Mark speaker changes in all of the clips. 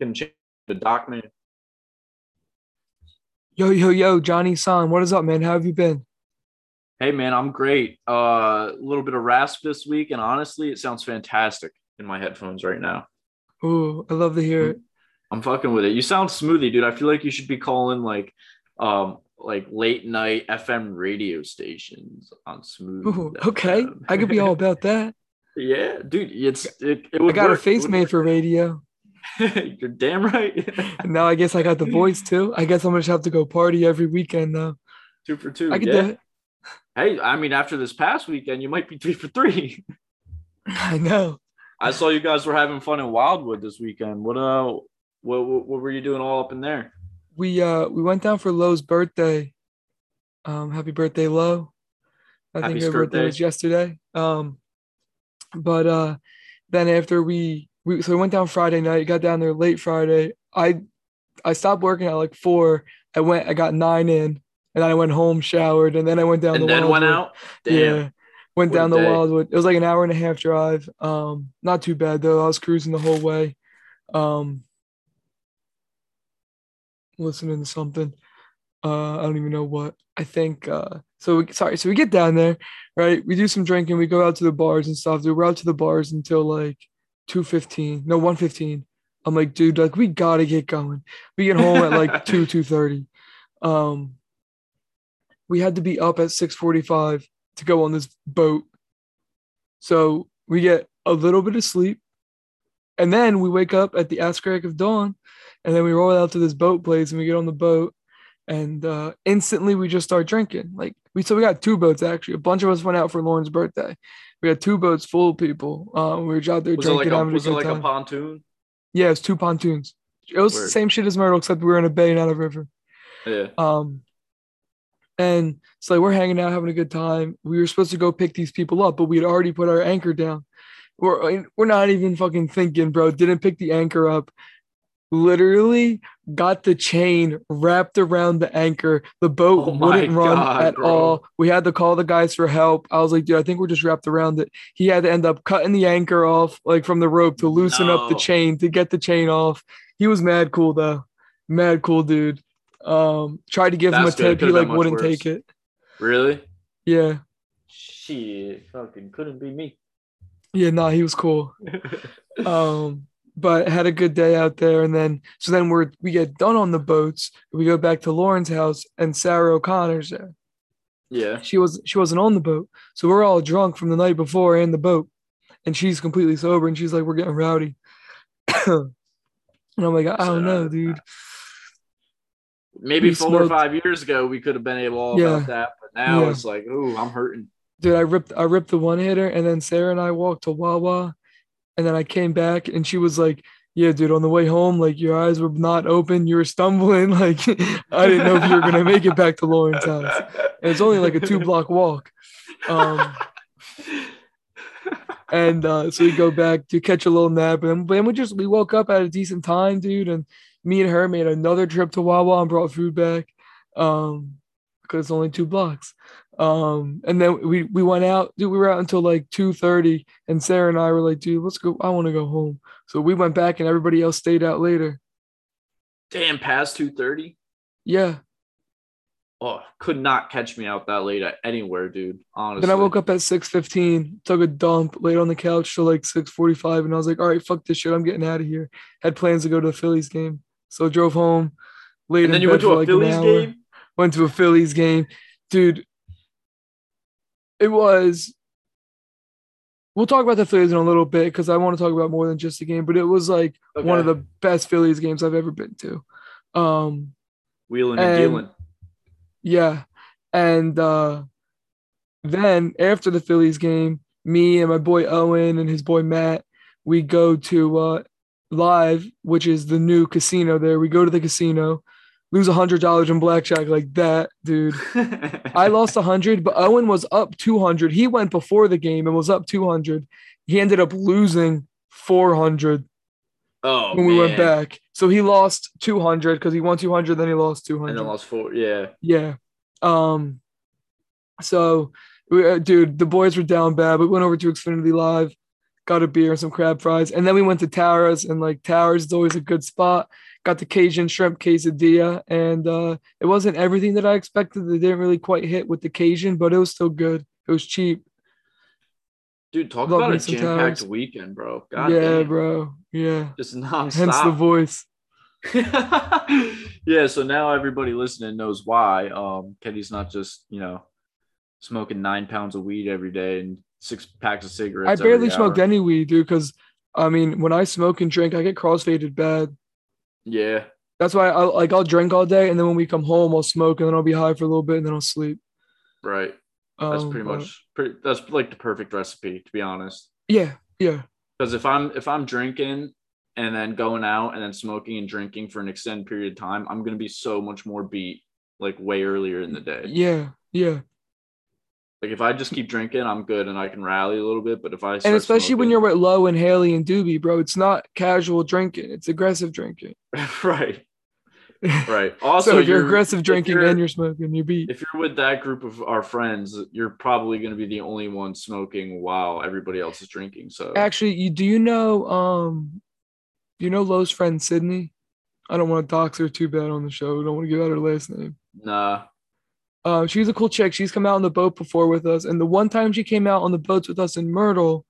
Speaker 1: Can change the doc man.
Speaker 2: Yo, yo, yo, Johnny San, what is up, man? How have you been?
Speaker 1: Hey man, I'm great. Uh, a little bit of rasp this week, and honestly, it sounds fantastic in my headphones right now.
Speaker 2: Ooh, I love to hear it.
Speaker 1: I'm fucking with it. You sound smoothie, dude. I feel like you should be calling like um like late night FM radio stations on smooth.
Speaker 2: Ooh, okay, I could be all about that.
Speaker 1: yeah, dude. It's it. it
Speaker 2: I got a
Speaker 1: work. It
Speaker 2: face made for radio.
Speaker 1: You're damn right.
Speaker 2: Now I guess I got the voice too. I guess I'm gonna have to go party every weekend now.
Speaker 1: two for two.
Speaker 2: I could
Speaker 1: yeah.
Speaker 2: do it.
Speaker 1: Hey, I mean, after this past weekend, you might be three for three.
Speaker 2: I know.
Speaker 1: I saw you guys were having fun in Wildwood this weekend. What uh, what what, what were you doing all up in there?
Speaker 2: We uh we went down for Lowe's birthday. Um, happy birthday, Lowe. I
Speaker 1: Happy
Speaker 2: think her birthday
Speaker 1: day.
Speaker 2: was yesterday. Um, but uh, then after we we so we went down Friday night, got down there late Friday. I I stopped working at like four. I went, I got nine in, and then I went home, showered, and then I went down
Speaker 1: and
Speaker 2: the
Speaker 1: then went out. Damn.
Speaker 2: Yeah. Went
Speaker 1: What
Speaker 2: down the
Speaker 1: day.
Speaker 2: Wildwood. It was like an hour and a half drive. Um, not too bad though. I was cruising the whole way. Um, listening to something. Uh, I don't even know what. I think uh so we sorry, so we get down there, right? We do some drinking, we go out to the bars and stuff. We're out to the bars until like 2:15. No, 115. I'm like, dude, like we gotta get going. We get home at like 2, 2:30. Um we had to be up at 6:45 to go on this boat. So we get a little bit of sleep, and then we wake up at the ass crack of dawn, and then we roll out to this boat place, and we get on the boat, and uh, instantly we just start drinking. Like we so we got two boats actually. A bunch of us went out for Lauren's birthday. We had two boats full of people. Um, we were out there
Speaker 1: Was it like
Speaker 2: drinking,
Speaker 1: a was it like
Speaker 2: time.
Speaker 1: a pontoon?
Speaker 2: yeah, it was two pontoons. It was the same shit as Myrtle, except we were in a bay, not a river.
Speaker 1: Yeah.
Speaker 2: Um, and so like, we're hanging out, having a good time. We were supposed to go pick these people up, but we'd already put our anchor down. We're we're not even fucking thinking, bro. Didn't pick the anchor up. Literally got the chain wrapped around the anchor. The boat
Speaker 1: Oh
Speaker 2: wouldn't run
Speaker 1: God,
Speaker 2: at
Speaker 1: bro.
Speaker 2: all. We had to call the guys for help. I was like, dude, I think we're just wrapped around it. He had to end up cutting the anchor off, like from the rope, to loosen up the chain to get the chain off. He was mad cool though, mad cool dude. Um, tried to give him a
Speaker 1: good.
Speaker 2: tip, he like wouldn't
Speaker 1: worse.
Speaker 2: take it.
Speaker 1: Really?
Speaker 2: Yeah,
Speaker 1: Shit, fucking couldn't be me.
Speaker 2: yeah, nah, he was cool. Um, but had a good day out there, and then so then we're we get done on the boats. We go back to Lauren's house, and Sarah O'Connor's there.
Speaker 1: yeah.
Speaker 2: She was she wasn't on the boat, so we're all drunk from the night before and the boat, and she's completely sober, and she's like, "We're getting rowdy," and I'm like, "I don't know, dude."
Speaker 1: Maybe
Speaker 2: We
Speaker 1: four or five years ago we could have been able all
Speaker 2: Yeah.
Speaker 1: about that, but now
Speaker 2: Yeah.
Speaker 1: it's like, ooh, I'm hurting.
Speaker 2: dude, I ripped I ripped the one hitter, and then Sarah and I walked to Wawa, and then I came back, and she was like, "Yeah, dude, on the way home, like your eyes were not open, you were stumbling, like I didn't know if you were gonna make it back to Lauren's house." And it's only like a two block walk, um, and uh, so we go back to catch a little nap, and then we just we woke up at a decent time, dude, and me and her made another trip to Wawa and brought food back, um, because it's only two blocks. Um, and then we we went out, dude. We were out until like two thirty, and Sarah and I were like, dude, let's go. I want to go home. So we went back, and everybody else stayed out later.
Speaker 1: Damn, past two thirty.
Speaker 2: Yeah.
Speaker 1: Oh, could not catch me out that late at anywhere, dude. Honestly.
Speaker 2: Then I woke up at six fifteen, took a dump, laid on the couch till like six forty five, and I was like, all right, fuck this shit. I'm getting out of here. Had plans to go to the Phillies game, so drove home. Laid
Speaker 1: And then you went to a
Speaker 2: like
Speaker 1: Phillies game.
Speaker 2: Went to a Phillies game, dude. It was. We'll talk about the Phillies in a little bit because I want to talk about more than just the game, but it was like one of the best Phillies games I've ever been to. Um,
Speaker 1: wheeling and
Speaker 2: and-
Speaker 1: dealing.
Speaker 2: yeah. And uh then after the Phillies game, me and my boy Owen and his boy Matt, we go to uh live, which is the new casino there. We go to the casino, lose a hundred dollars in blackjack like that, dude. I lost a hundred, but Owen was up two hundred. He went before the game and was up two hundred. He ended up losing four hundred
Speaker 1: Oh,
Speaker 2: when we went back. So he lost two hundred because he won two hundred, then he lost two hundred, and
Speaker 1: then lost four. Yeah.
Speaker 2: Yeah. Um. So, we, uh, dude, the boys were down bad. We went over to Xfinity Live. got a beer and some crab fries, and then we went to Towers. and like Towers is always a good spot. Got the Cajun shrimp quesadilla, and uh, it wasn't everything that I expected. They didn't really quite hit with the Cajun, but it was still good. It was cheap.
Speaker 1: Dude, talk
Speaker 2: Love
Speaker 1: about a jam packed weekend, bro. God
Speaker 2: yeah,
Speaker 1: damn.
Speaker 2: bro. Yeah.
Speaker 1: Just
Speaker 2: Hence the voice.
Speaker 1: yeah, so now everybody listening knows why. Um, Kenny's not just, you know, smoking nine pounds of weed every day and six packs of cigarettes.
Speaker 2: I
Speaker 1: barely
Speaker 2: smoked any weed, dude, because I mean, when I smoke and drink, I get crossfaded bad.
Speaker 1: Yeah.
Speaker 2: That's why I like I'll drink all day, and then when we come home, I'll smoke, and then I'll be high for a little bit, and then I'll sleep.
Speaker 1: Right. That's
Speaker 2: Um,
Speaker 1: pretty much pretty that's like the perfect recipe, to be honest.
Speaker 2: Yeah, yeah,
Speaker 1: Because if I'm if I'm drinking and then going out and then smoking and drinking for an extended period of time, I'm gonna be so much more beat like way earlier in the day.
Speaker 2: yeah, yeah.
Speaker 1: Like if I just keep drinking, I'm good and I can rally a little bit. But if I
Speaker 2: And especially when you're with Low and Haley and Doobie, bro, it's not casual drinking; it's aggressive drinking.
Speaker 1: right, right. Also,
Speaker 2: so if you're
Speaker 1: you're-
Speaker 2: aggressive drinking
Speaker 1: you're-
Speaker 2: and you're smoking, you beat.
Speaker 1: if you're with that group of our friends, you're probably going to be the only one smoking while everybody else is drinking. So
Speaker 2: Actually, you do you know um, you know Low's friend Sydney? I don't want to dox her too bad on the show. Don't want to give out her last name.
Speaker 1: nah,
Speaker 2: Um, she's a cool chick. She's come out on the boat before with us, and the one time she came out on the boats with us in Myrtle,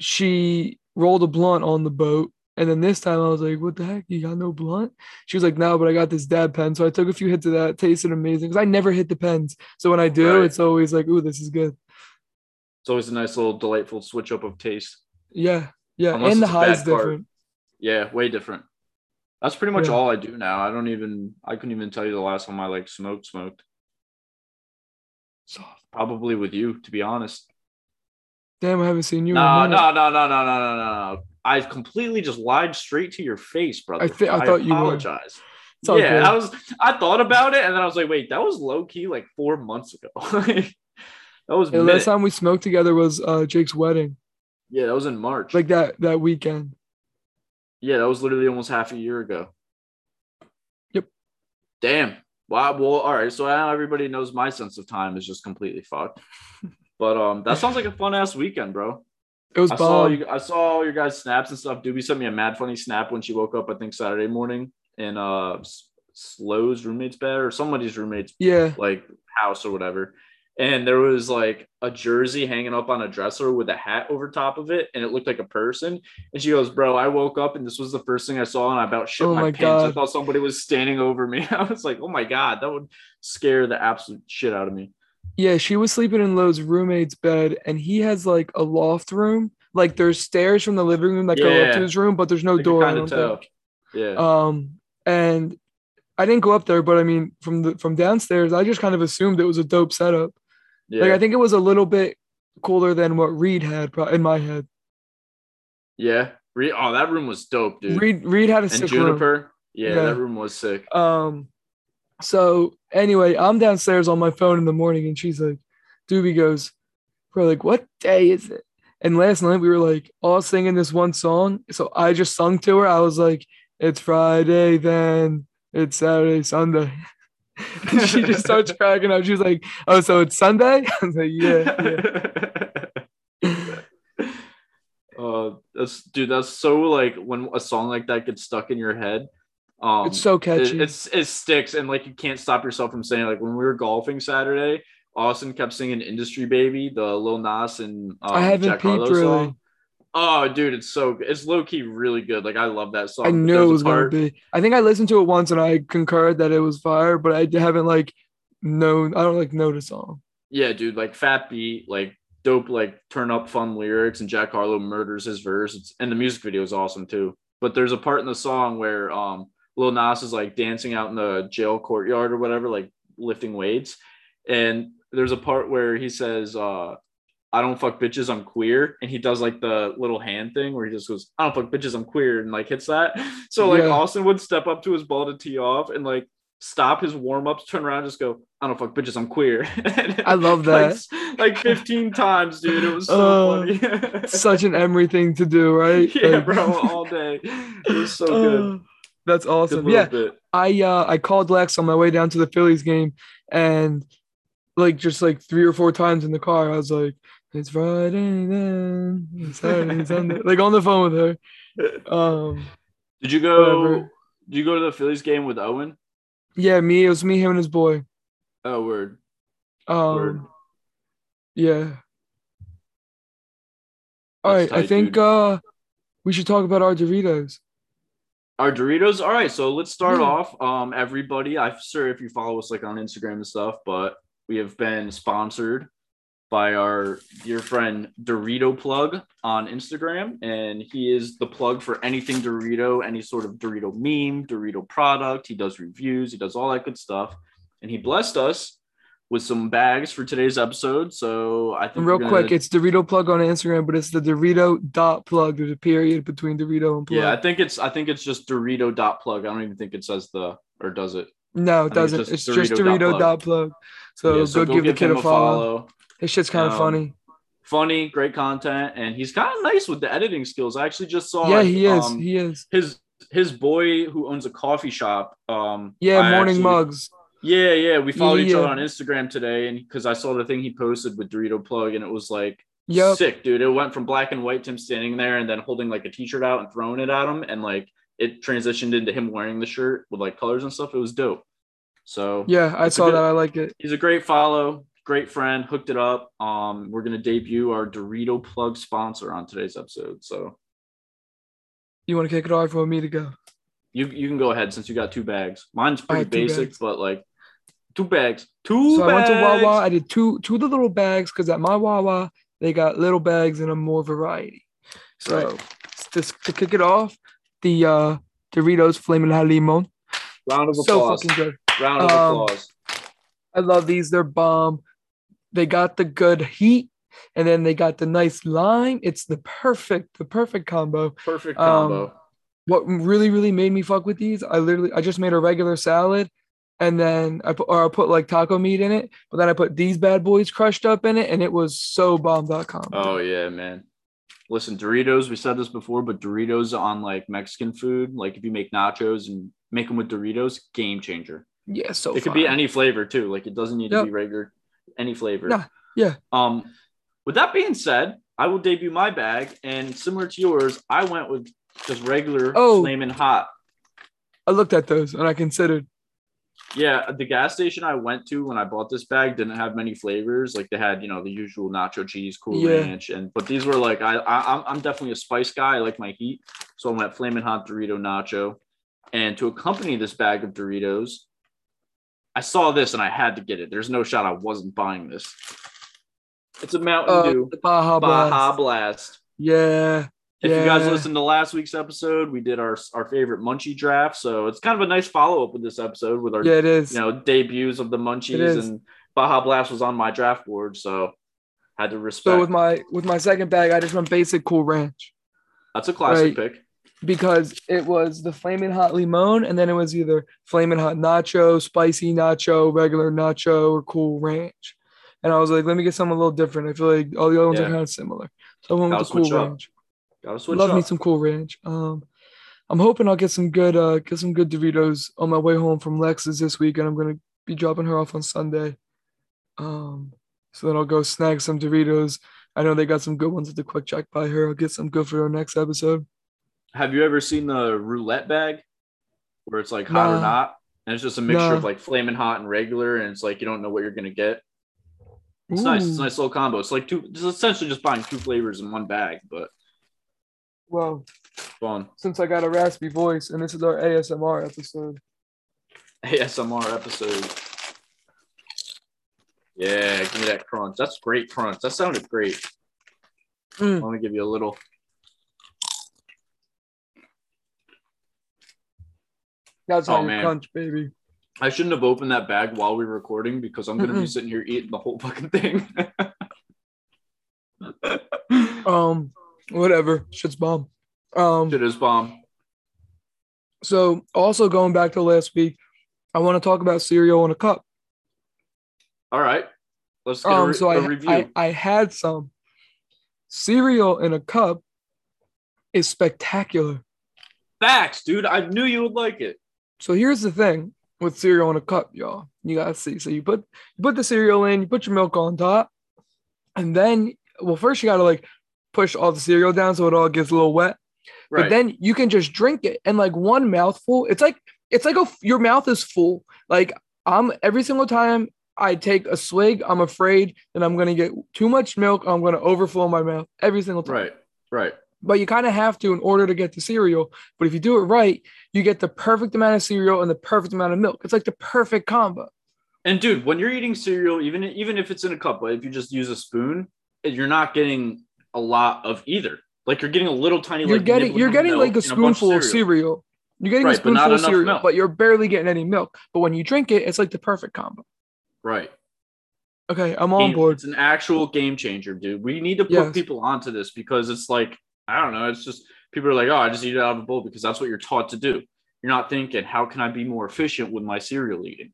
Speaker 2: she rolled a blunt on the boat. And then this time I was like, "What the heck? You got no blunt?" She was like, "No, but I got this dab pen." So I took a few hits of that. It tasted amazing because I never hit the pens. So when I do,
Speaker 1: Right.
Speaker 2: it's always like, "Ooh, this is good."
Speaker 1: it's always a nice little delightful switch up of taste.
Speaker 2: Yeah, yeah,
Speaker 1: Unless
Speaker 2: and the high's
Speaker 1: card.
Speaker 2: different.
Speaker 1: Yeah, way different. That's pretty much
Speaker 2: Yeah.
Speaker 1: all I do now. I don't even I couldn't even tell you the last time I like smoked smoked.
Speaker 2: Soft.
Speaker 1: Probably with you, to be honest.
Speaker 2: Damn, I haven't seen you. in a
Speaker 1: No, no, no, no, no, no, no, no, no. I completely just lied straight to your face, brother.
Speaker 2: I thi- I thought you would.
Speaker 1: apologize. Yeah,
Speaker 2: good.
Speaker 1: I was. I thought about it, and then I was like, "Wait, that was low key like four months ago. that was
Speaker 2: The last time we smoked together was uh, Jake's wedding,
Speaker 1: yeah, that was in March.
Speaker 2: like that that weekend.
Speaker 1: Yeah, that was literally almost half a year ago.
Speaker 2: Yep.
Speaker 1: Damn. Wow. Well, all right. So now everybody knows my sense of time is just completely fucked. But um, that sounds like a fun ass weekend, bro.
Speaker 2: It was
Speaker 1: I saw you. I saw your guys' snaps and stuff. Doobie sent me a mad funny snap when she woke up. I think Saturday morning in uh Slow's roommate's bed or somebody's roommate's
Speaker 2: Yeah,
Speaker 1: like house or whatever. And there was like a jersey hanging up on a dresser with a hat over top of it, and it looked like a person. And she goes, "Bro, I woke up and this was the first thing I saw, and I about shit
Speaker 2: Oh
Speaker 1: my,
Speaker 2: my
Speaker 1: pants. I thought somebody was standing over me. I was like, oh my god, that would scare the absolute shit out of me.
Speaker 2: yeah. She was sleeping in Lowe's roommate's bed, and he has like a loft room. Like there's stairs from the living room that go up to his room, but there's no
Speaker 1: could
Speaker 2: door. I don't
Speaker 1: tell.
Speaker 2: think.
Speaker 1: Yeah,
Speaker 2: Um, and I didn't go up there, but I mean, from the from downstairs, I just kind of assumed it was a dope setup.
Speaker 1: Yeah,
Speaker 2: Like I think it was a little bit cooler than what Reed had in my head.
Speaker 1: yeah. Re- oh, that room was dope, dude.
Speaker 2: Reed Reed had a
Speaker 1: and
Speaker 2: sick room.
Speaker 1: Juniper, yeah,
Speaker 2: Yeah.
Speaker 1: that room was sick.
Speaker 2: Um, so anyway, I'm downstairs on my phone in the morning, and she's like, Doobie goes, We're like, what day is it? And last night we were like all singing this one song. So I just sung to her. I was like, It's Friday, then it's Saturday, Sunday. and she just starts cracking up. She was like, Oh, so it's Sunday? I was like, Yeah, yeah.
Speaker 1: uh, that's dude. That's so like when a song like that gets stuck in your head. Um,
Speaker 2: It's so
Speaker 1: it,
Speaker 2: catchy.
Speaker 1: it's it sticks and like you can't stop yourself from saying like when we were golfing Saturday, Austin kept singing "Industry Baby," the Lil Nas and um,
Speaker 2: I haven't
Speaker 1: Jack
Speaker 2: peeped
Speaker 1: Harlow
Speaker 2: really.
Speaker 1: song. Oh, dude, it's so good. It's low key really good. Like I love that song.
Speaker 2: I knew it was
Speaker 1: part-
Speaker 2: gonna be. I think I listened to it once and I concurred that it was fire, but I haven't like known. I don't like know the song.
Speaker 1: Yeah, dude, like fat beat, like dope, like turn up fun lyrics, and Jack Harlow murders his verse. It's, and the music video is awesome too. But there's a part in the song where um Lil Nas is like dancing out in the jail courtyard or whatever, like lifting weights. And there's a part where he says, uh, I don't fuck bitches, I'm queer. And he does like the little hand thing where he just goes, I don't fuck bitches, I'm queer, and like hits that. So like
Speaker 2: Yeah.
Speaker 1: Austin would step up to his ball to tee off and like stop his warm ups, turn around, just go, I don't fuck bitches, I'm queer.
Speaker 2: I love that.
Speaker 1: like 15 times, dude. It was so
Speaker 2: Uh,
Speaker 1: funny.
Speaker 2: Such an Emery thing to do, right?
Speaker 1: yeah,
Speaker 2: Like-
Speaker 1: bro, all day. It was so good.
Speaker 2: Uh, That's awesome. Yeah,
Speaker 1: bit.
Speaker 2: I uh I called Lex on my way down to the Phillies game, and like just like three or four times in the car, I was like, It's Friday then. It's Saturday, Sunday. Like on the phone with her. Um,
Speaker 1: Did you go?
Speaker 2: Whatever.
Speaker 1: Did you go to the Phillies game with Owen?
Speaker 2: yeah, me. It was me, him, and his boy.
Speaker 1: Oh, word.
Speaker 2: Um,
Speaker 1: Word.
Speaker 2: yeah. All
Speaker 1: That's
Speaker 2: right, I think
Speaker 1: dude.
Speaker 2: uh, we should talk about our Doritos.
Speaker 1: Our Doritos. All right, so let's start
Speaker 2: Yeah.
Speaker 1: off. Um, everybody, I'm sure if you follow us like on Instagram and stuff, but we have been sponsored by our dear friend Dorito Plug on Instagram, and he is the plug for anything Dorito, any sort of Dorito meme, Dorito product. He does reviews, he does all that good stuff, and he blessed us with some bags for today's episode. So I think
Speaker 2: real
Speaker 1: we're
Speaker 2: quick, it's Dorito plug on Instagram, but it's the Dorito dot plug. There's a period between Dorito and plug.
Speaker 1: yeah, I think it's I think it's just Dorito dot plug. I don't even think it says the or does it?
Speaker 2: no, it
Speaker 1: it's
Speaker 2: doesn't.
Speaker 1: just
Speaker 2: It's just
Speaker 1: Dorito dot plug.
Speaker 2: plug. So,
Speaker 1: Yeah,
Speaker 2: go, give, the kid a follow. His shit's kind of
Speaker 1: Um,
Speaker 2: funny.
Speaker 1: Funny, great content, and he's kind of nice with the editing skills. I actually just saw.
Speaker 2: Yeah, he is.
Speaker 1: um,
Speaker 2: he is.
Speaker 1: his his boy who owns a coffee shop. Um,
Speaker 2: Yeah,
Speaker 1: I
Speaker 2: morning
Speaker 1: actually-
Speaker 2: mugs.
Speaker 1: Yeah, yeah, we followed each
Speaker 2: Yeah.
Speaker 1: other on Instagram today, and because I saw the thing he posted with Dorito Plug, and it was like
Speaker 2: Yep.
Speaker 1: sick, dude. It went from black and white to him standing there and then holding like a t-shirt out and throwing it at him, and like it transitioned into him wearing the shirt with like colors and stuff. It was dope. So
Speaker 2: Yeah, I saw
Speaker 1: good-
Speaker 2: that. I like it.
Speaker 1: he's a great follow, great friend, hooked it up. Um, we're gonna debut our Dorito plug sponsor on today's episode. So
Speaker 2: You want to kick it off for me to go?
Speaker 1: you you can go ahead since you got two bags. Mine's pretty basic,
Speaker 2: bags.
Speaker 1: but like two bags. Two
Speaker 2: So I went to. Wawa. I did two two of the little bags because at my Wawa they got little bags and a more variety. So
Speaker 1: Right.
Speaker 2: just to kick it off, the uh, Doritos Flamin' Hot Limon.
Speaker 1: Round of applause.
Speaker 2: So fucking good.
Speaker 1: Round of
Speaker 2: Um,
Speaker 1: applause.
Speaker 2: I love these. They're bomb. They got the good heat, and then they got the nice lime. It's the perfect, the perfect combo.
Speaker 1: Perfect
Speaker 2: um,
Speaker 1: combo.
Speaker 2: What really, really made me fuck with these, I literally, I just made a regular salad, and then I put, or I put like taco meat in it, but then I put these bad boys crushed up in it, and it was so bomb.com.
Speaker 1: Oh yeah, man. Listen, Doritos. We said this before, but Doritos on like Mexican food, like if you make nachos and make them with Doritos, game changer.
Speaker 2: yeah, so
Speaker 1: it could be any flavor too. Like it doesn't need to be regular, any flavor.
Speaker 2: Nah, yeah.
Speaker 1: Um, with that being said, I will debut my bag, and similar to yours, I went with just regular
Speaker 2: Oh.
Speaker 1: flaming hot.
Speaker 2: I looked at those and I considered.
Speaker 1: Yeah, the gas station I went to when I bought this bag didn't have many flavors. Like they had, you know, the usual nacho cheese, cool
Speaker 2: Yeah.
Speaker 1: ranch, and but these were like I, I I'm I'm definitely a spice guy. I like my heat, so I went flaming hot Dorito nacho, and to accompany this bag of Doritos, I saw this and I had to get it. There's no shot I wasn't buying this. It's a Mountain
Speaker 2: Uh,
Speaker 1: Dew
Speaker 2: the Baja Blast.
Speaker 1: Blast.
Speaker 2: Yeah.
Speaker 1: If you guys listened to last week's episode, we did our our favorite munchie draft. So it's kind of a nice follow up with this episode with our
Speaker 2: Yeah, it is.
Speaker 1: you know debuts of the munchies and Baja Blast was on my draft board, so had to respect.
Speaker 2: so with my with my second bag, I just went basic cool ranch.
Speaker 1: That's a classic
Speaker 2: Right.
Speaker 1: pick.
Speaker 2: Because it was the flaming hot limon and then it was either flaming hot nacho, spicy nacho, regular nacho, or cool ranch. And I was like, let me get something a little different. I feel like all the other ones
Speaker 1: Yeah.
Speaker 2: are kind of similar. So I went
Speaker 1: Gotta
Speaker 2: with the cool ranch.
Speaker 1: Gotta switch
Speaker 2: Love
Speaker 1: up.
Speaker 2: me some cool ranch. Um I'm hoping I'll get some good uh get some good Doritos on my way home from Lex's this week and I'm gonna be dropping her off on Sunday. Um so then I'll go snag some Doritos. I know they got some good ones at the QuickChek by her. I'll get some good for our next episode.
Speaker 1: Have you ever seen the roulette bag where it's like hot or not? And it's just a mixture
Speaker 2: Nah.
Speaker 1: of like flaming hot and regular, and it's like you don't know what you're gonna get. It's nice. It's a nice little combo. It's like two. It's essentially just buying two flavors in one bag, but
Speaker 2: Well,
Speaker 1: fun.
Speaker 2: since I got a raspy voice, and this is our ASMR episode.
Speaker 1: ASMR episode. Yeah, give me that crunch. That's great crunch. That sounded great.
Speaker 2: Mm.
Speaker 1: I want to give you a little.
Speaker 2: That's
Speaker 1: Oh,
Speaker 2: you
Speaker 1: man.
Speaker 2: crunch, baby.
Speaker 1: I shouldn't have opened that bag while we were recording because I'm gonna be sitting here eating the whole fucking thing.
Speaker 2: Um, whatever. Shit's bomb. Um,
Speaker 1: Shit is bomb.
Speaker 2: so also going back to last week, I want to talk about cereal in a cup.
Speaker 1: All right, let's get a,
Speaker 2: Um,
Speaker 1: re-
Speaker 2: so
Speaker 1: a
Speaker 2: I,
Speaker 1: review.
Speaker 2: I I had some cereal in a cup is spectacular.
Speaker 1: Facts, dude. I knew you would like it.
Speaker 2: So here's the thing with cereal in a cup, y'all. You gotta see. So you put you put the cereal in, you put your milk on top, and then well, first you gotta like push all the cereal down so it all gets a little wet.
Speaker 1: Right.
Speaker 2: But then you can just drink it and like one mouthful. It's like it's like a your mouth is full. Like I'm every single time I take a swig, I'm afraid that I'm gonna get too much milk. I'm gonna overflow my mouth every single time.
Speaker 1: right. Right.
Speaker 2: But you kind of have to in order to get the cereal. But if you do it right, you get the perfect amount of cereal and the perfect amount of milk. It's like the perfect combo.
Speaker 1: And dude, when you're eating cereal, even even if it's in a cup, but if you just use a spoon, you're not getting a lot of either. Like you're getting a little tiny.
Speaker 2: You're
Speaker 1: like,
Speaker 2: getting you're getting like a spoonful of cereal. You're getting
Speaker 1: Right,
Speaker 2: a spoonful of cereal,
Speaker 1: milk.
Speaker 2: but you're barely getting any milk. But when you drink it, it's like the perfect combo.
Speaker 1: Right.
Speaker 2: Okay, I'm on
Speaker 1: Game-
Speaker 2: board.
Speaker 1: It's an actual game changer, dude. We need to put
Speaker 2: Yes.
Speaker 1: people onto this because it's like I don't know. It's just people are like, oh, I just eat it out of a bowl because that's what you're taught to do. You're not thinking, how can I be more efficient with my cereal eating?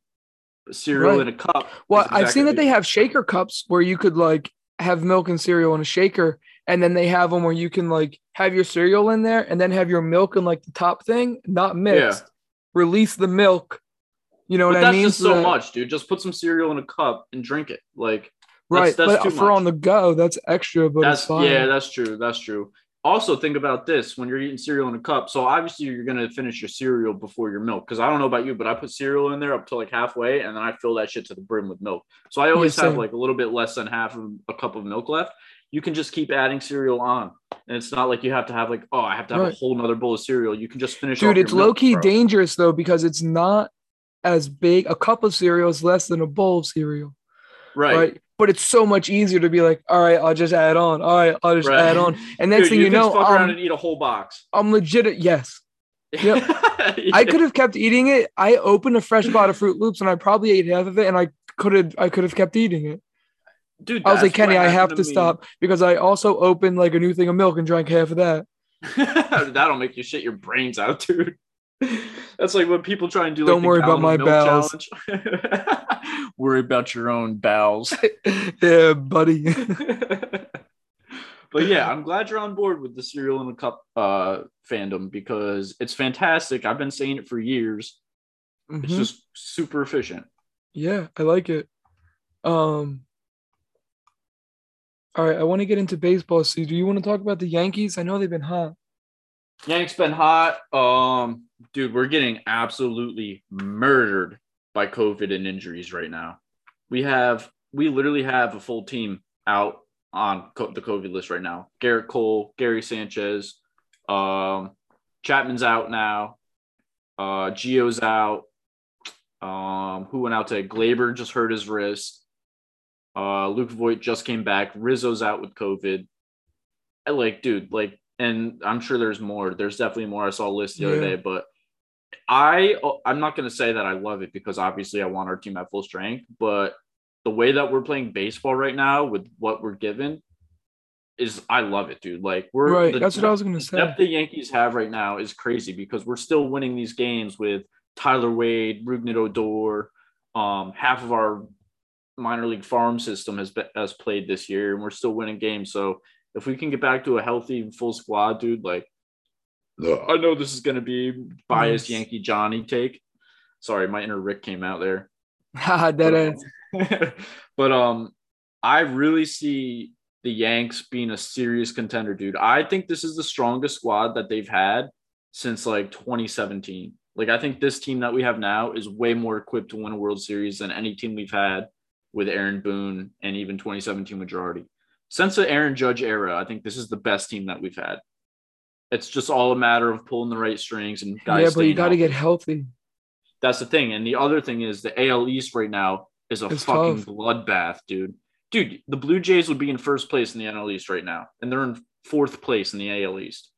Speaker 1: But cereal
Speaker 2: Right.
Speaker 1: in a cup.
Speaker 2: Well,
Speaker 1: is
Speaker 2: I've seen that they have shaker cups where you could like have milk and cereal in a shaker, and then they have them where you can like have your cereal in there and then have your milk in like the top thing, not mixed. Release the milk. You know
Speaker 1: But
Speaker 2: what
Speaker 1: that's
Speaker 2: I mean?
Speaker 1: just so much, dude. Just put some cereal in a cup and drink it. Like
Speaker 2: right?
Speaker 1: that's
Speaker 2: but
Speaker 1: too
Speaker 2: for
Speaker 1: much.
Speaker 2: on the go, that's extra. But
Speaker 1: that's
Speaker 2: it's fine.
Speaker 1: yeah, that's true. That's true. Also, think about this when you're eating cereal in a cup. So obviously, you're gonna finish your cereal before your milk. Because I don't know about you, but I put cereal in there up to like halfway, and then I fill that shit to the brim with milk. So I always have
Speaker 2: same.
Speaker 1: like a little bit less than half of a cup of milk left. You can just keep adding cereal on, and it's not like you have to have like, oh, I have to have a whole nother bowl of cereal. You can just finish.
Speaker 2: dude it's low-key
Speaker 1: bro.
Speaker 2: dangerous though because it's not as big a cup of cereal is less than a bowl of cereal
Speaker 1: right?
Speaker 2: right, but it's so much easier to be like all right i'll just add on all right i'll just
Speaker 1: Right.
Speaker 2: add on and next
Speaker 1: Dude,
Speaker 2: thing
Speaker 1: you,
Speaker 2: you, know
Speaker 1: fuck
Speaker 2: I'm,
Speaker 1: and eat a whole box.
Speaker 2: I'm legit yes Yep.
Speaker 1: Yeah.
Speaker 2: i could have kept eating it i opened a fresh bottle of froot loops and i probably ate half of it and i could have i could have kept eating it
Speaker 1: dude.
Speaker 2: i was like kenny i have
Speaker 1: happened
Speaker 2: to stop because i also opened like a new thing of milk and drank half of that
Speaker 1: That'll make you shit your brains out, dude. That's like when people try and do. Like,
Speaker 2: Don't worry about my bowels.
Speaker 1: worry about your own bowels.
Speaker 2: yeah buddy
Speaker 1: but yeah, I'm glad you're on board with the cereal in a cup uh, fandom because it's fantastic. I've been saying it for years. It's
Speaker 2: Mhm.
Speaker 1: just super efficient.
Speaker 2: Yeah, I like it. Um all right, I want to get into baseball. So do you want to talk about the Yankees? I know they've been hot.
Speaker 1: Yanks been hot. Um, dude, we're getting absolutely murdered by COVID and injuries right now. We have, we literally have a full team out on co- the COVID list right now. Gerrit Cole, Gary Sanchez, um, Chapman's out now. Uh, Gio's out. Um, who went out today? Gleyber just hurt his wrist. Uh, Luke Voit just came back. Rizzo's out with COVID. I like, dude, like, and I'm sure there's more. There's definitely more. I saw a list the other day, but I I'm not gonna say that I love it because obviously I want our team at full strength, but the way that we're playing baseball right now with what we're given is I love it, dude. Like we're
Speaker 2: Right,
Speaker 1: the
Speaker 2: that's what I was gonna say.
Speaker 1: depth the Yankees have right now is crazy because we're still winning these games with Tyler Wade, Rougned Odor. Um, half of our minor league farm system has been, has played this year, and we're still winning games. So if we can get back to a healthy full squad, dude, like I know this is gonna be biased. Yankee Johnny take. Sorry, my inner Rick came out there.
Speaker 2: Dead ends.
Speaker 1: but um, I really see the Yanks being a serious contender, dude. I think this is the strongest squad that they've had since like 2017. Like I think this team that we have now is way more equipped to win a World Series than any team we've had with Aaron Boone and even 2017 majority. Since the Aaron Judge era, I think this is the best team that we've had. It's just all a matter of pulling the right strings and guys.
Speaker 2: Yeah, but you got to get healthy.
Speaker 1: That's the thing. And the other thing is the AL East right now is a
Speaker 2: It's
Speaker 1: fucking
Speaker 2: tough.
Speaker 1: bloodbath, dude. Dude, the Blue Jays would be in first place in the NL East right now, and they're in fourth place in the AL East.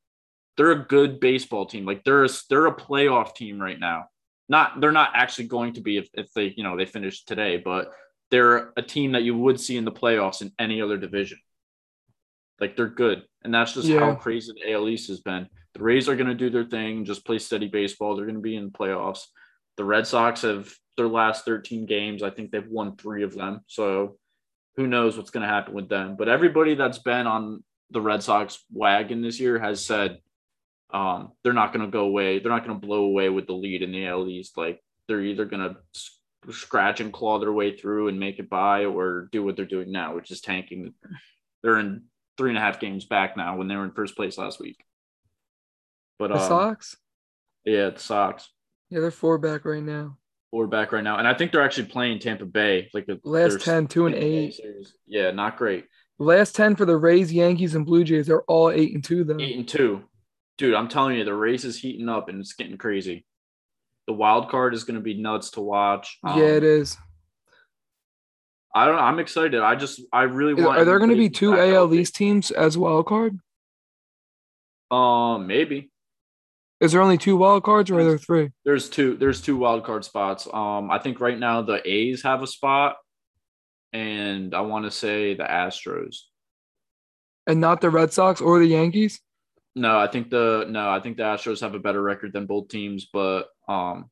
Speaker 1: They're a good baseball team. Like they're a, they're a playoff team right now. Not they're not actually going to be if, if they you know they finish today, but they're a team that you would see in the playoffs in any other division. Like they're good, and that's just how crazy the AL East has been. The Rays are going to do their thing, just play steady baseball. They're going to be in the playoffs. The Red Sox have their last 13 games. I think they've won three of them. So who knows what's going to happen with them? But everybody that's been on the Red Sox wagon this year has said um, they're not going to go away. They're not going to blow away with the lead in the AL East. Like they're either going to scratch and claw their way through and make it by, or do what they're doing now, which is tanking They're in three and a half games back now when they were in first place last week. But
Speaker 2: The
Speaker 1: um,
Speaker 2: Sox?
Speaker 1: yeah, the Sox.
Speaker 2: Yeah, they're four back right now.
Speaker 1: Four back right now, and I think they're actually playing Tampa Bay. Like a,
Speaker 2: Last 10, two and eight.
Speaker 1: series. Yeah, not great.
Speaker 2: Last 10 for the Rays, Yankees, and Blue Jays are all eight and two, though.
Speaker 1: Eight and two, dude. I'm telling you, the race is heating up and it's getting crazy. The wild card is going to be nuts to watch. Um,
Speaker 2: yeah, it is.
Speaker 1: I don't. I'm excited. I just. I really want.
Speaker 2: Are there going to be two AL. East teams as wild card?
Speaker 1: Um, maybe.
Speaker 2: Is there only two wild cards or are there three?
Speaker 1: There's two. There's two wild card spots. Um, I think right now the A's have a spot, and I want to say the Astros.
Speaker 2: And not the Red Sox or the Yankees?
Speaker 1: No, I think the no, I think the Astros have a better record than both teams, but um,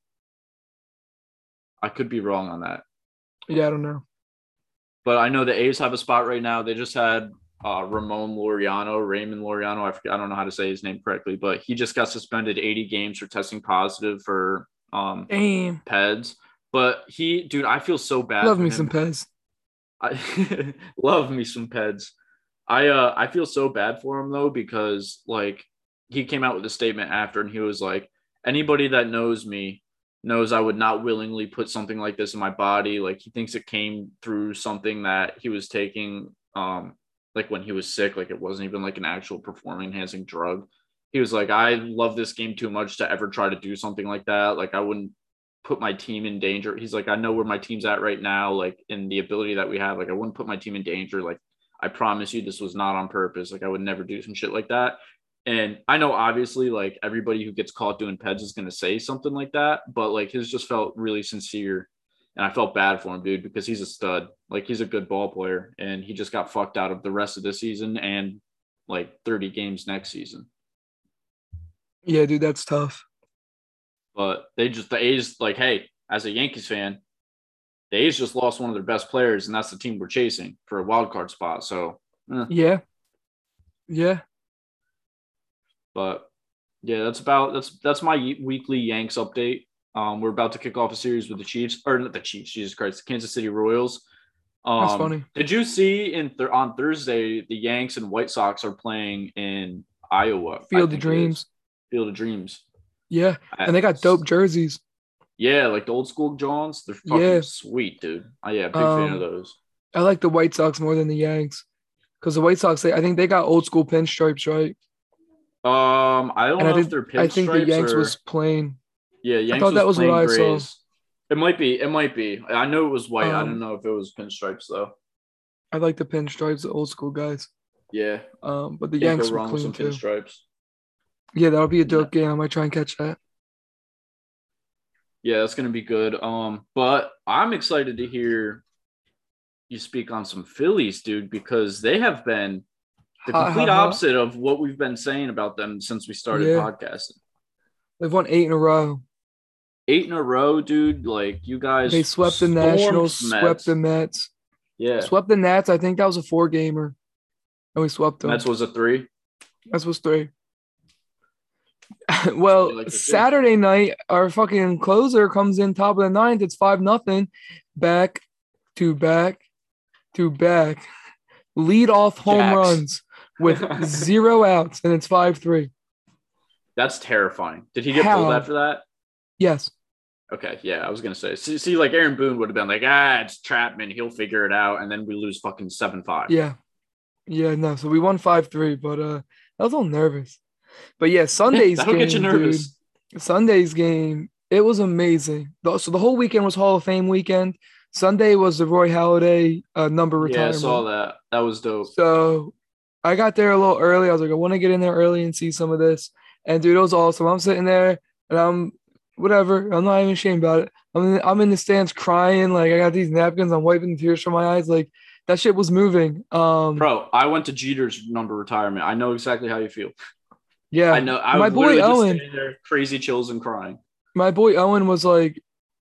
Speaker 1: I could be wrong on that.
Speaker 2: Yeah, I don't know.
Speaker 1: But I know the A's have a spot right now. They just had uh, Ramon Laureano, Raymond Laureano. I forget, I don't know how to say his name correctly, but he just got suspended 80 games for testing positive for um
Speaker 2: Damn.
Speaker 1: PEDs. But he, dude, I feel so bad.
Speaker 2: Love me
Speaker 1: him.
Speaker 2: some Peds.
Speaker 1: I love me some Peds. I uh I feel so bad for him though because like he came out with a statement after and he was like anybody that knows me knows I would not willingly put something like this in my body like he thinks it came through something that he was taking um like when he was sick like it wasn't even like an actual performing enhancing drug. He was like I love this game too much to ever try to do something like that like I wouldn't put my team in danger. He's like, I know where my team's at right now, like in the ability that we have. Like, I wouldn't put my team in danger. Like, I promise you, this was not on purpose. Like, I would never do some shit like that. And I know, obviously, like everybody who gets caught doing peds is gonna say something like that, but like his just felt really sincere, and I felt bad for him, dude, because he's a stud. Like, he's a good ball player, and he just got fucked out of the rest of the season and like 30 games next season.
Speaker 2: Yeah, dude, that's tough.
Speaker 1: But they just the A's like, hey, as a Yankees fan, the A's just lost one of their best players, and that's the team we're chasing for a wild card spot. So, eh.
Speaker 2: Yeah. Yeah.
Speaker 1: But yeah, that's about that's that's my weekly Yanks update. Um, we're about to kick off a series with the Chiefs, or not the Chiefs, Jesus Christ, the Kansas City Royals. Um,
Speaker 2: That's funny.
Speaker 1: Did you see in th- on Thursday the Yanks and White Sox are playing in Iowa?
Speaker 2: Field of
Speaker 1: think it is.
Speaker 2: Dreams.
Speaker 1: Field of Dreams.
Speaker 2: Yeah. And they got dope jerseys.
Speaker 1: Yeah, like the old school Johns. They're fucking
Speaker 2: Yeah.
Speaker 1: sweet, dude. Oh, yeah, big fan
Speaker 2: Um,
Speaker 1: of those.
Speaker 2: I like the White Sox more than the Yanks. Because the White Sox, they, I think they got old school pinstripes, right?
Speaker 1: Um, I don't
Speaker 2: And
Speaker 1: know
Speaker 2: I
Speaker 1: if they're pinstripes
Speaker 2: I think the Yanks
Speaker 1: or
Speaker 2: was plain.
Speaker 1: yeah. Yanks
Speaker 2: thought that was what I saw.
Speaker 1: It might be. It might be. I know it was white. I
Speaker 2: Um,
Speaker 1: don't know if it was pinstripes though.
Speaker 2: I like the pinstripes, the old school guys.
Speaker 1: Yeah,
Speaker 2: Um, but the
Speaker 1: can't
Speaker 2: Yanks
Speaker 1: go
Speaker 2: were clean
Speaker 1: some
Speaker 2: too.
Speaker 1: pinstripes.
Speaker 2: Yeah, that'll be a dope game. I might try and catch that.
Speaker 1: Yeah, that's gonna be good. Um, but I'm excited to hear you speak on some Phillies, dude, because they have been the complete opposite of what we've been saying about them since we started
Speaker 2: Yeah.
Speaker 1: podcasting.
Speaker 2: They've won eight in a row.
Speaker 1: Eight in a row, dude. Like you guys,
Speaker 2: They swept the Nationals,
Speaker 1: the
Speaker 2: swept the Mets,
Speaker 1: Yeah,
Speaker 2: swept the Nats. I think that was a four gamer. And we swept them.
Speaker 1: Mets was a three.
Speaker 2: That's what's three. well,
Speaker 1: like.
Speaker 2: Saturday night, our fucking closer comes in top of the ninth. It's five nothing. Back to back to back. Lead off home
Speaker 1: Jacks.
Speaker 2: runs with zero outs, and it's five three.
Speaker 1: That's terrifying. Did he get
Speaker 2: How?
Speaker 1: pulled after that?
Speaker 2: Yes.
Speaker 1: Okay, yeah, I was gonna say. See, see, like Aaron Boone would have been like, ah, it's Chapman, he'll figure it out, and then we lose fucking seven five.
Speaker 2: Yeah. Yeah, no. So we won five three, but uh I was a little nervous. But yeah, Sunday's game.
Speaker 1: that'll
Speaker 2: game,
Speaker 1: get you nervous.
Speaker 2: dude. Sunday's game, it was amazing. So the whole weekend was Hall of Fame weekend. Sunday was the Roy Halladay uh, number retirement.
Speaker 1: Yeah, I saw that. That was dope.
Speaker 2: So I got there a little early. I was like, I want to get in there early and see some of this. And dude, it was awesome. I'm sitting there and I'm whatever. I'm not even ashamed about it. I'm in, I'm in the stands crying. Like I got these napkins. I'm wiping tears from my eyes. Like that shit was moving. Um,
Speaker 1: Bro, I went to Jeter's number retirement. I know exactly how you feel.
Speaker 2: yeah.
Speaker 1: I know. I
Speaker 2: my
Speaker 1: was
Speaker 2: boy Owen-
Speaker 1: there, crazy chills and crying.
Speaker 2: my boy Owen was like,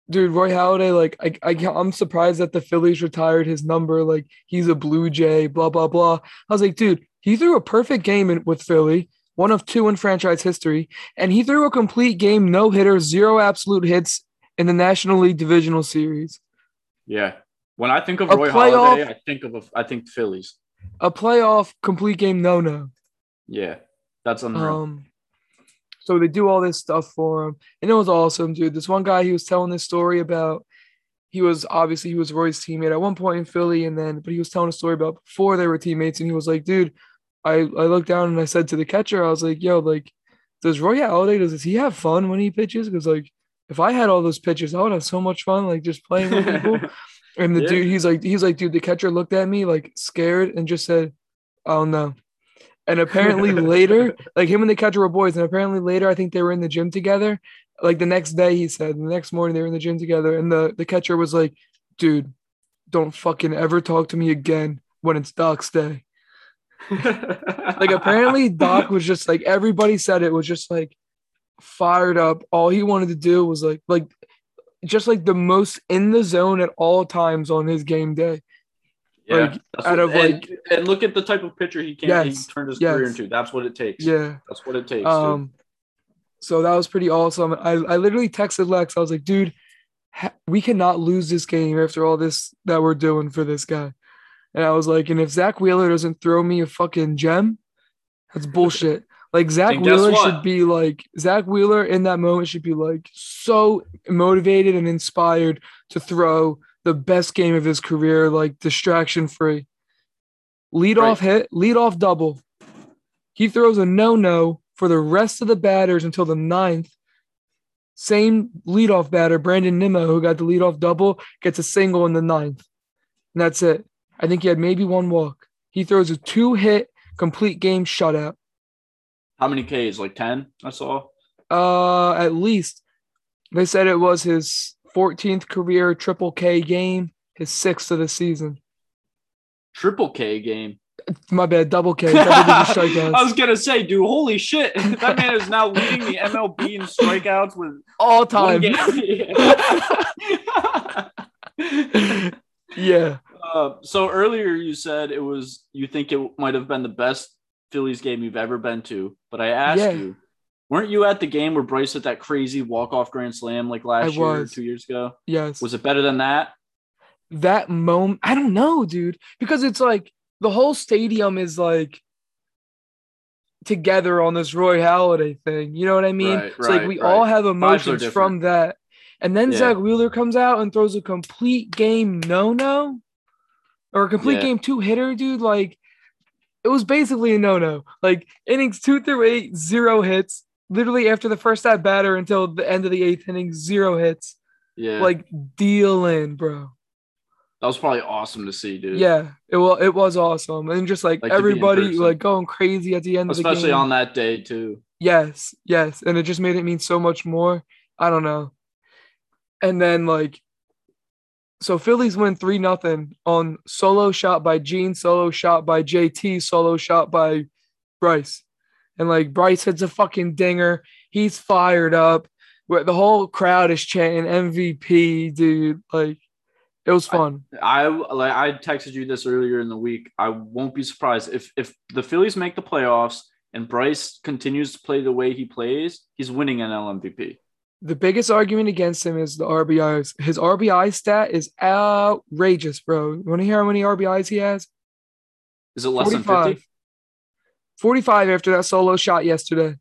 Speaker 2: dude, Roy Halladay, like, I, I, can't- I'm surprised that the Phillies retired his number. Like, he's a Blue Jay, blah, blah, blah. I was like, dude, he threw a perfect game in, with Philly, one of two in franchise history, and he threw a complete game, no hitter, zero absolute hits in the National League Divisional Series.
Speaker 1: Yeah. When I think of
Speaker 2: A
Speaker 1: Roy
Speaker 2: playoff-
Speaker 1: Halladay, I think of a, I think Phillies.
Speaker 2: a playoff complete game no no.
Speaker 1: Yeah, that's unreal.
Speaker 2: Um, so they do all this stuff for him, and it was awesome, dude. This one guy he was telling this story about. He was obviously he was Roy's teammate at one point in Philly, and then but he was telling a story about before they were teammates, and he was like, dude, I I looked down and I said to the catcher, I was like, yo, like, does Roy Halladay does he have fun when he pitches? Because like, if I had all those pitches, I would have so much fun, like just playing with people. And the
Speaker 1: Yeah.
Speaker 2: dude, he's like, he's like, dude, the catcher looked at me like scared and just said, "Oh no." And apparently later, like him and the catcher were boys, and apparently later, I think they were in the gym together. Like the next day, he said, the next morning they were in the gym together, and the the catcher was like, "Dude, don't fucking ever talk to me again when it's Doc's day." Like apparently, Doc was just like everybody said it was just like fired up. All he wanted to do was like like just like the most in the zone at all times on his game day.
Speaker 1: Yeah,
Speaker 2: like, out
Speaker 1: what-
Speaker 2: of,
Speaker 1: and,
Speaker 2: like-
Speaker 1: and look at the type of pitcher he can
Speaker 2: Yes,
Speaker 1: he turned his
Speaker 2: yes.
Speaker 1: career into. That's what it takes.
Speaker 2: Yeah.
Speaker 1: that's what it takes. dude.
Speaker 2: Um, so that was pretty awesome. I, I literally texted Lex. I was like, dude, ha- we cannot lose this game after all this that we're doing for this guy. And I was like, and if Zack Wheeler doesn't throw me a fucking gem, that's bullshit. Like
Speaker 1: Zack
Speaker 2: Wheeler
Speaker 1: what?
Speaker 2: should be like Zack Wheeler in that moment should be like so motivated and inspired to throw the best game of his career, like distraction free. Lead
Speaker 1: Right.
Speaker 2: off hit, lead off double. He throws a no no for the rest of the batters until the ninth. Same leadoff batter, Brandon Nimmo, who got the leadoff double, gets a single in the ninth. And that's it. I think he had maybe one walk. He throws a two hit complete game shutout.
Speaker 1: How many Ks? Like ten? I saw.
Speaker 2: Uh, at least they said it was his 14th career triple K game, his sixth of the season.
Speaker 1: Triple K game.
Speaker 2: My bad, double K, double.
Speaker 1: I was gonna say, dude, holy shit! That man is now leading the MLB in strikeouts with
Speaker 2: all time. yeah.
Speaker 1: Uh, so earlier you said it was you think it might have been the best Phillies game you've ever been to, but I asked
Speaker 2: Yeah.
Speaker 1: you, weren't you at the game where Bryce hit that crazy walk off grand slam like last year or two years ago?
Speaker 2: Yes.
Speaker 1: Was it better than that?
Speaker 2: that moment i don't know dude because it's like the whole stadium is like together on this roy halladay thing you know what i mean
Speaker 1: Right,
Speaker 2: it's like we
Speaker 1: right.
Speaker 2: all have emotions from that and then
Speaker 1: Yeah.
Speaker 2: zack wheeler comes out and throws a complete game no no or a complete
Speaker 1: Yeah.
Speaker 2: game two hitter dude like it was basically a no no like innings two through eight zero hits literally after the first at batter until the end of the eighth inning zero hits.
Speaker 1: Yeah,
Speaker 2: like dealing bro.
Speaker 1: That was probably awesome to see, dude.
Speaker 2: Yeah, it was it was awesome, and just like,
Speaker 1: Like to be in
Speaker 2: everybody like going crazy at the end of the
Speaker 1: especially on that day too.
Speaker 2: yes, yes, and it just made it mean so much more. I don't know, and then like, so Phillies win three nothing on solo shot by Gene, solo shot by JT, solo shot by Bryce, and like Bryce hits a fucking dinger. He's fired up. Where the whole crowd is chanting MVP, dude. Like, it was fun.
Speaker 1: I like I texted you this earlier in the week. I won't be surprised if if the Phillies make the playoffs and Bryce continues to play the way he plays, he's winning an LMVP.
Speaker 2: The biggest argument against him is the RBIs. His RBI stat is outrageous, bro. You want to hear how many RBIs he has?
Speaker 1: Is it less than 50?
Speaker 2: 45 after that solo shot yesterday.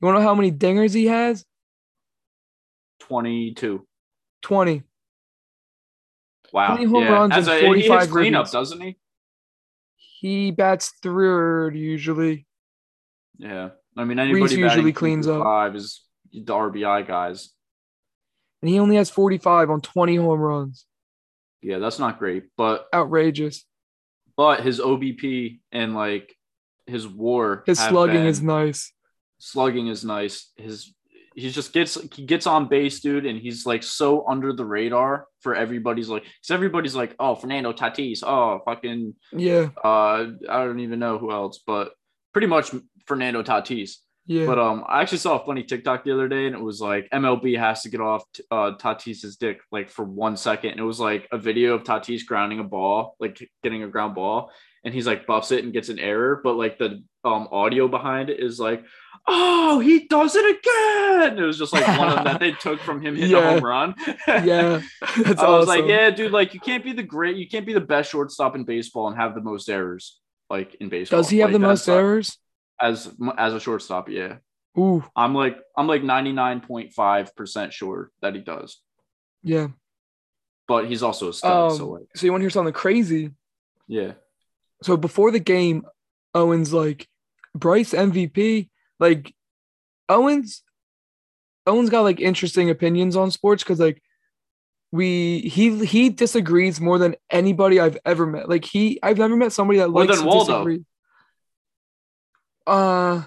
Speaker 2: You want to know how many dingers he has?
Speaker 1: 22.
Speaker 2: 20.
Speaker 1: Wow.
Speaker 2: 20 home
Speaker 1: yeah.
Speaker 2: runs
Speaker 1: As
Speaker 2: and
Speaker 1: a, he hits
Speaker 2: 45
Speaker 1: cleanup, doesn't he?
Speaker 2: He bats third usually.
Speaker 1: Yeah. I mean, anybody
Speaker 2: Rhys usually cleans up.
Speaker 1: five is the RBI guys.
Speaker 2: And he only has 45 on 20 home runs.
Speaker 1: Yeah, that's not great. But
Speaker 2: Outrageous.
Speaker 1: but his OBP and like his WAR,
Speaker 2: His slugging
Speaker 1: been-
Speaker 2: is nice.
Speaker 1: slugging is nice. His he just gets he gets on base, dude, and he's like so under the radar for everybody's like because everybody's like, oh, Fernando Tatis, oh, fucking,
Speaker 2: Yeah.
Speaker 1: uh, I don't even know who else, but pretty much Fernando Tatis.
Speaker 2: Yeah.
Speaker 1: But um, I actually saw a funny TikTok the other day, and it was like MLB has to get off t- uh, Tatis's dick like for one second, and it was like a video of Tatis grounding a ball, like getting a ground ball, and he's like buffs it and gets an error, but like the um audio behind it is like, oh, he does it again. It was just like one of them that they took from him hitting a
Speaker 2: Yeah.
Speaker 1: home run.
Speaker 2: yeah.
Speaker 1: I was
Speaker 2: awesome.
Speaker 1: like, yeah, dude, like you can't be the great, you can't be the best shortstop in baseball and have the most errors. like in baseball.
Speaker 2: Does he have
Speaker 1: Like,
Speaker 2: the most errors?
Speaker 1: as as a shortstop? Yeah,
Speaker 2: Ooh,
Speaker 1: I'm like I'm like 99.5% sure that he does.
Speaker 2: yeah.
Speaker 1: But he's also a stud,
Speaker 2: Um,
Speaker 1: so like
Speaker 2: so you want to hear something crazy?
Speaker 1: yeah.
Speaker 2: So before the game, Owens like Bryce MVP. Like Owens, Owens got like interesting opinions on sports because like we he he disagrees more than anybody I've ever met. Like he I've never met somebody that
Speaker 1: More
Speaker 2: likes
Speaker 1: than Waldo.
Speaker 2: disagree. Uh,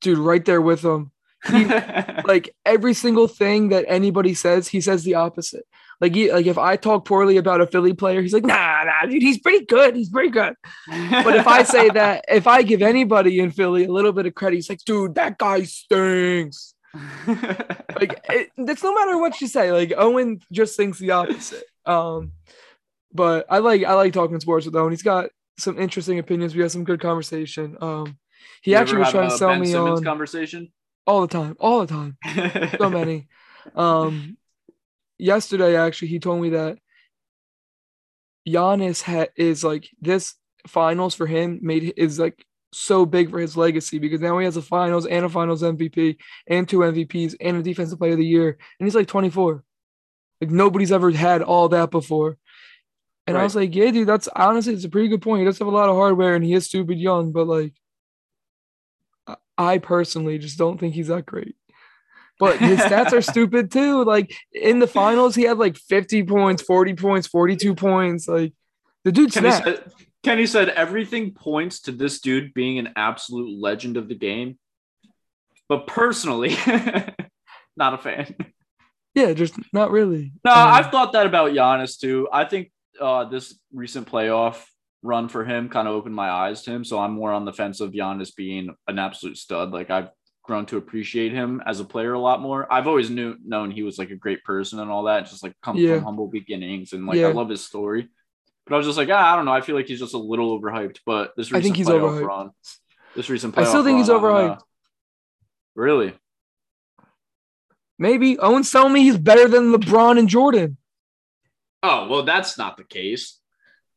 Speaker 2: dude, right there with him. He like every single thing that anybody says, he says the opposite. Like he, like if I talk poorly about a Philly player, he's like, nah, nah, dude, he's pretty good. He's pretty good. But if I say that, if I give anybody in Philly a little bit of credit, he's like, dude, that guy stinks. Like it, it's no matter what you say. Like Owen just thinks the opposite. Um, but I like I like talking sports with Owen. He's got some interesting opinions. We had some good conversation. Um, he
Speaker 1: You
Speaker 2: actually was trying to sell
Speaker 1: ben
Speaker 2: me
Speaker 1: Simmons
Speaker 2: on
Speaker 1: conversation.
Speaker 2: all the time, all the time so many. Um, yesterday actually, he told me that Giannis ha- is like this finals for him made is like so big for his legacy because now he has a finals and a finals MVP and two MVPs and a defensive player of the year, and he's like 24. Like nobody's ever had all that before. And I was like, yeah, dude, that's honestly it's a pretty good point. He does have a lot of hardware and he is stupid young, but like I personally just don't think he's that great. But his stats are stupid too. Like in the finals, he had like 50 points, 40 points, 42 points. Like the dude
Speaker 1: Kenny
Speaker 2: snapped.
Speaker 1: said, Kenny said everything points to this dude being an absolute legend of the game. But personally, not a fan.
Speaker 2: Yeah, just not really.
Speaker 1: No,
Speaker 2: Um,
Speaker 1: I've thought that about Giannis too. I think uh, this recent playoff run for him kind of opened my eyes to him. So I'm more on the fence of Giannis being an absolute stud. Like I've grown to appreciate him as a player a lot more. I've always knew known he was like a great person and all that, just like come
Speaker 2: Yeah.
Speaker 1: from humble beginnings and like
Speaker 2: Yeah.
Speaker 1: I love his story. But I was just like, ah, I don't know. I feel like he's just a little overhyped. But this
Speaker 2: I think he's overhyped.
Speaker 1: run, this recent playoff
Speaker 2: I still think he's
Speaker 1: run, I
Speaker 2: overhyped.
Speaker 1: Really?
Speaker 2: Maybe Owen's telling me he's better than LeBron and Jordan.
Speaker 1: Oh well, that's not the case.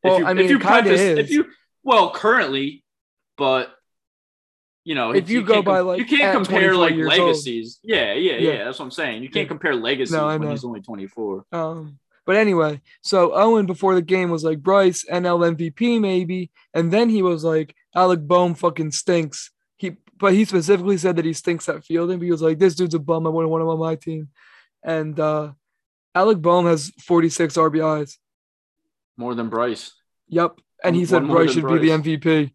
Speaker 2: Well,
Speaker 1: if you,
Speaker 2: I mean,
Speaker 1: if you preface, if you well, currently, but you know,
Speaker 2: If you go by,
Speaker 1: com-
Speaker 2: like,
Speaker 1: you can't compare like legacies. Yeah, yeah, yeah,
Speaker 2: Yeah.
Speaker 1: That's what I'm saying. You can't
Speaker 2: Yeah.
Speaker 1: compare legacies
Speaker 2: No,
Speaker 1: when he's only 24.
Speaker 2: Um, but anyway, so Owen before the game was like Bryce NL MVP maybe, and then he was like Alec Bohm fucking stinks. He but he specifically said that he stinks at fielding. But he was like, this dude's a bum. I wouldn't want him on my team. And uh, Alec Bohm has 46 RBIs.
Speaker 1: More than Bryce.
Speaker 2: Yep. And he
Speaker 1: One
Speaker 2: said Bryce should be the MVP.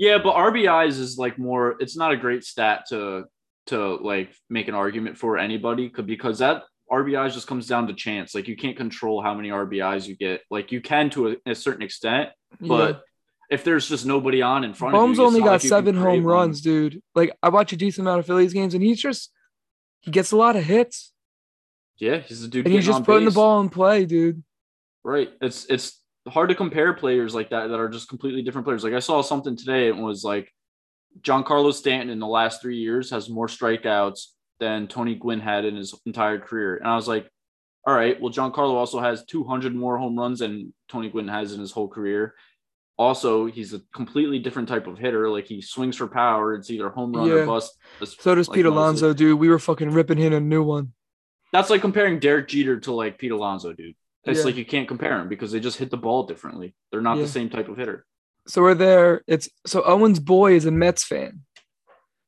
Speaker 1: Yeah, but RBIs is like more. It's not a great stat to to like make an argument for anybody because that RBIs just comes down to chance. Like you can't control how many RBIs you get. Like you can to a, a certain extent, but if there's just nobody on in front
Speaker 2: Bohm's
Speaker 1: of you,
Speaker 2: only got
Speaker 1: like
Speaker 2: seven home
Speaker 1: one.
Speaker 2: runs, dude. Like I watch a decent amount of Phillies games, and he's just he gets a lot of hits,
Speaker 1: Yeah, he's a dude.
Speaker 2: and he's just putting the ball in play, dude.
Speaker 1: Right. It's it's hard to compare players like that that are just completely different players. Like I saw something today. It was like John Carlos Stanton in the last three years has more strikeouts than Tony Gwynn had in his entire career. And I was like, all right, well, Giancarlo also has 200 more home runs than Tony Gwynn has in his whole career. Also, he's a completely different type of hitter. Like he swings for power. It's either home run
Speaker 2: Yeah.
Speaker 1: or bust.
Speaker 2: So does
Speaker 1: like
Speaker 2: Pete Alonso, dude. We were fucking ripping him a new one.
Speaker 1: That's like comparing Derek Jeter to like Pete Alonso, dude. It's
Speaker 2: Yeah.
Speaker 1: like you can't compare them because they just hit the ball differently. They're not
Speaker 2: Yeah.
Speaker 1: the same type of hitter.
Speaker 2: So we're there. It's so Owen's boy is a Mets fan.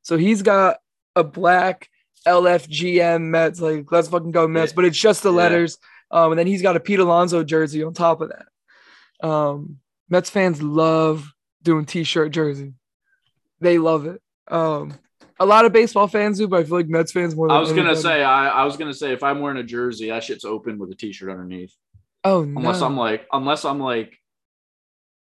Speaker 2: So he's got a black LFGM Mets, like let's fucking go Mets,
Speaker 1: Yeah.
Speaker 2: but it's just the letters. Um, and then he's got a Pete Alonso jersey on top of that. Um, Mets fans love doing t-shirt jersey. They love it. Um, a lot of baseball fans do, but I feel like Mets fans more than
Speaker 1: I was gonna say, I, I was gonna say, if I'm wearing a jersey, that shit's open with a t-shirt underneath.
Speaker 2: Oh
Speaker 1: Unless
Speaker 2: no.
Speaker 1: I'm like, unless I'm like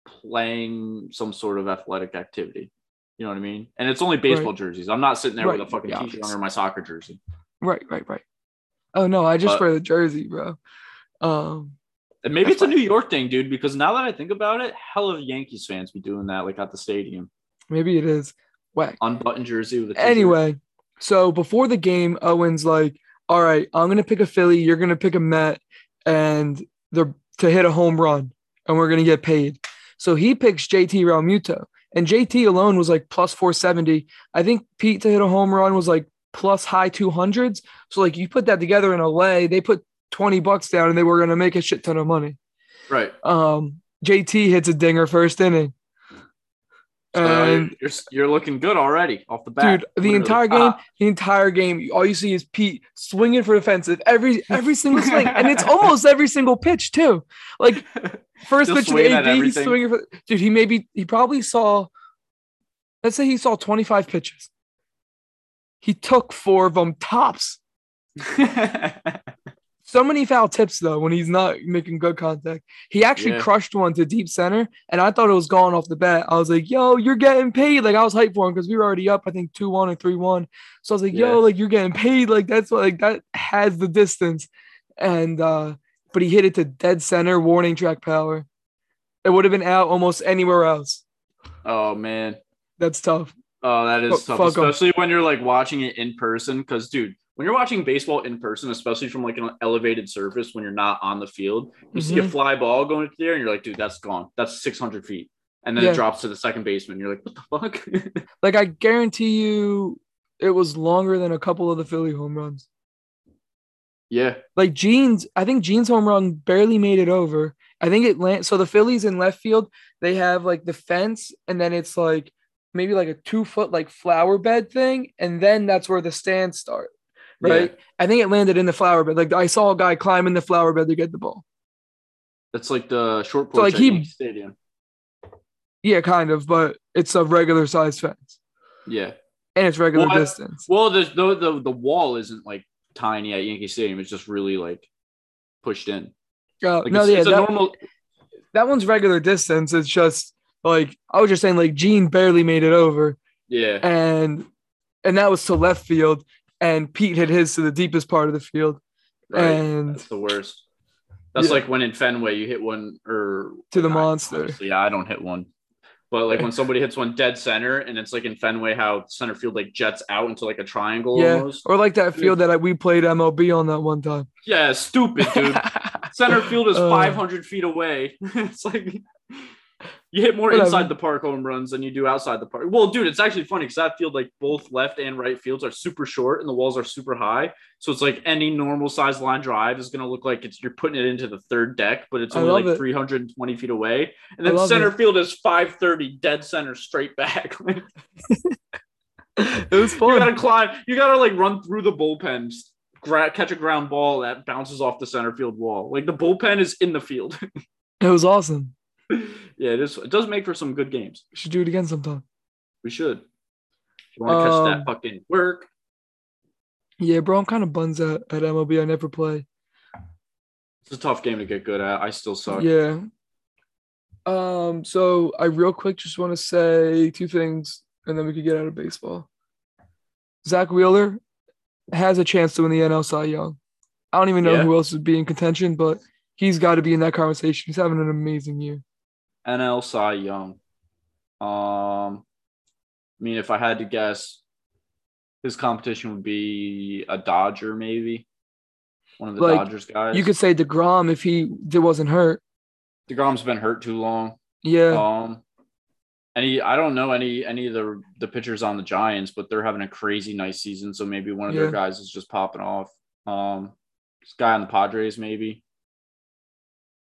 Speaker 1: playing some sort of athletic activity. You know what I mean? And it's only baseball
Speaker 2: Right.
Speaker 1: jerseys. I'm not sitting there with a fucking
Speaker 2: yeah,
Speaker 1: t-shirt under my soccer jersey.
Speaker 2: right, right, right. Oh no, I just
Speaker 1: But-
Speaker 2: wear the jersey, bro. Um,
Speaker 1: And maybe it's a New York thing, dude. Because now that I think about it, hell of Yankees fans be doing that, like at the stadium,
Speaker 2: maybe it is whack.
Speaker 1: unbuttoned jersey with a t-shirt.
Speaker 2: Anyway, so before the game, Owen's like, "All right, I'm gonna pick a Philly. You're gonna pick a Met, and they're to hit a home run, and we're gonna get paid." So he picks JT Realmuto, and JT alone was like plus 470. I think Pete to hit a home run was like plus high 200s. So like you put that together in a LA, they put 20 bucks down and they were going to make a shit ton of money.
Speaker 1: Right.
Speaker 2: Um, JT hits a dinger first inning.
Speaker 1: So
Speaker 2: And
Speaker 1: you're you're looking good already off the bat.
Speaker 2: dude, the
Speaker 1: Literally.
Speaker 2: entire game,
Speaker 1: Ah,
Speaker 2: the entire game, all you see is Pete swinging for defensive every every single swing, and it's almost every single pitch too. Like first pitch to the AB, he's swinging for. Dude, he maybe he probably saw. Let's say he saw twenty five pitches. He took four of them tops. So many foul tips though when he's not making good contact. He actually
Speaker 1: Yeah.
Speaker 2: crushed one to deep center, and I thought it was gone off the bat. I was like, "Yo, you're getting paid!" Like I was hyped for him because we were already up, I think two one or three one. So I was like,
Speaker 1: Yeah.
Speaker 2: "Yo, like you're getting paid! Like that's what like that has the distance." And uh but he hit it to dead center, warning track power. It would have been out almost anywhere else.
Speaker 1: oh man.
Speaker 2: That's tough.
Speaker 1: Oh, that is
Speaker 2: Fuck-
Speaker 1: tough,
Speaker 2: 'em.
Speaker 1: especially when you're like watching it in person. Because, dude, when you're watching baseball in person, especially from like an elevated surface, when you're not on the field, you see a
Speaker 2: Mhm.
Speaker 1: fly ball going into there, and you're like, dude, that's gone. That's 600 feet, and then
Speaker 2: Yeah.
Speaker 1: it drops to the second baseman. You're like, what the fuck?
Speaker 2: Like I guarantee you, it was longer than a couple of the Philly home runs.
Speaker 1: yeah,
Speaker 2: like Gene's, I think Gene's home run barely made it over. I think it land so the Phillies in left field, they have like the fence, and then it's like maybe like a two foot like flower bed thing, and then that's where the stands start. Right. I think it landed in the flower bed. Like I saw a guy climb in the flower bed to get the ball.
Speaker 1: That's like the short
Speaker 2: So, like, he-
Speaker 1: Stadium.
Speaker 2: Yeah, kind of, but it's a regular size fence.
Speaker 1: Yeah.
Speaker 2: And it's regular
Speaker 1: Well, I-
Speaker 2: distance.
Speaker 1: Well, the, the the the wall isn't like tiny at Yankee Stadium. It's just really like pushed in.
Speaker 2: Uh,
Speaker 1: Like
Speaker 2: no,
Speaker 1: it's,
Speaker 2: yeah,
Speaker 1: it's
Speaker 2: that,
Speaker 1: normal.
Speaker 2: that one's regular distance. It's just like I was just saying, like Gene barely made it over.
Speaker 1: Yeah.
Speaker 2: and and that was to left field and Pete hit his to the deepest part of the field
Speaker 1: Right.
Speaker 2: and
Speaker 1: That's the worst. That's
Speaker 2: Yeah.
Speaker 1: like when in Fenway you hit one or
Speaker 2: to the
Speaker 1: I-
Speaker 2: monster.
Speaker 1: Yeah, I don't hit one. But like when somebody hits one dead center and it's like in Fenway how center field like jets out into like a triangle
Speaker 2: Yeah,
Speaker 1: almost.
Speaker 2: or like that field that I, we played MLB on that one time.
Speaker 1: Yeah, stupid dude. center field is
Speaker 2: Uh,
Speaker 1: 500 feet away. it's like you hit more
Speaker 2: Whatever.
Speaker 1: inside the park home runs than you do outside the park. Well, dude, it's actually funny because that field, like both left and right fields, are super short and the walls are super high. So it's like any normal size line drive is going to look like it's you're putting it into the third deck, but it's only like
Speaker 2: it.
Speaker 1: 320 feet away. And then center
Speaker 2: it.
Speaker 1: field is 530 dead center straight back.
Speaker 2: it was fun.
Speaker 1: you gotta climb. You gotta like run through the bullpen, gra- catch a ground ball that bounces off the center field wall. Like the bullpen is in the field.
Speaker 2: It was awesome.
Speaker 1: Yeah, it is. It does make for some good games.
Speaker 2: We should do it again sometime.
Speaker 1: We should. If you want to catch
Speaker 2: Um,
Speaker 1: that fucking work.
Speaker 2: Yeah, bro, I'm kind of buns at, at MLB. I never play.
Speaker 1: It's a tough game to get good at. I still suck.
Speaker 2: Yeah. Um. So I real quick just want to say two things, and then we could get out of baseball. Zack Wheeler has a chance to win the NL Cy Young. I don't even know
Speaker 1: Yeah.
Speaker 2: who else would be in contention, but he's got to be in that conversation. He's having an amazing year.
Speaker 1: NL Cy Young. Um, I mean, if I had to guess, his competition would be a Dodger, maybe one of the
Speaker 2: Like,
Speaker 1: Dodgers guys.
Speaker 2: You could say Degrom if he wasn't hurt.
Speaker 1: Degrom's been hurt too long.
Speaker 2: Yeah.
Speaker 1: Um, any I don't know any any of the the pitchers on the Giants, but they're having a crazy nice season. So maybe one of
Speaker 2: Yeah.
Speaker 1: their guys is just popping off. Um, this guy on the Padres, maybe.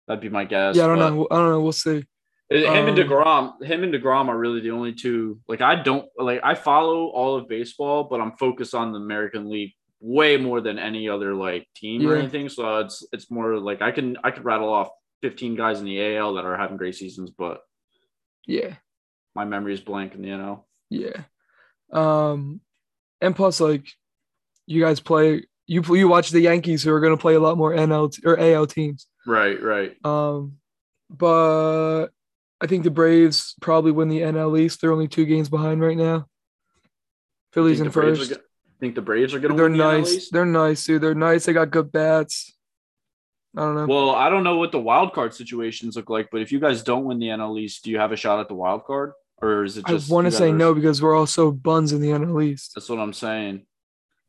Speaker 1: That'd be my guess.
Speaker 2: yeah. I don't
Speaker 1: but
Speaker 2: know. I don't know. We'll see.
Speaker 1: Him and
Speaker 2: Um,
Speaker 1: Degrom, him and Degrom are really the only two. Like I don't like I follow all of baseball, but I'm focused on the American League way more than any other like team or anything. So it's it's more like I can I could rattle off 15 guys in the AL that are having great seasons, but
Speaker 2: Yeah.
Speaker 1: my memory is blank in the NL.
Speaker 2: Yeah. Um, and plus, like, you guys play. You you watch the Yankees, who are going to play a lot more NL t- or AL teams.
Speaker 1: Right, right.
Speaker 2: Um, but I think the Braves probably win the NL East. They're only two games behind right now. Phillies in
Speaker 1: think the Braves are
Speaker 2: first.
Speaker 1: go- think the Braves are going to
Speaker 2: They're
Speaker 1: win the NL
Speaker 2: nice.
Speaker 1: East?
Speaker 2: They're nice, dude. They're nice. They got good bats. I don't know.
Speaker 1: Well, I don't know what the wild card situations look like, but if you guys don't win the NL East, do you have a shot at the wild card, or is it Just
Speaker 2: I
Speaker 1: just?
Speaker 2: want to say
Speaker 1: guys
Speaker 2: no because we're also buns in the NL East.
Speaker 1: That's what I'm saying.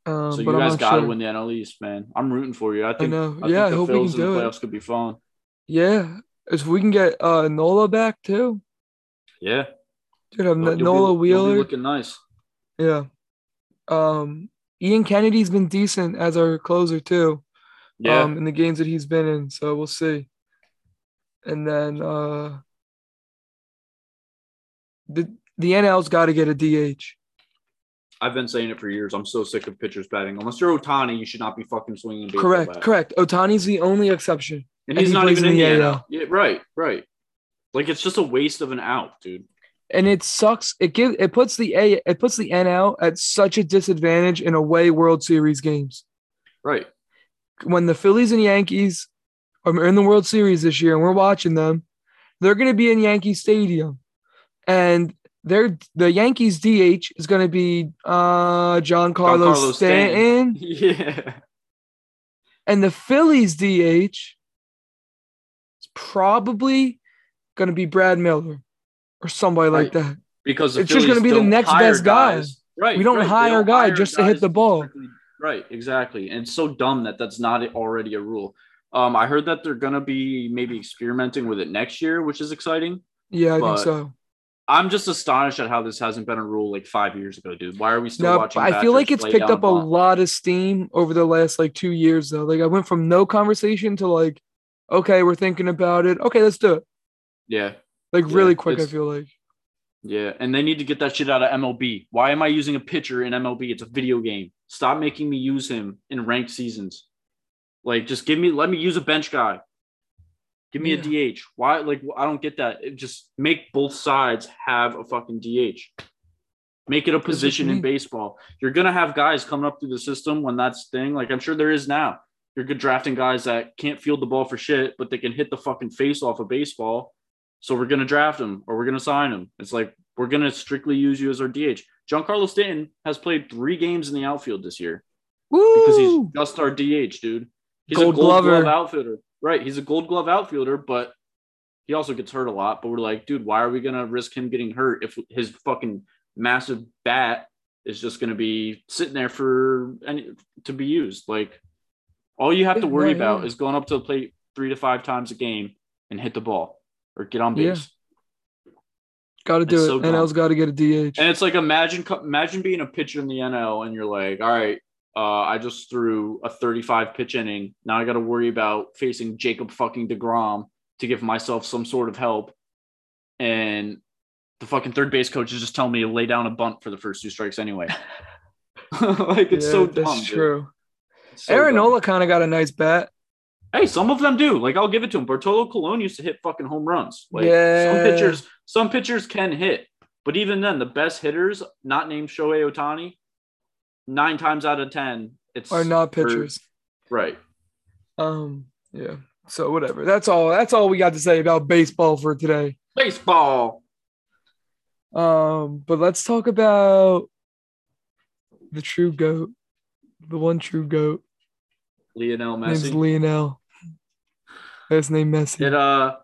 Speaker 2: Um,
Speaker 1: So you guys got to
Speaker 2: sure.
Speaker 1: win the NL East, man. I'm rooting for you. I think.
Speaker 2: know.
Speaker 1: I
Speaker 2: Yeah, I
Speaker 1: think the
Speaker 2: hope we can
Speaker 1: in the
Speaker 2: do it.
Speaker 1: playoffs could be fun.
Speaker 2: Yeah, If we can get uh Nola back too,
Speaker 1: Yeah.
Speaker 2: dude, have
Speaker 1: You'll
Speaker 2: Nola
Speaker 1: you'll be
Speaker 2: Wheeler.
Speaker 1: looking nice.
Speaker 2: Yeah. Um, Ian Kennedy's been decent as our closer too.
Speaker 1: Yeah.
Speaker 2: Um, in the games that he's been in, so we'll see. And then uh, the the NL's got to get a DH.
Speaker 1: I've been saying it for years. I'm so sick of pitchers batting. Unless you're Ohtani, you should not be fucking swinging.
Speaker 2: Correct, correct. Ohtani's the only exception.
Speaker 1: And
Speaker 2: And
Speaker 1: he's
Speaker 2: he
Speaker 1: not even in the NL.
Speaker 2: AL.
Speaker 1: Yeah, right, right. Like it's just a waste of an out, dude.
Speaker 2: and it sucks. It gives it puts the A it puts the NL at such a disadvantage in away World Series games.
Speaker 1: Right.
Speaker 2: When the Phillies and Yankees are in the World Series this year, and we're watching them, they're going to be in Yankee Stadium, and they're the Yankees DH is going to be uh John Carlos,
Speaker 1: Giancarlo
Speaker 2: Stanton,
Speaker 1: Yeah.
Speaker 2: and the Phillies DH probably going to be Brad Miller or somebody like that.
Speaker 1: Because
Speaker 2: It's just gonna be the next best guy.
Speaker 1: guys. Right.
Speaker 2: We don't
Speaker 1: right.
Speaker 2: Hire a guy
Speaker 1: hire
Speaker 2: just to hit the ball.
Speaker 1: strictly- Right. Exactly. And so dumb that that's not already a rule. Um, I heard that they're gonna be maybe experimenting with it next year, which is exciting.
Speaker 2: Yeah, I think so.
Speaker 1: I'm just astonished at how this hasn't been a rule like five years ago, dude. Why are we still
Speaker 2: No,
Speaker 1: watching?
Speaker 2: I feel like it's picked up a lot of steam over the last like two years though. Like I went from no conversation to like, okay, we're thinking about it. Okay, let's do it.
Speaker 1: Yeah.
Speaker 2: Like
Speaker 1: Yeah,
Speaker 2: really quick, I feel like.
Speaker 1: Yeah, and they need to get that shit out of MLB. Why am I using a pitcher in MLB? It's a video game. Stop making me use him in ranked seasons. Like, just give me, let me use a bench guy. Give me a DH. Why? Like, I don't get that. It just make both sides have a fucking DH. Make it a position in baseball. You're gonna have guys coming up through the system when that's thing. Like I'm sure there is now. You're good drafting guys that can't field the ball for shit, but they can hit the fucking face off a baseball. So we're gonna draft him or we're gonna sign him. It's like we're gonna strictly use you as our DH. Giancarlo Stanton has played three games in the outfield this year because he's just our DH, dude. He's
Speaker 2: Gold
Speaker 1: a gold
Speaker 2: glover.
Speaker 1: glove outfielder. Right. He's a gold glove outfielder, but he also gets hurt a lot. But we're like, dude, why are we gonna risk him getting hurt if his fucking massive bat is just gonna be sitting there for any to be used? Like all you have to
Speaker 2: Yeah,
Speaker 1: worry
Speaker 2: no,
Speaker 1: about is going up to the plate three to five times a game and hit the ball or get on
Speaker 2: Yeah.
Speaker 1: base.
Speaker 2: Got to do
Speaker 1: It's
Speaker 2: it.
Speaker 1: so.
Speaker 2: NL's got to get a DH.
Speaker 1: And it's like imagine imagine being a pitcher in the NL and you're like, all right, uh, I just threw a 35 pitch inning. Now I got to worry about facing Jacob fucking Degrom to give myself some sort of help. And the fucking third base coach is just telling me to lay down a bunt for the first two strikes anyway. like it's
Speaker 2: Yeah,
Speaker 1: so
Speaker 2: that's
Speaker 1: dumb. dude.
Speaker 2: true.
Speaker 1: So
Speaker 2: Aaron. Nola kind of got a nice bat.
Speaker 1: Hey, some of them do. Like I'll give it to him. Bartolo Colon used to hit fucking home runs. Like some pitchers, some pitchers can hit, but even then, the best hitters, not named Shohei Ohtani, nine times out of ten, it's
Speaker 2: Are not
Speaker 1: for-
Speaker 2: pitchers.
Speaker 1: right.
Speaker 2: Um, yeah. So whatever. That's all. That's all we got to say about baseball for today.
Speaker 1: Baseball.
Speaker 2: Um, but let's talk about the true goat, the one true goat.
Speaker 1: Lionel Messi.
Speaker 2: Name's Lionel. His name Messi.
Speaker 1: It uh,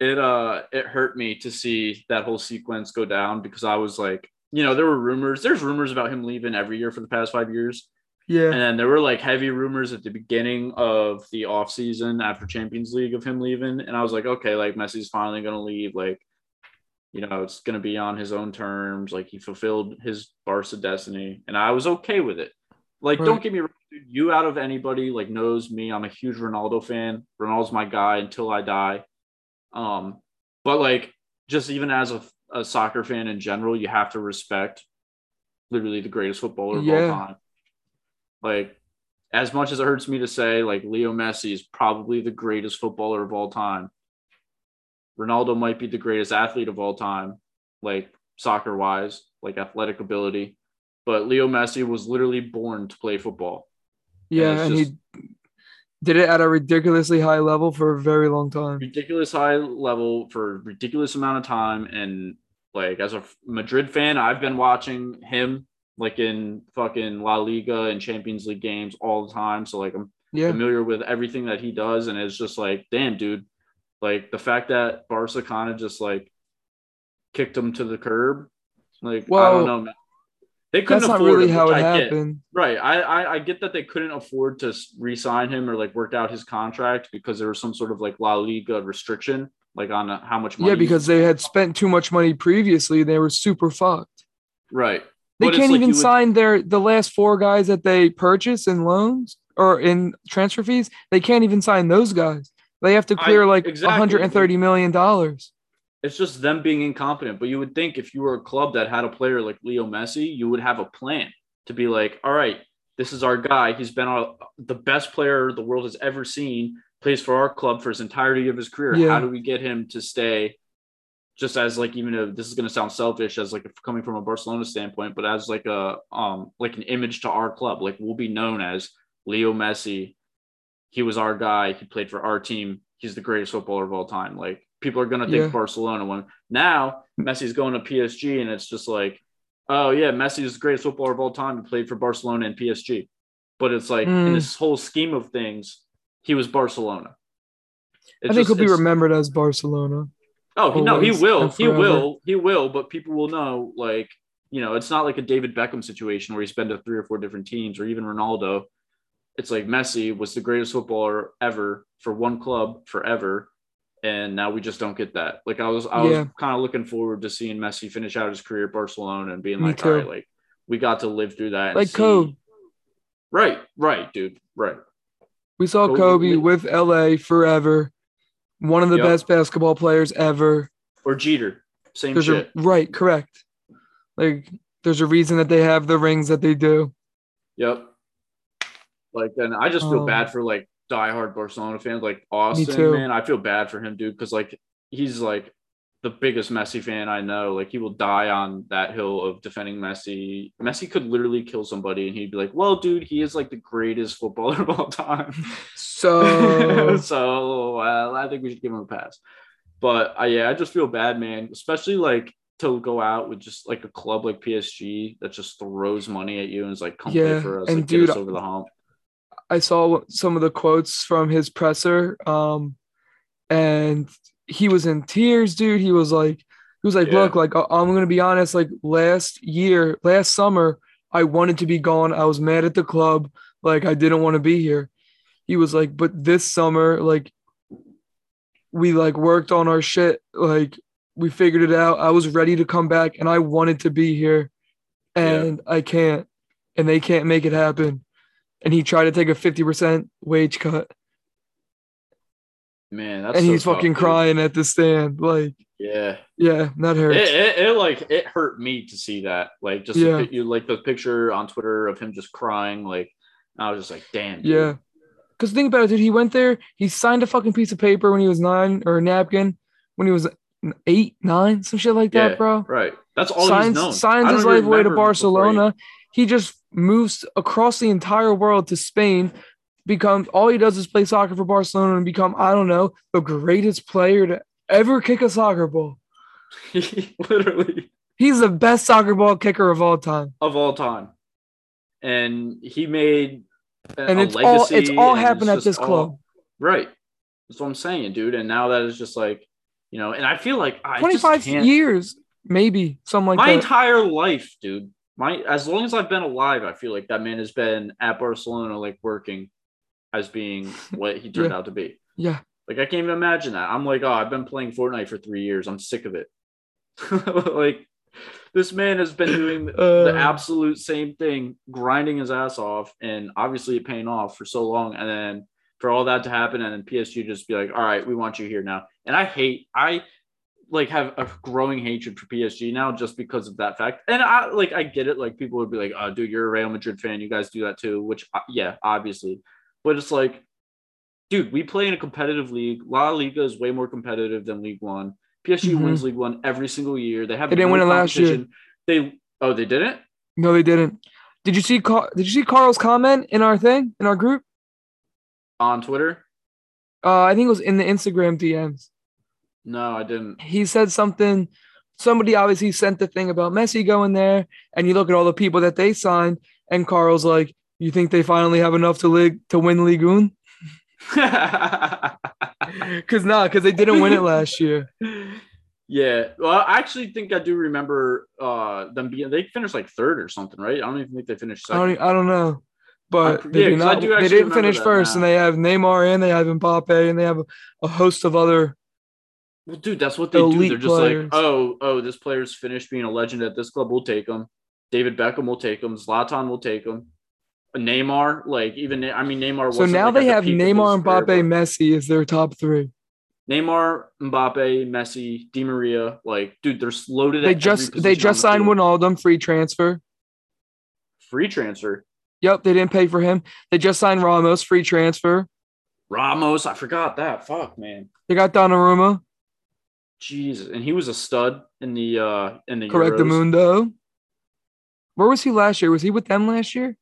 Speaker 1: it uh, it hurt me to see that whole sequence go down because I was like, you know, there were rumors. There's rumors about him leaving every year for the past five years.
Speaker 2: yeah.
Speaker 1: And then there were like heavy rumors at the beginning of the offseason after Champions League of him leaving. And I was like, okay, like Messi's finally going to leave. Like, you know, it's going to be on his own terms. Like, he fulfilled his Barca destiny. And I was okay with it. Like,
Speaker 2: Right.
Speaker 1: don't get me wrong, dude. You out of anybody like knows me. I'm a huge Ronaldo fan. Ronaldo's my guy until I die. Um, but like, just even as a, a soccer fan in general, you have to respect literally the greatest footballer of
Speaker 2: Yeah.
Speaker 1: all time. Like, as much as it hurts me to say, like Leo Messi is probably the greatest footballer of all time. Ronaldo might be the greatest athlete of all time, like soccer wise, like athletic ability. But Leo Messi was literally born to play football.
Speaker 2: yeah,
Speaker 1: it's
Speaker 2: and
Speaker 1: just-
Speaker 2: he did it at a ridiculously high level for a very long time.
Speaker 1: ridiculous high level for a ridiculous amount of time. And like as a Madrid fan, I've been watching him like in fucking La Liga and Champions League games all the time. So like I'm
Speaker 2: Yeah.
Speaker 1: familiar with everything that he does, and it's just like, damn, dude. Like the fact that Barca kind of just like kicked him to the curb. Like I don't know. man. They couldn't
Speaker 2: That's not
Speaker 1: afford
Speaker 2: really
Speaker 1: him,
Speaker 2: how it
Speaker 1: I get.
Speaker 2: happened.
Speaker 1: Right. I, I I get that they couldn't afford to re-sign him or like work out his contract because there was some sort of like La Liga restriction, like on uh, how much money.
Speaker 2: Yeah, because they had spent too much money previously. They were super fucked.
Speaker 1: right.
Speaker 2: They
Speaker 1: But
Speaker 2: can't
Speaker 1: like
Speaker 2: even
Speaker 1: would-
Speaker 2: sign their the last four guys that they purchased in loans or in transfer fees. They can't even sign those guys. They have to
Speaker 1: I-
Speaker 2: clear like
Speaker 1: exactly.
Speaker 2: 130 million dollars.
Speaker 1: It's just them being incompetent. But you would think if you were a club that had a player like Leo Messi, you would have a plan to be like, all right, this is our guy. He's been our, the best player the world has ever seen. Plays for our club for his entirety of his career.
Speaker 2: Yeah.
Speaker 1: How do we get him to stay? Just as like even if this is going to sound selfish as like coming from a Barcelona standpoint, but as like a um like an image to our club, like we'll be known as Leo Messi. He was our guy. He played for our team. He's the greatest footballer of all time. Like people are gonna think
Speaker 2: Yeah.
Speaker 1: Barcelona when now Messi's going to PSG and it's just like, oh yeah, Messi is the greatest footballer of all time. He played for Barcelona and PSG. But it's like in
Speaker 2: Mm.
Speaker 1: this whole scheme of things, he was Barcelona. It's
Speaker 2: I think
Speaker 1: just-
Speaker 2: he'll be remembered as Barcelona.
Speaker 1: Oh he, no, he will. He will. He will. But people will know, like, you know, it's not like a David Beckham situation where he's been to three or four different teams, or even Ronaldo. It's like Messi was the greatest footballer ever for one club forever, and now we just don't get that. Like I was, I
Speaker 2: Yeah.
Speaker 1: was kind of looking forward to seeing Messi finish out his career at Barcelona and being
Speaker 2: Me
Speaker 1: like, all right, like we got to live through that.
Speaker 2: Like
Speaker 1: see-
Speaker 2: Kobe.
Speaker 1: Right, right, dude, right.
Speaker 2: We saw
Speaker 1: Kobe
Speaker 2: Kobe with LA forever. One of the
Speaker 1: Yep.
Speaker 2: best basketball players ever.
Speaker 1: Or Jeter, same
Speaker 2: There's a
Speaker 1: shit.
Speaker 2: right, correct. Like there's a reason that they have the rings that they do.
Speaker 1: Yep. Like, and I just feel
Speaker 2: Um,
Speaker 1: bad for like diehard Barcelona fans, like Austin, man. I feel bad for him, dude, because like he's like the biggest Messi fan I know. Like, he will die on that hill of defending Messi. Messi could literally kill somebody, and he'd be like, "Well, dude, he is like the greatest footballer of all time."
Speaker 2: So
Speaker 1: so uh, I think we should give him a pass. But uh, yeah, I just feel bad, man. Especially like to go out with just like a club like PSG that just throws money at you and is like, "Come
Speaker 2: Yeah,
Speaker 1: play for us,
Speaker 2: and
Speaker 1: like, get
Speaker 2: dude,
Speaker 1: us over the hump."
Speaker 2: I saw some of the quotes from his presser, um, and he was in tears, dude. He was like, he was like,
Speaker 1: Yeah.
Speaker 2: look, like I'm gonna be honest. Like last year, last summer, I wanted to be gone. I was mad at the club. Like I didn't want to be here. He was like, but this summer, like we like worked on our shit. Like we figured it out. I was ready to come back, and I wanted to be here,
Speaker 1: Yeah.
Speaker 2: and I can't, and they can't make it happen and he tried to take a 50% wage cut
Speaker 1: Man, that's
Speaker 2: and
Speaker 1: so
Speaker 2: he's
Speaker 1: tough,
Speaker 2: fucking
Speaker 1: dude.
Speaker 2: crying at the stand like
Speaker 1: Yeah,
Speaker 2: yeah that
Speaker 1: it,
Speaker 2: hurts
Speaker 1: it, it like it hurt me to see that. Like, just
Speaker 2: Yeah.
Speaker 1: you like the picture on Twitter of him just crying. Like, I was just like, "Damn." dude.
Speaker 2: yeah because think about it dude he went there he signed a fucking piece of paper when he was nine or a napkin when he was eight nine some shit like that
Speaker 1: Yeah,
Speaker 2: bro
Speaker 1: Right. That's all
Speaker 2: signs, signs his life away to
Speaker 1: remember him before he-
Speaker 2: barcelona he just moves across the entire world to spain becomes all he does is play soccer for barcelona and become i don't know the greatest player to ever kick a soccer ball
Speaker 1: literally
Speaker 2: he's the best soccer ball kicker of all time
Speaker 1: of all time, and he made
Speaker 2: and it's all it's all happened at this
Speaker 1: all-
Speaker 2: club.
Speaker 1: right? That's what I'm saying, dude. And now that is just like, you know, and I feel like I
Speaker 2: Twenty
Speaker 1: just can't-
Speaker 2: years, maybe something like
Speaker 1: my
Speaker 2: that.
Speaker 1: entire life, dude. My as long as I've been alive, I feel like that man has been at Barcelona, like working as being what he turned
Speaker 2: Yeah.
Speaker 1: out to be.
Speaker 2: yeah,
Speaker 1: Like I can't even imagine that. I'm like, oh, I've been playing Fortnite for three years. I'm sick of it. like this man has been doing the
Speaker 2: Uh.
Speaker 1: absolute same thing, grinding his ass off, and obviously it paying off for so long. And then for all that to happen, and then PSG just be like, all right, we want you here now. And I hate, I like have a growing hatred for PSG now just because of that fact. And I like, I get it. Like people would be like, oh, dude, you're a Real Madrid fan. You guys do that too, which, uh, yeah, obviously. But it's like, dude, we play in a competitive league. La Liga is way more competitive than League One. PSG
Speaker 2: Mhm.
Speaker 1: wins League One every single year. They have
Speaker 2: They didn't win it last year.
Speaker 1: They oh they didn't.
Speaker 2: no, they didn't. Did you see? Car- Did you see Carl's comment in our thing in our group?
Speaker 1: on Twitter?
Speaker 2: Uh, I think it was in the Instagram DMs.
Speaker 1: No, I didn't.
Speaker 2: He said something. Somebody obviously sent the thing about Messi going there, and you look at all the people that they signed, and Carl's like, "You think they finally have enough to league to win Ligue 1? Because nah, because they didn't win it last year.
Speaker 1: Yeah. Well, I actually think I do remember uh them being they finished like third or something, right? I don't even think they finished
Speaker 2: I
Speaker 1: second.
Speaker 2: don't, I don't know, but
Speaker 1: I'm-
Speaker 2: they,
Speaker 1: yeah, I
Speaker 2: not, they didn't finish first,
Speaker 1: now.
Speaker 2: and they have Neymar and they have Mbappe and they have a, a host of other.
Speaker 1: Well, dude, that's what they do. They're just
Speaker 2: players.
Speaker 1: like, oh, oh, this player's finished being a legend at this club. We'll take him. David Beckham will take him. Zlatan will take him. Neymar, like even I mean Neymar.
Speaker 2: So now
Speaker 1: like,
Speaker 2: they
Speaker 1: at the
Speaker 2: have Neymar,
Speaker 1: his career,
Speaker 2: Mbappe, Messi as their top three.
Speaker 1: Neymar, Mbappe, Messi, Di Maria. Like, dude, they're loaded.
Speaker 2: They just they just signed
Speaker 1: field.
Speaker 2: Wijnaldum free transfer.
Speaker 1: free transfer.
Speaker 2: Yep, they didn't pay for him. They just signed Ramos free transfer.
Speaker 1: Ramos, I forgot that. Fuck, man.
Speaker 2: They got Donnarumma,
Speaker 1: Jesus, and he was a stud in the uh in the
Speaker 2: correct
Speaker 1: Euros.
Speaker 2: Mundo. Where was he last year? Was he with them last year?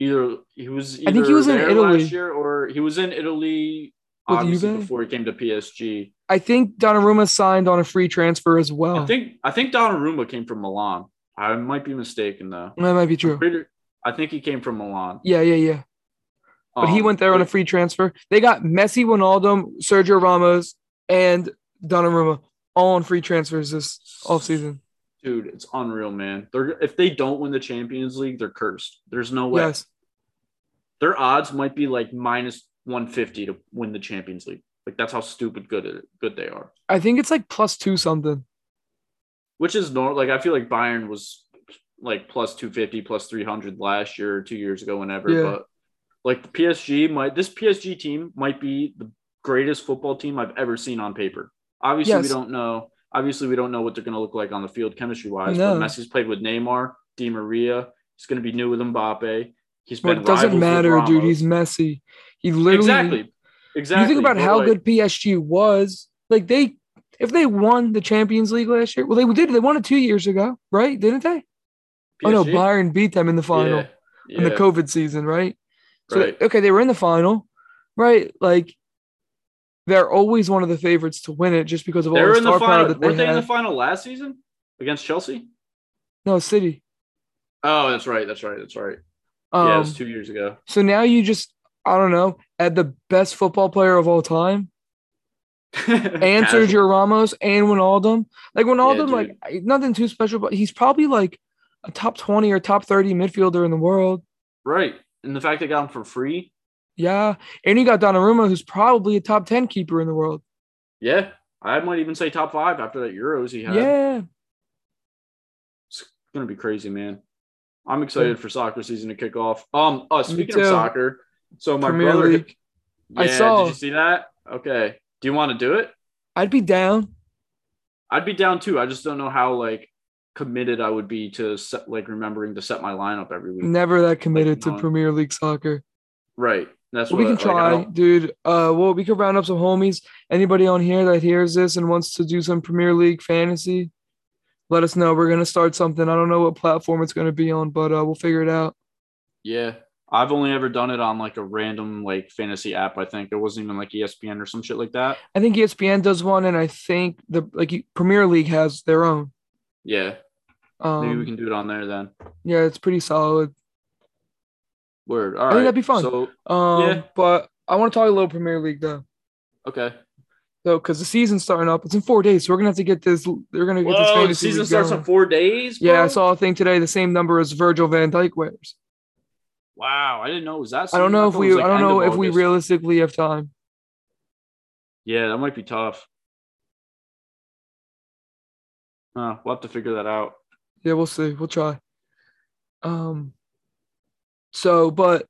Speaker 1: Either he was. Either
Speaker 2: I think he was in Italy.
Speaker 1: last year, or he was in Italy.
Speaker 2: With
Speaker 1: Obviously,
Speaker 2: Juve?
Speaker 1: before he came to PSG.
Speaker 2: I think Donnarumma signed on a free transfer as well.
Speaker 1: I think I think Donnarumma came from Milan. I might be mistaken though.
Speaker 2: that might be true.
Speaker 1: pretty- I think he came from Milan.
Speaker 2: Yeah, yeah, yeah. But he
Speaker 1: Um,
Speaker 2: went there on a free transfer. They got Messi, Ronaldo, Sergio Ramos, and Donnarumma all on free transfers this offseason.
Speaker 1: Dude, it's unreal, man. They're if they don't win the Champions League, they're cursed. There's no way.
Speaker 2: Yes.
Speaker 1: Their odds might be like minus 150 to win the Champions League. Like that's how stupid good it, good they are.
Speaker 2: I think it's like plus two something.
Speaker 1: Which is normal. Like I feel like Bayern was like plus 250, plus 300 last year or two years ago, whenever.
Speaker 2: Yeah.
Speaker 1: But like the PSG might this PSG team might be the greatest football team I've ever seen on paper. Obviously, we don't know. Obviously, we don't know what they're going to look like on the field chemistry wise.
Speaker 2: No.
Speaker 1: But Messi's played with Neymar, Di Maria. He's going to be new with Mbappe. He's
Speaker 2: But
Speaker 1: been
Speaker 2: it doesn't matter, dude. He's Messi. He literally
Speaker 1: exactly, exactly.
Speaker 2: You think about
Speaker 1: But,
Speaker 2: how
Speaker 1: like,
Speaker 2: good PSG was. Like they, if they won the Champions League last year, well, they did. They won it two years ago, right? Didn't they? Oh no,
Speaker 1: PSG?
Speaker 2: Bayern beat them in the final
Speaker 1: Yeah,
Speaker 2: in the COVID season, right? So
Speaker 1: right.
Speaker 2: okay, they were in the final, right? Like they're always one of the favorites to win it just because of all
Speaker 1: They
Speaker 2: the
Speaker 1: were the
Speaker 2: star power that they
Speaker 1: Weren't they in the final last season against Chelsea?
Speaker 2: No, City.
Speaker 1: Oh, that's right. That's right. That's right.
Speaker 2: Um,
Speaker 1: yeah, it was two years ago.
Speaker 2: so now you just, I don't know, add the best football player of all time and. Sergio Ramos and Wijnaldum. Like Wijnaldum,
Speaker 1: dude.
Speaker 2: like nothing too special, but he's probably like a top twenty or top thirty midfielder in the world.
Speaker 1: Right. And the fact they got him for free.
Speaker 2: Yeah, and you got Donnarumma, who's probably a top ten keeper in the world.
Speaker 1: Yeah. I might even say top five after that Euros he had.
Speaker 2: Yeah,
Speaker 1: It's gonna be crazy, man. I'm excited for soccer season to kick off. Um uh, speaking of soccer, so my
Speaker 2: Premier
Speaker 1: brother
Speaker 2: League. I saw.
Speaker 1: did you see that? Okay. Do you want to do it?
Speaker 2: I'd be down.
Speaker 1: I'd be down too. I just don't know how like committed I would be to set, like remembering to set my lineup every week.
Speaker 2: Never that committed to. Premier League soccer.
Speaker 1: Right. That's
Speaker 2: Well,
Speaker 1: what
Speaker 2: we can
Speaker 1: like,
Speaker 2: try,
Speaker 1: don't-
Speaker 2: dude. Uh, well, we could round up some homies. Anybody on here that hears this and wants to do some Premier League fantasy, let us know. We're gonna start something. I don't know what platform it's gonna be on, but uh, we'll figure it out.
Speaker 1: Yeah. I've only ever done it on like a random like fantasy app. I think it wasn't even like ESPN or some shit like that.
Speaker 2: I think ESPN does one, and I think the like Premier League has their own.
Speaker 1: Yeah.
Speaker 2: Um,
Speaker 1: Maybe we can do it on there then.
Speaker 2: Yeah, it's pretty solid.
Speaker 1: Word. All right.
Speaker 2: think that'd be fun.
Speaker 1: So
Speaker 2: Um,
Speaker 1: Yeah.
Speaker 2: but I want to talk a little Premier League though,
Speaker 1: okay.
Speaker 2: So, because the season's starting up. It's in four days, so we're gonna have to get this. They're gonna get this
Speaker 1: Whoa, the season starts
Speaker 2: going.
Speaker 1: in four days.
Speaker 2: Yeah, I saw a thing today. The same number as Virgil Van Dijk wears.
Speaker 1: Wow, I didn't know it was that.
Speaker 2: I don't
Speaker 1: soon.
Speaker 2: know if we.
Speaker 1: like,
Speaker 2: I don't know if we realistically have time.
Speaker 1: Yeah, that might be tough. Uh, we'll have to figure that out.
Speaker 2: Yeah, we'll see. We'll try. Um. So, but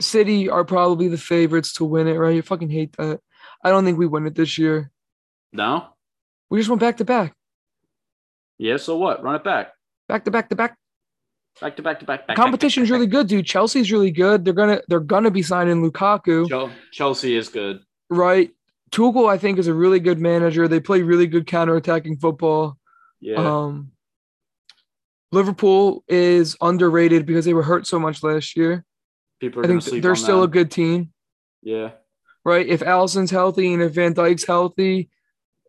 Speaker 2: City are probably the favorites to win it, right? You fucking hate that. I don't think we win it this year.
Speaker 1: No.
Speaker 2: We just went back to back,
Speaker 1: Yeah. So what? Run it back.
Speaker 2: back to back to back.
Speaker 1: Back to back to back. back
Speaker 2: Competition's
Speaker 1: back,
Speaker 2: really good, dude. Chelsea's really good. They're gonna they're gonna be signing Lukaku,
Speaker 1: Chelsea is good.
Speaker 2: right? Tuchel, I think, is a really good manager. They play really good counterattacking football.
Speaker 1: Yeah.
Speaker 2: Um, Liverpool is underrated because they were hurt so much last year.
Speaker 1: People are
Speaker 2: I think they're still a good team,
Speaker 1: Yeah.
Speaker 2: right? If Alisson's healthy and if Van Dijk's healthy,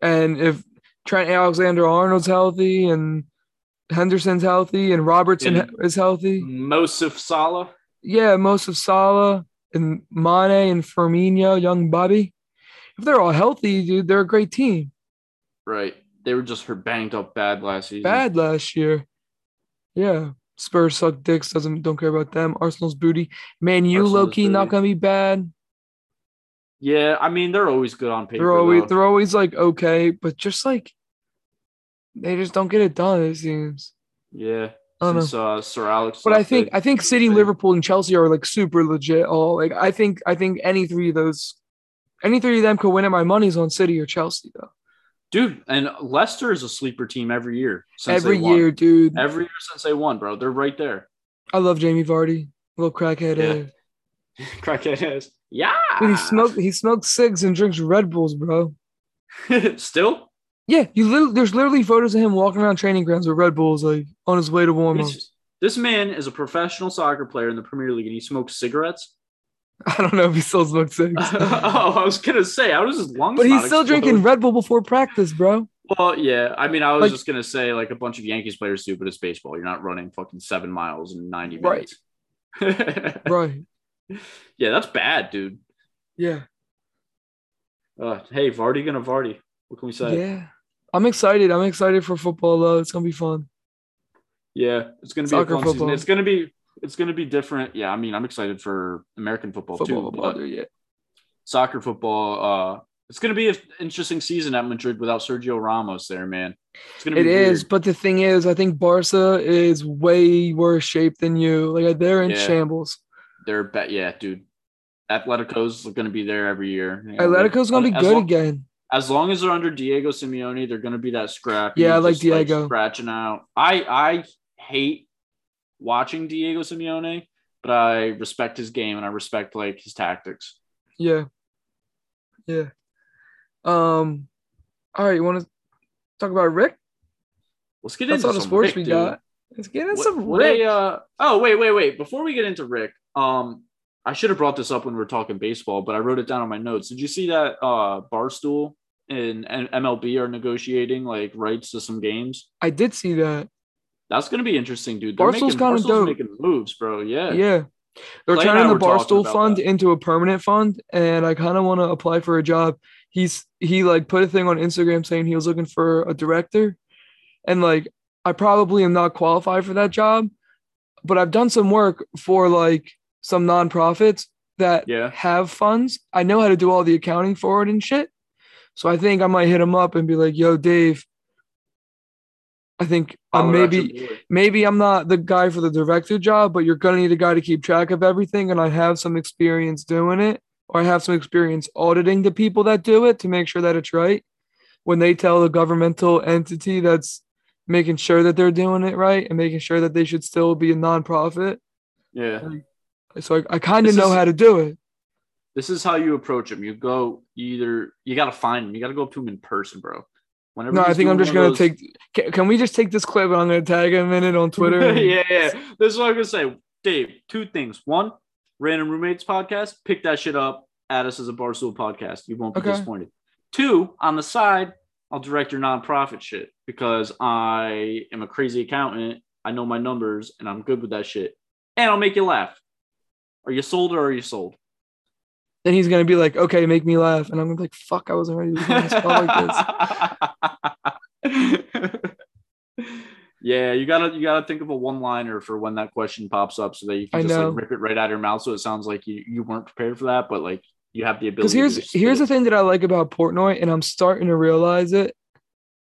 Speaker 2: and if Trent Alexander Arnold's healthy and Henderson's healthy and Robertson
Speaker 1: And-
Speaker 2: is healthy,
Speaker 1: Mosif Salah.
Speaker 2: yeah, most of Salah and Mane and Firmino, young Bobby, if they're all healthy, dude, they're a great team.
Speaker 1: Right. They were just her banged up bad last season.
Speaker 2: Bad last year. Yeah. Spurs suck dicks. Doesn't don't care about them. Arsenal's booty. Man, you
Speaker 1: Arsenal's
Speaker 2: low key not gonna be bad.
Speaker 1: Yeah, I mean they're always good on paper.
Speaker 2: They're always
Speaker 1: though.
Speaker 2: they're always like okay, but just like they just don't get it done. It seems.
Speaker 1: yeah.
Speaker 2: I don't know.
Speaker 1: Since uh, Sir Alex.
Speaker 2: But I think I think City, Liverpool, and Chelsea are like super legit. All like I think I think any three of those, any three of them could win it. My money's on City or Chelsea though.
Speaker 1: Dude, and Leicester is a sleeper team every year.
Speaker 2: Every year, dude.
Speaker 1: every year since they won, bro. They're right there.
Speaker 2: I love Jamie Vardy, little crackhead.
Speaker 1: Yeah. Crackhead ass. Yeah.
Speaker 2: Dude, he smokes he smokes cigs and drinks Red Bulls, bro.
Speaker 1: Still.
Speaker 2: Yeah, you literally, there's literally photos of him walking around training grounds with Red Bulls, like on his way to warm ups.
Speaker 1: This man is a professional soccer player in the Premier League, and he smokes cigarettes.
Speaker 2: I don't know if he still smokes cigs,
Speaker 1: oh, I was gonna say, I was his lungs?
Speaker 2: but he's still drinking Red Bull before practice, bro.
Speaker 1: Well, yeah. I mean, I was
Speaker 2: Like-
Speaker 1: just gonna say, like a bunch of Yankees players do, but it's baseball. You're not running fucking seven miles in ninety minutes.
Speaker 2: Right? right.
Speaker 1: yeah, that's bad, dude.
Speaker 2: Yeah.
Speaker 1: Uh, hey, Vardy gonna Vardy. What can we say?
Speaker 2: Yeah. I'm excited. I'm excited for football though. It's gonna be fun.
Speaker 1: Yeah, it's gonna be
Speaker 2: Soccer,
Speaker 1: a fun season. It's gonna be it's gonna be different. Yeah, I mean, I'm excited for American football,
Speaker 2: Football,
Speaker 1: too.
Speaker 2: football, yeah.
Speaker 1: soccer, football. Uh, it's gonna be an interesting season at Madrid without Sergio Ramos there, man. It's gonna be
Speaker 2: It is,
Speaker 1: weird.
Speaker 2: but the thing is, I think Barca is way worse shape than you. Like they're in
Speaker 1: Yeah.
Speaker 2: shambles.
Speaker 1: They're bet, yeah, dude. Atletico's gonna be there every year. You know,
Speaker 2: Atletico's gonna be good
Speaker 1: long-
Speaker 2: again.
Speaker 1: As long as they're under Diego Simeone, they're gonna be that scrappy.
Speaker 2: Yeah, I like
Speaker 1: just, like,
Speaker 2: Diego.
Speaker 1: scratching out. I I hate watching Diego Simeone, but I respect his game and I respect like his tactics.
Speaker 2: Yeah. Yeah. Um. All right, you want to talk about Rick?
Speaker 1: Let's get
Speaker 2: That's
Speaker 1: into
Speaker 2: all the
Speaker 1: some
Speaker 2: sports
Speaker 1: Rick,
Speaker 2: we
Speaker 1: dude.
Speaker 2: got. Let's get into
Speaker 1: What-
Speaker 2: some
Speaker 1: what
Speaker 2: Rick.
Speaker 1: a, uh, oh wait, wait, wait! Before we get into Rick, um, I should have brought this up when we were talking baseball, but I wrote it down on my notes. Did you see that uh, Barstool and, and MLB are negotiating like rights to some games?
Speaker 2: I did see that.
Speaker 1: That's gonna be interesting, dude. They're
Speaker 2: Barstool's
Speaker 1: making,
Speaker 2: kinda dope.
Speaker 1: making moves, bro. Yeah.
Speaker 2: Yeah. They're
Speaker 1: Clay
Speaker 2: turning the Barstool fund
Speaker 1: that.
Speaker 2: into a permanent fund, and I kind of want to apply for a job. He's he like put a thing on Instagram saying he was looking for a director, and like I probably am not qualified for that job, but I've done some work for like some nonprofits that
Speaker 1: Yeah.
Speaker 2: have funds. I know how to do all the accounting for it and shit. So I think I might hit him up and be like, "Yo, Dave, I think uh, maybe maybe I'm not the guy for the director job, but you're gonna need a guy to keep track of everything, and I have some experience doing it, or I have some experience auditing the people that do it to make sure that it's right. When they tell the governmental entity that's making sure that they're doing it right and making sure that they should still be a nonprofit.
Speaker 1: Yeah.
Speaker 2: So I, I kind of know
Speaker 1: is-
Speaker 2: how to do it.
Speaker 1: This is how you approach them. You go either you gotta find them. You gotta go up to them in person, bro. Whenever
Speaker 2: No, I think I'm just gonna
Speaker 1: those-
Speaker 2: take. Can, can we just take this clip and I'm gonna tag him in it on Twitter?
Speaker 1: yeah, yeah. This is what I'm gonna say. Dave, two things. One, random roommates podcast. Pick that shit up. Add us as a Barstool podcast. You won't be
Speaker 2: Okay.
Speaker 1: disappointed. Two, on the side, I'll direct your nonprofit shit because I am a crazy accountant. I know my numbers and I'm good with that shit. And I'll make you laugh. Are you sold or are you sold?
Speaker 2: Then he's gonna be like, "Okay, make me laugh," and I'm gonna be like, "Fuck, I wasn't ready to do this like this."
Speaker 1: yeah, you gotta you gotta think of a one liner for when that question pops up, so that you can
Speaker 2: I
Speaker 1: just
Speaker 2: know.
Speaker 1: like rip it right out of your mouth. So it sounds like you you weren't prepared for that, but like you have the ability. Because here's
Speaker 2: here's the thing that I like about Portnoy, and I'm starting to realize it,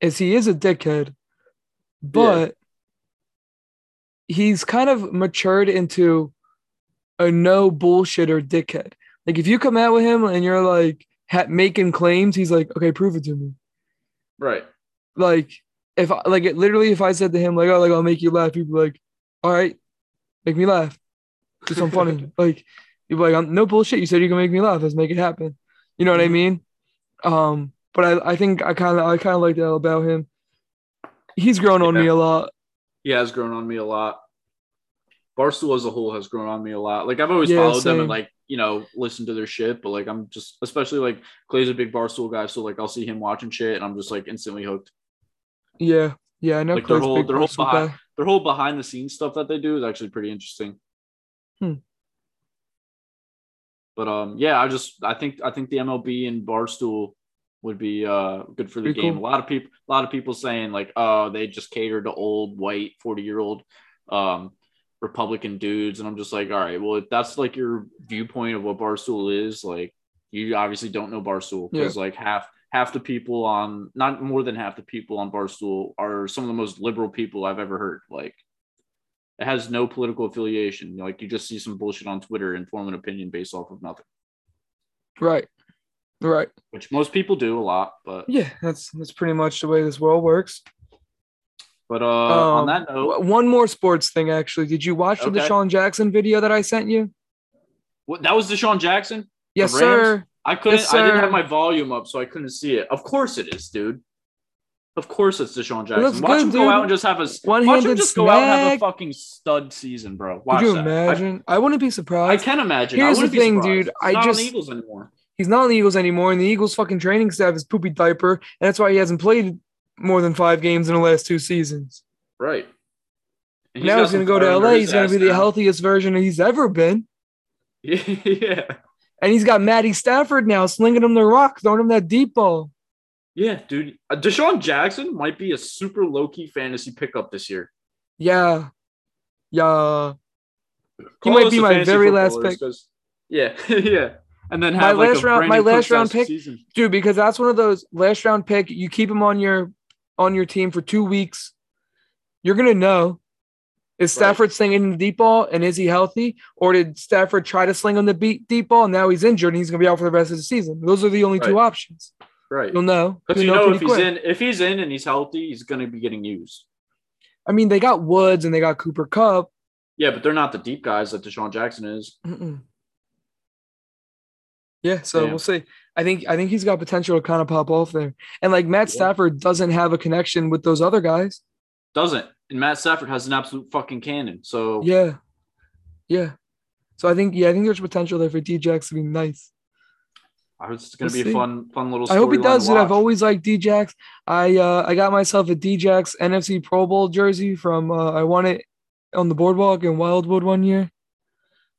Speaker 2: is he is a dickhead, but he's kind of matured into a no bullshitter dickhead. Like if you come out with him and you're like ha- making claims, he's like, okay, prove it to me.
Speaker 1: right.
Speaker 2: Like if I, like it literally, if I said to him like, oh, like I'll make you laugh, he'd be like, all right, make me laugh, just I'm funny. Like you'd be like, I'm, no bullshit. You said you can make me laugh. Let's make it happen. You know what I
Speaker 1: Mhm.
Speaker 2: mean? Um, but I, I think I kind of I kind of like that about him. He's grown on
Speaker 1: Yeah.
Speaker 2: me a lot.
Speaker 1: He has grown on me a lot. Barstool as a whole has grown on me a lot. Like I've always
Speaker 2: Yeah,
Speaker 1: followed them and like you know listen to their shit, but like I'm just especially like Clay's a big Barstool guy, so like I'll see him watching shit and I'm just like instantly hooked.
Speaker 2: Yeah, yeah. I know.
Speaker 1: Like their
Speaker 2: Clay's
Speaker 1: whole their whole behind,
Speaker 2: guy.
Speaker 1: their whole behind the scenes stuff that they do is actually pretty interesting.
Speaker 2: Hmm.
Speaker 1: But um, yeah, I just I think I think the MLB and Barstool would be uh good for the
Speaker 2: Pretty
Speaker 1: game.
Speaker 2: cool.
Speaker 1: A lot of people, a lot of people saying like, oh, they just cater to old white forty year old um Republican dudes, and I'm just like, all right, well, if that's like your viewpoint of what Barstool is, like, you obviously don't know Barstool because like half half the people on, not more than half the people on Barstool are some of the most liberal people I've ever heard. Like, it has no political affiliation. Like, you just see some bullshit on Twitter and form an opinion based off of nothing,
Speaker 2: Right. Right.
Speaker 1: which most people do a lot, but.
Speaker 2: Yeah, that's that's pretty much the way this world works.
Speaker 1: But uh, on
Speaker 2: Um,
Speaker 1: that note,
Speaker 2: One more sports thing, actually. Did you watch the
Speaker 1: Okay.
Speaker 2: DeSean Jackson video that I sent you?
Speaker 1: what, that was DeSean Jackson.
Speaker 2: Yes, sir.
Speaker 1: I couldn't.
Speaker 2: Yes,
Speaker 1: I didn't have my volume up, so I couldn't see it. Of course it is, dude. Of course it's DeSean Jackson.
Speaker 2: looks
Speaker 1: watch
Speaker 2: good,
Speaker 1: him go
Speaker 2: dude.
Speaker 1: out and just have a watch him just go out and have a fucking stud season, bro. Watch
Speaker 2: Could you
Speaker 1: that.
Speaker 2: Imagine? I, wouldn't be surprised.
Speaker 1: I, can imagine.
Speaker 2: Here's
Speaker 1: I wouldn't
Speaker 2: the
Speaker 1: be
Speaker 2: thing,
Speaker 1: surprised.
Speaker 2: dude.
Speaker 1: He's
Speaker 2: I
Speaker 1: not on the Eagles anymore.
Speaker 2: He's not on the Eagles anymore, and the Eagles' fucking training staff is poopy diaper, and that's why he hasn't played more than five games in the last two seasons.
Speaker 1: Right. And
Speaker 2: now he's gonna go to LA. He's gonna
Speaker 1: ass
Speaker 2: be the
Speaker 1: now.
Speaker 2: healthiest version he's ever been.
Speaker 1: Yeah.
Speaker 2: And he's got Matty Stafford now slinging him the rock, throwing him that deep ball.
Speaker 1: Yeah, dude. Uh, DeSean Jackson might be a super low key fantasy pickup this year.
Speaker 2: Yeah. Yeah. He might be my very last pick.
Speaker 1: Yeah, yeah. And then
Speaker 2: My
Speaker 1: like
Speaker 2: last
Speaker 1: a
Speaker 2: round- my last round pick-
Speaker 1: Season.
Speaker 2: Dude, because that's one of those last round pick. You keep him on your on your team for two weeks. You're gonna know is Stafford slinging the deep ball and is he healthy, or did Stafford try to sling on the beat deep ball and now he's injured and he's gonna be out for the rest of the season? Those are the only two options.
Speaker 1: Right.
Speaker 2: You'll know.
Speaker 1: Because you know if he's
Speaker 2: quick.
Speaker 1: in, if he's in and he's healthy, he's going to be getting used.
Speaker 2: I mean, they got Woods and they got Cooper Kupp.
Speaker 1: Yeah, but they're not the deep guys that DeSean Jackson is.
Speaker 2: Mm-mm. Yeah, so
Speaker 1: Damn.
Speaker 2: we'll see. I think I think he's got potential to kind of pop off there. And like Matt
Speaker 1: Yeah.
Speaker 2: Stafford doesn't have a connection with those other guys.
Speaker 1: Doesn't. And Matt Stafford has an absolute fucking cannon. So
Speaker 2: Yeah. Yeah. So I think yeah, I think there's potential there for DJX to be nice.
Speaker 1: I hope it's going to
Speaker 2: We'll
Speaker 1: be a fun, fun little.
Speaker 2: I hope he does it. I've always liked DJX. I uh I got myself a DJX NFC Pro Bowl jersey from uh I won it on the boardwalk in Wildwood one year.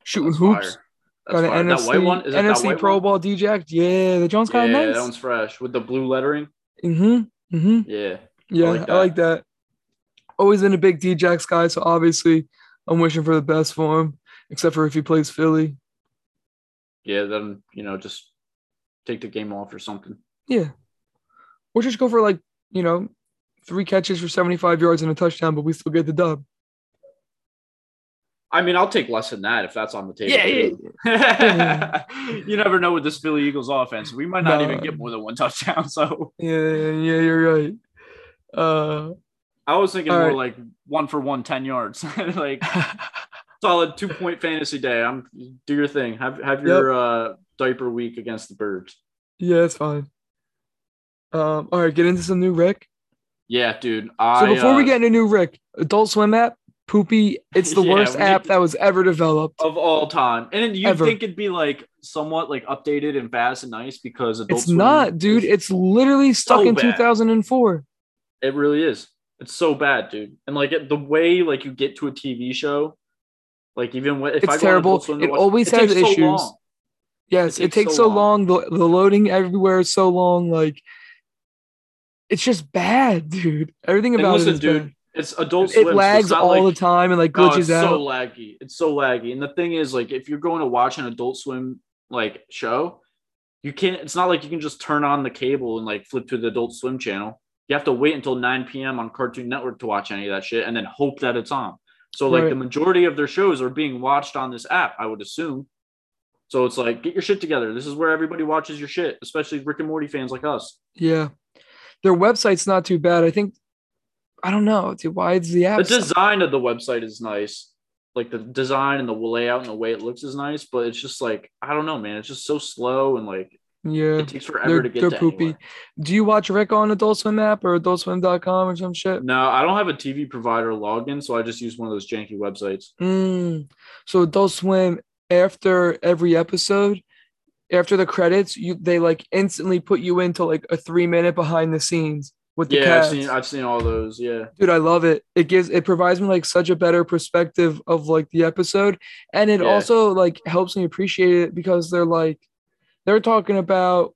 Speaker 2: Shooting
Speaker 1: That's
Speaker 2: hoops.
Speaker 1: fire. That's
Speaker 2: Got an. NFC,
Speaker 1: that white one is that
Speaker 2: NFC Pro
Speaker 1: one?
Speaker 2: Bowl DJX. Yeah, the Jones kind
Speaker 1: Yeah,
Speaker 2: of nice.
Speaker 1: that one's fresh with the blue lettering.
Speaker 2: mm-hmm. Mm-hmm.
Speaker 1: Yeah,
Speaker 2: Yeah, I
Speaker 1: like
Speaker 2: like, that. Always been a big DJX guy, so obviously I'm wishing for the best for him, except for if he plays Philly.
Speaker 1: yeah. Then you know, just take the game off or something.
Speaker 2: Yeah. Or just go for like, you know, three catches for 75 yards and a touchdown, but we still get the dub.
Speaker 1: I mean, I'll take less than that if that's on the table.
Speaker 2: Yeah, yeah,
Speaker 1: you never know with this Philly Eagles offense. We might not even get more than one touchdown. So
Speaker 2: Yeah, yeah, you're right. Uh
Speaker 1: I was thinking more
Speaker 2: right.
Speaker 1: like one for one, 10 yards. like solid two point fantasy day. I'm do your thing. Have have your uh diaper week against the birds.
Speaker 2: yeah, it's fine. Um, all right, get into some new Rick.
Speaker 1: Yeah, dude.
Speaker 2: So
Speaker 1: I,
Speaker 2: before we
Speaker 1: uh,
Speaker 2: get into new Rick, Adult Swim app, poopy, it's the
Speaker 1: Yeah,
Speaker 2: worst app that was ever developed.
Speaker 1: of all time, and you think it'd be like somewhat like updated and fast and nice because Adult
Speaker 2: It's not, dude. It's literally stuck
Speaker 1: so
Speaker 2: in
Speaker 1: bad.
Speaker 2: 2004.
Speaker 1: It really is. It's so bad, dude. And like it, the way like you get to a TV show, like even when if
Speaker 2: It's
Speaker 1: I
Speaker 2: terrible.
Speaker 1: Swim
Speaker 2: It
Speaker 1: watch-
Speaker 2: always has
Speaker 1: takes so
Speaker 2: issues. Yes,
Speaker 1: It
Speaker 2: it takes,
Speaker 1: takes
Speaker 2: so,
Speaker 1: so
Speaker 2: long. The, the loading everywhere is so long. Like, it's just bad, dude. Everything
Speaker 1: And
Speaker 2: about
Speaker 1: listen,
Speaker 2: it is
Speaker 1: dude,
Speaker 2: bad.
Speaker 1: It's Adult
Speaker 2: It
Speaker 1: Swim. it's
Speaker 2: lags all
Speaker 1: like-
Speaker 2: the time and like glitches
Speaker 1: it's
Speaker 2: out.
Speaker 1: so laggy. It's so laggy. And the thing is, like, if you're going to watch an Adult Swim like show, you can't. It's not like you can just turn on the cable and like flip to the Adult Swim channel. You have to wait until 9 p.m. on Cartoon Network to watch any of that shit, and then hope that it's on. So like
Speaker 2: Right.
Speaker 1: the majority of their shows are being watched on this app, I would assume. So it's like, get your shit together. This is where everybody watches your shit, especially Rick and Morty fans like us.
Speaker 2: yeah, their website's not too bad. I think. I don't know, dude. Why is the app?
Speaker 1: The design of the website is nice. Like the design and the layout and the way it looks is nice, but it's just like I don't know, man. It's just so slow and like
Speaker 2: yeah,
Speaker 1: it takes forever
Speaker 2: they're,
Speaker 1: to get
Speaker 2: they're
Speaker 1: to
Speaker 2: poopy.
Speaker 1: anywhere.
Speaker 2: Do you watch Rick on Adult Swim app or AdultSwim.com or some shit?
Speaker 1: No, I don't have a TV provider login, so I just use one of those janky websites.
Speaker 2: Mm. So Adult Swim after every episode, after the credits, you they like instantly put you into like a three minute behind the scenes with the
Speaker 1: Yeah, I've seen I've seen all those. Yeah,
Speaker 2: Dude, I love it. It gives it provides me like such a better perspective of like the episode, and it
Speaker 1: Yeah.
Speaker 2: also like helps me appreciate it because they're like they're talking about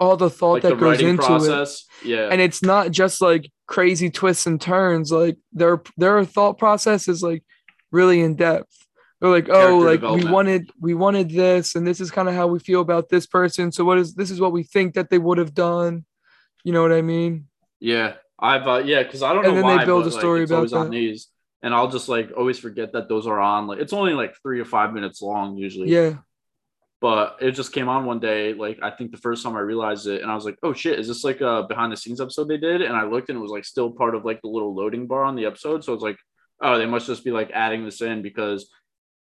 Speaker 2: all the thought
Speaker 1: like the
Speaker 2: that goes
Speaker 1: writing
Speaker 2: into it.
Speaker 1: Yeah.
Speaker 2: And it's not just like crazy twists and turns. Like their their thought process is like really in depth. They're like, oh,
Speaker 1: Character
Speaker 2: like we wanted we wanted this, and this is kind of how we feel about this person. So what is this is what we think that they would have done. You know what I mean?
Speaker 1: Yeah, I've uh, yeah, because I don't
Speaker 2: And
Speaker 1: know
Speaker 2: then they build
Speaker 1: but,
Speaker 2: a
Speaker 1: like,
Speaker 2: story
Speaker 1: it's
Speaker 2: about
Speaker 1: always on
Speaker 2: that.
Speaker 1: these, and I'll just like always forget that those are on. Like it's only like three or five minutes long usually.
Speaker 2: Yeah.
Speaker 1: But it just came on one day. Like I think the first time I realized it, and I was like, "Oh shit, is this like a behind the scenes episode they did?" And I looked, and it was like still part of like the little loading bar on the episode. So it's like, oh, they must just be like adding this in because,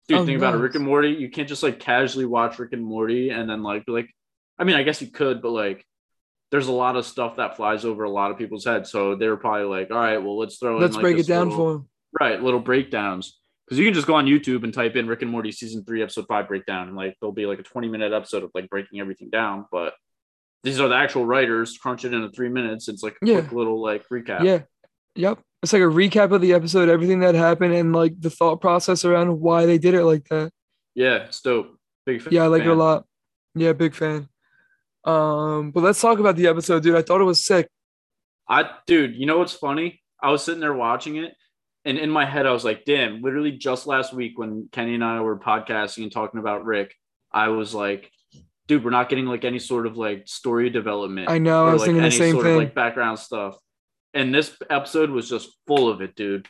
Speaker 1: dude,
Speaker 2: Oh,
Speaker 1: think about it, Rick and Morty. You can't just like casually watch Rick and Morty and then like be like, I mean, I guess you could, but like. There's a lot of stuff that flies over a lot of people's heads, so they were probably like, "All right, well, let's throw in
Speaker 2: Let's
Speaker 1: like,
Speaker 2: break it down
Speaker 1: little-
Speaker 2: for them.
Speaker 1: right little breakdowns because you can just go on youtube and type in rick and morty season three episode five breakdown and like there'll be like a 20 minute episode of like breaking everything down but these are the actual writers crunch it into three minutes it's like a
Speaker 2: Yeah.
Speaker 1: quick little like recap
Speaker 2: Yeah. Yep. It's like a recap of the episode, everything that happened, and like the thought process around why they did it like that.
Speaker 1: yeah it's dope big fan
Speaker 2: Yeah, I like it a lot. Yeah, big fan. Um, but let's talk about the episode, dude. I thought it was sick.
Speaker 1: i dude you know what's funny i was sitting there watching it and in my head i was like damn literally just last week when kenny and i were podcasting and talking about rick i was like dude we're not getting like any sort of like story development
Speaker 2: I know. I was
Speaker 1: like
Speaker 2: thinking the same
Speaker 1: sort
Speaker 2: thing.
Speaker 1: of like background stuff. And this episode was just full of it, dude.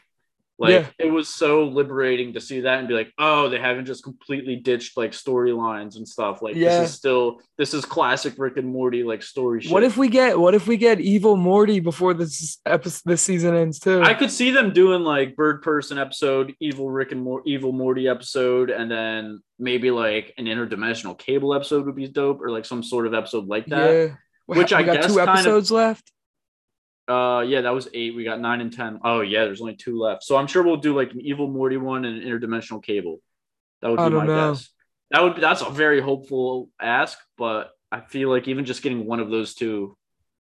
Speaker 1: Like
Speaker 2: Yeah.
Speaker 1: it was so liberating to see that and be like, oh, they haven't just completely ditched like storylines and stuff. Like
Speaker 2: Yeah.
Speaker 1: this is still this is classic Rick and Morty like story shit.
Speaker 2: what if we get what if we get evil Morty before this episode this season ends too?
Speaker 1: I could see them doing like bird person episode, evil Rick and Mor- evil Morty episode, and then maybe like an interdimensional cable episode would be dope, or like some sort of episode like that.
Speaker 2: yeah.
Speaker 1: Which
Speaker 2: ha-
Speaker 1: I
Speaker 2: got
Speaker 1: guess
Speaker 2: two
Speaker 1: kind of-
Speaker 2: episodes left.
Speaker 1: Uh, yeah, that was eight. We got nine and ten. Oh yeah, there's only two left. So I'm sure we'll do like an evil Morty one and an interdimensional cable. That would be my
Speaker 2: don't know.
Speaker 1: guess. That would that's a very hopeful ask, but I feel like even just getting one of those two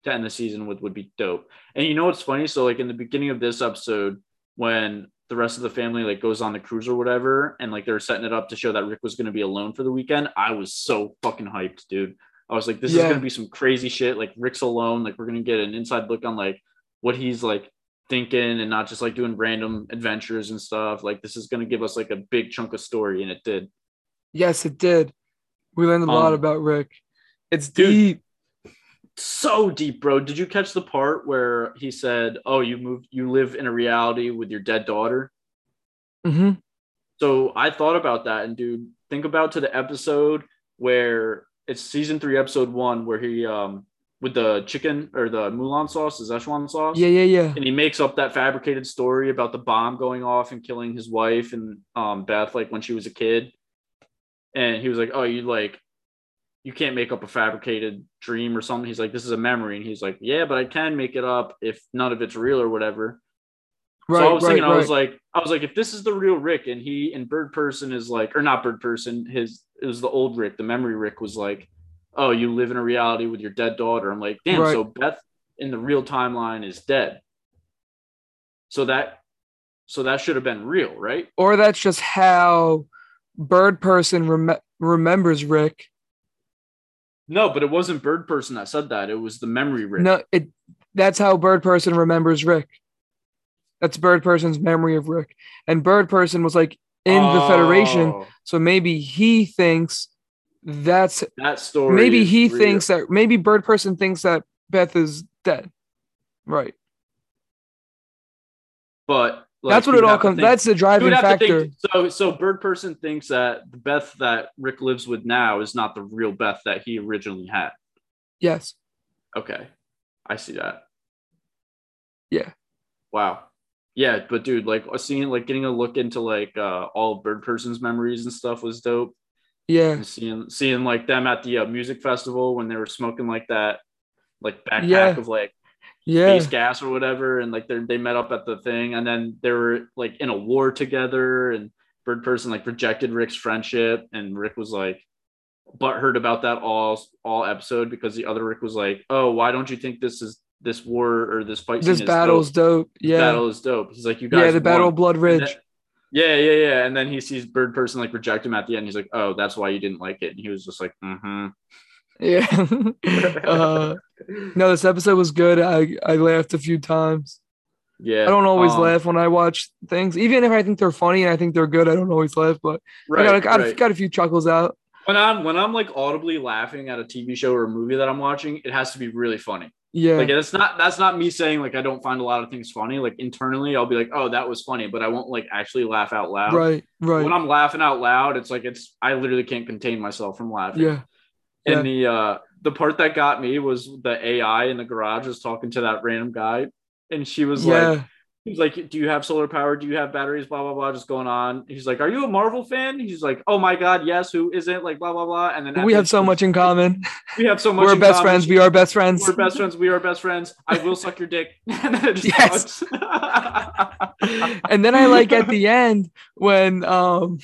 Speaker 1: to end the season with would be dope. And you know what's funny? So like in the beginning of this episode, when the rest of the family like goes on the cruise or whatever, and like they're setting it up to show that Rick was going to be alone for the weekend, I was so fucking hyped, dude. I was like, this is gonna be some crazy shit. Like Rick's alone. Like we're gonna get an inside look on like what he's like thinking and not just like doing random adventures and stuff. Like this is gonna give us like a big chunk of story, and it did.
Speaker 2: Yes, it did. We learned a lot
Speaker 1: Um,
Speaker 2: about Rick. It's
Speaker 1: dude,
Speaker 2: deep.
Speaker 1: So deep, bro. Did you catch the part where he said, "Oh, you moved, you live in a reality with your dead daughter"?
Speaker 2: Mm-hmm.
Speaker 1: So I thought about that, and dude, think about to the episode where it's season three, episode one, where he um with the chicken or the Mulan sauce, the Szechuan sauce.
Speaker 2: Yeah, yeah, yeah.
Speaker 1: and he makes up that fabricated story about the bomb going off and killing his wife and um, Beth like when she was a kid. And he was like, "Oh, you like, you can't make up a fabricated dream or something." He's like, "This is a memory," and he's like, "Yeah, but I can make it up if none of it's real or whatever."
Speaker 2: Right,
Speaker 1: so I was
Speaker 2: right,
Speaker 1: thinking,
Speaker 2: right.
Speaker 1: I was like, I was like, if this is the real Rick and he and Bird Person is like, or not Bird Person, his it was the old Rick, the memory Rick was like, oh, you live in a reality with your dead daughter. I'm like, damn, so Beth in the real timeline is dead. So that, so that should have been real, right?
Speaker 2: or that's just how Bird Person rem- remembers Rick.
Speaker 1: No, but it wasn't Bird Person that said that. It was the memory Rick.
Speaker 2: No, it that's how Bird Person remembers Rick. That's Bird Person's memory of Rick. And Bird Person was like in the Federation,
Speaker 1: Oh,
Speaker 2: so maybe he thinks that's
Speaker 1: that story.
Speaker 2: maybe he
Speaker 1: real.
Speaker 2: thinks that maybe Bird Person thinks that Beth is dead. Right.
Speaker 1: but like,
Speaker 2: that's what it all comes. That's the driving
Speaker 1: would have to
Speaker 2: factor.
Speaker 1: think so. So Bird Person thinks that the Beth that Rick lives with now is not the real Beth that he originally had.
Speaker 2: yes.
Speaker 1: Okay, I see that.
Speaker 2: Yeah.
Speaker 1: Wow. Yeah, but dude, like seeing, like getting a look into like uh, all Bird Person's memories and stuff was dope.
Speaker 2: Yeah.
Speaker 1: And seeing, seeing like them at the uh, music festival when they were smoking like that, like backpack
Speaker 2: Yeah.
Speaker 1: of like
Speaker 2: Yeah.
Speaker 1: space gas or whatever, and like they they met up at the thing, and then they were like in a war together, and Bird Person like rejected Rick's friendship, and Rick was like butthurt about that all all episode because the other Rick was like, oh, why don't you think this is this war or this fight?
Speaker 2: This
Speaker 1: scene is
Speaker 2: battle's
Speaker 1: dope?
Speaker 2: dope. Yeah.
Speaker 1: battle is dope. He's like, you guys,
Speaker 2: yeah, the Battle of Blood Ridge.
Speaker 1: then- yeah, yeah, yeah. And then he sees Bird Person like reject him at the end. He's like, oh, that's why you didn't like it. And he was just like, mm-hmm.
Speaker 2: Yeah. uh, no, this episode was good. I I laughed a few times.
Speaker 1: Yeah,
Speaker 2: I don't always
Speaker 1: um,
Speaker 2: laugh when I watch things, even if I think they're funny and I think they're good. I don't always laugh, but
Speaker 1: Right,
Speaker 2: I got, got,
Speaker 1: right.
Speaker 2: got a few chuckles out.
Speaker 1: when I'm when I'm like audibly laughing at a TV show or a movie that I'm watching, it has to be really funny.
Speaker 2: Yeah,
Speaker 1: Like it's not that's not me saying like I don't find a lot of things funny. Like internally, I'll be like, oh, that was funny, but I won't like actually laugh out loud.
Speaker 2: right, right.
Speaker 1: When I'm laughing out loud, it's like it's I literally can't contain myself from laughing.
Speaker 2: yeah,
Speaker 1: And the uh the part that got me was the AI in the garage was talking to that random guy, and she was
Speaker 2: yeah,
Speaker 1: like, He's like, Do you have solar power? Do you have batteries? Blah, blah, blah, just going on. He's like, Are you a Marvel fan? He's like, Oh my God, yes, who isn't? Like, blah, blah, blah. And then
Speaker 2: we have so much in common.
Speaker 1: We have so much.
Speaker 2: We're best
Speaker 1: common.
Speaker 2: friends. We are best friends.
Speaker 1: We're best friends. We are best friends. I will suck your dick. and then
Speaker 2: Yes. and then I like at the end when um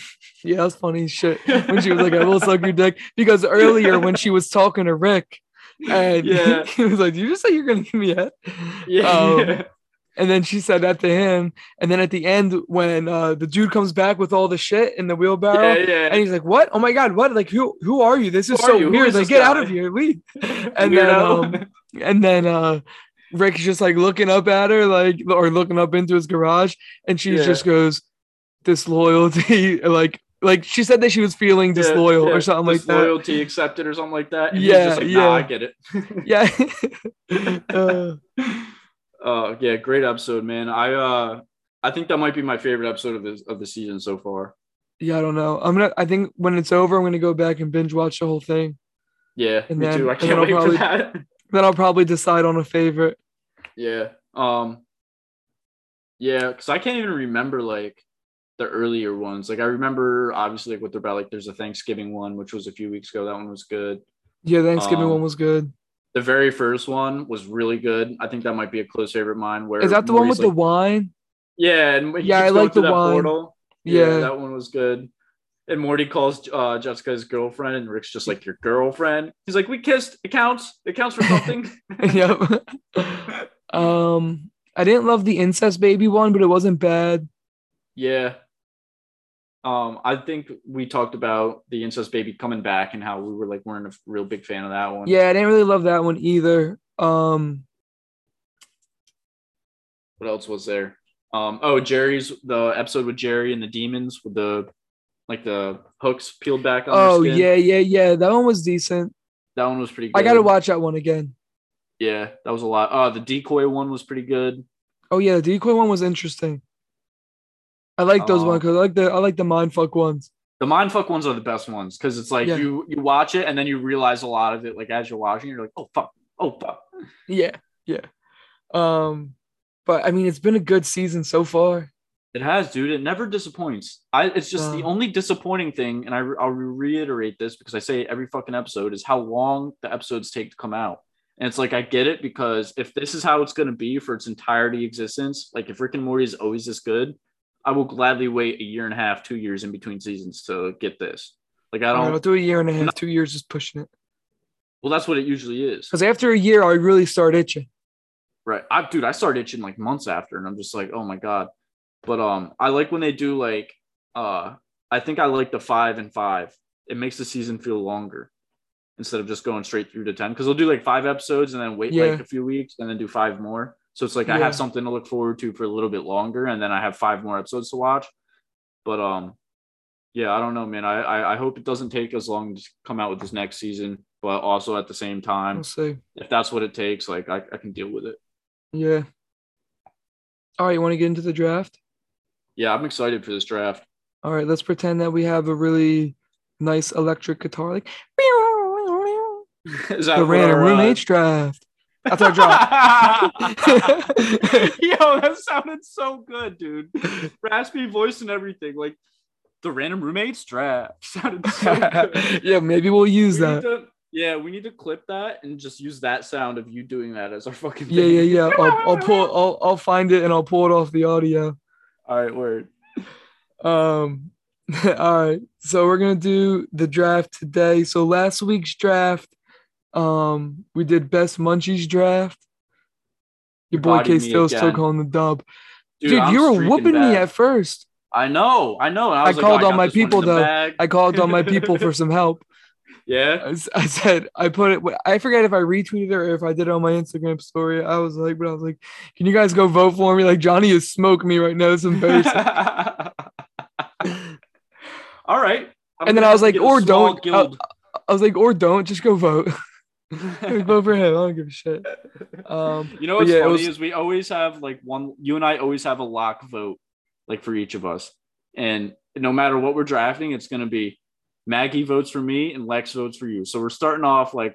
Speaker 2: yeah, that's funny shit. When she was like, I will suck your dick. Because earlier when she was talking to Rick and
Speaker 1: Yeah.
Speaker 2: he was like, Did you just say you're gonna give me head?
Speaker 1: yeah.
Speaker 2: Um, And then she said that to him. And then at the end, when uh, the dude comes back with all the shit in the wheelbarrow,
Speaker 1: yeah, yeah.
Speaker 2: and he's like, "What? Oh my god, what? Like, who? Who are you? This is
Speaker 1: Who
Speaker 2: so
Speaker 1: are you? Who
Speaker 2: weird.
Speaker 1: is
Speaker 2: Like, get out of here, leave." And then, um, and then uh, Rick's just like looking up at her, like, or looking up into his garage, and she
Speaker 1: Yeah.
Speaker 2: just goes, "Disloyalty." like, like she said that she was feeling disloyal
Speaker 1: yeah,
Speaker 2: or something like that.
Speaker 1: Disloyalty accepted or something like that. And
Speaker 2: Yeah,
Speaker 1: he's just like, nah, I get it.
Speaker 2: Yeah. uh,
Speaker 1: uh yeah, great episode, man. I uh I think that might be my favorite episode of this of the season so far.
Speaker 2: yeah, I don't know. I'm gonna. I think when it's over, I'm gonna go back and binge watch the whole thing.
Speaker 1: Yeah,
Speaker 2: And
Speaker 1: me
Speaker 2: then-
Speaker 1: too. I can't wait
Speaker 2: probably-
Speaker 1: for that.
Speaker 2: Then I'll probably decide on a favorite.
Speaker 1: Yeah. Um Yeah, because I can't even remember like the earlier ones. Like I remember obviously like what they're about. Like there's a Thanksgiving one, which was a few weeks ago. That one was good.
Speaker 2: Yeah, Thanksgiving
Speaker 1: Um,
Speaker 2: one was good.
Speaker 1: The very first one was really good. I think that might be a close favorite of mine. Where
Speaker 2: Is that the one with
Speaker 1: like,
Speaker 2: the wine?
Speaker 1: Yeah, and
Speaker 2: Yeah, I like the wine.
Speaker 1: portal. Yeah.
Speaker 2: Yeah.
Speaker 1: that one was good. And Morty calls uh, Jessica his girlfriend, and Rick's just like your girlfriend. He's like, "We kissed. It counts. It counts for something."
Speaker 2: yep. um, I didn't love the incest baby one, but it wasn't bad.
Speaker 1: yeah. Um, I think we talked about the incest baby coming back and how we were like weren't a real big fan of that one.
Speaker 2: Yeah, I didn't really love that one either. Um,
Speaker 1: What else was there? Um, oh, Jerry's the episode with Jerry and the demons with the like the hooks peeled back on.
Speaker 2: oh
Speaker 1: skin.
Speaker 2: yeah, yeah, yeah. That one was decent.
Speaker 1: that one was pretty. good.
Speaker 2: I gotta watch that one again.
Speaker 1: Yeah, that was a lot. Uh, the decoy one was pretty good.
Speaker 2: Oh yeah, the decoy one was interesting. I like those
Speaker 1: Uh,
Speaker 2: ones because I like the I like the mindfuck ones.
Speaker 1: The mindfuck ones are the best ones because it's like
Speaker 2: Yeah.
Speaker 1: you you watch it and then you realize a lot of it like as you're watching you're like oh fuck oh fuck
Speaker 2: Yeah, yeah. Um, but I mean, it's been a good season so far.
Speaker 1: it has dude it never disappoints I it's just the only disappointing thing and I I'll reiterate this because I say every fucking episode is how long the episodes take to come out and it's like I get it because if this is how it's gonna be for its entirety existence like if Rick and Morty is always this good I will gladly wait a year and a half two years in between seasons to get this like I don't
Speaker 2: will do a year and a half,
Speaker 1: No.
Speaker 2: two years, is pushing it.
Speaker 1: well that's what it usually is
Speaker 2: Because after a year, I really start itching.
Speaker 1: Right. I dude, I started itching like months after, and I'm just like, oh my god. But um, I like when they do like uh I think I like the five and five. It makes the season feel longer instead of just going straight through to ten. Because they'll do like five episodes and then wait
Speaker 2: Yeah.
Speaker 1: like a few weeks and then do five more. So it's like I have something to look forward to for a little bit longer, and then I have five more episodes to watch. But um, yeah, I don't know, man. I I, I hope it doesn't take as long to come out with this next season. But also at the same time,
Speaker 2: We'll see.
Speaker 1: if that's what it takes, like I, I can deal with it.
Speaker 2: Yeah. All right, you want to get into the draft?
Speaker 1: Yeah, I'm excited for this draft.
Speaker 2: All right, let's pretend that we have a really nice electric guitar, like
Speaker 1: Is that
Speaker 2: the random
Speaker 1: uh,
Speaker 2: roommates draft. That's our draft.
Speaker 1: Yo, that sounded so good, dude. Raspy voice and everything. Like the random roommates draft sounded so good.
Speaker 2: yeah, maybe we'll use
Speaker 1: We
Speaker 2: that.
Speaker 1: to- yeah, we need to clip that and just use that sound of you doing that as our fucking
Speaker 2: Yeah, yeah, yeah. I'll, I'll pull. I'll, I'll find it and I'll pull it off the audio.
Speaker 1: All right, word.
Speaker 2: Um, all right. So we're gonna do the draft today. So last week's draft, um, we did best munchies draft. Your boy K Stills took home the dub.
Speaker 1: Dude,
Speaker 2: Dude, you were whooping me at first.
Speaker 1: I know, I know. I,
Speaker 2: I
Speaker 1: like,
Speaker 2: called
Speaker 1: oh,
Speaker 2: on my
Speaker 1: this one in
Speaker 2: people, though.
Speaker 1: bag.
Speaker 2: I called on my people for some help.
Speaker 1: Yeah.
Speaker 2: I said I put it. I forget if I retweeted it or if I did it on my Instagram story. I was like, but I was like, can you guys go vote for me? Like Johnny is smoking me right now. It's embarrassing.
Speaker 1: All right.
Speaker 2: And then I was like, or don't.
Speaker 1: guild.
Speaker 2: I was like, or don't just go vote. Vote for him. I don't give a shit. Um,
Speaker 1: you know what's
Speaker 2: yeah,
Speaker 1: funny
Speaker 2: was-
Speaker 1: is we always have like one. You and I always have a lock vote, like for each of us, and no matter what we're drafting, it's gonna be Maggie votes for me and Lex votes for you. So we're starting off like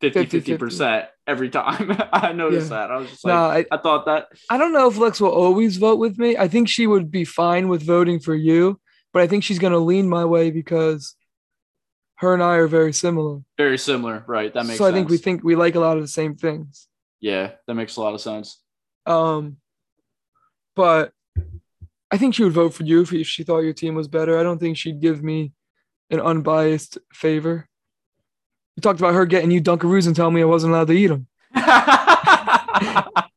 Speaker 1: 50 50 percent every time. I noticed
Speaker 2: Yeah.
Speaker 1: that. I was just like,
Speaker 2: nah, I,
Speaker 1: I thought that.
Speaker 2: I don't know if Lex will always vote with me. I think she would be fine with voting for you, but I think she's gonna lean my way because her and I are very similar.
Speaker 1: Very similar, right? That makes
Speaker 2: so
Speaker 1: sense.
Speaker 2: I think we think we like a lot of the same things.
Speaker 1: yeah, that makes a lot of sense.
Speaker 2: Um, but I think she would vote for you if, she thought your team was better. I don't think she'd give me an unbiased favor. You talked about her getting you Dunkaroos and telling me I wasn't allowed to eat them,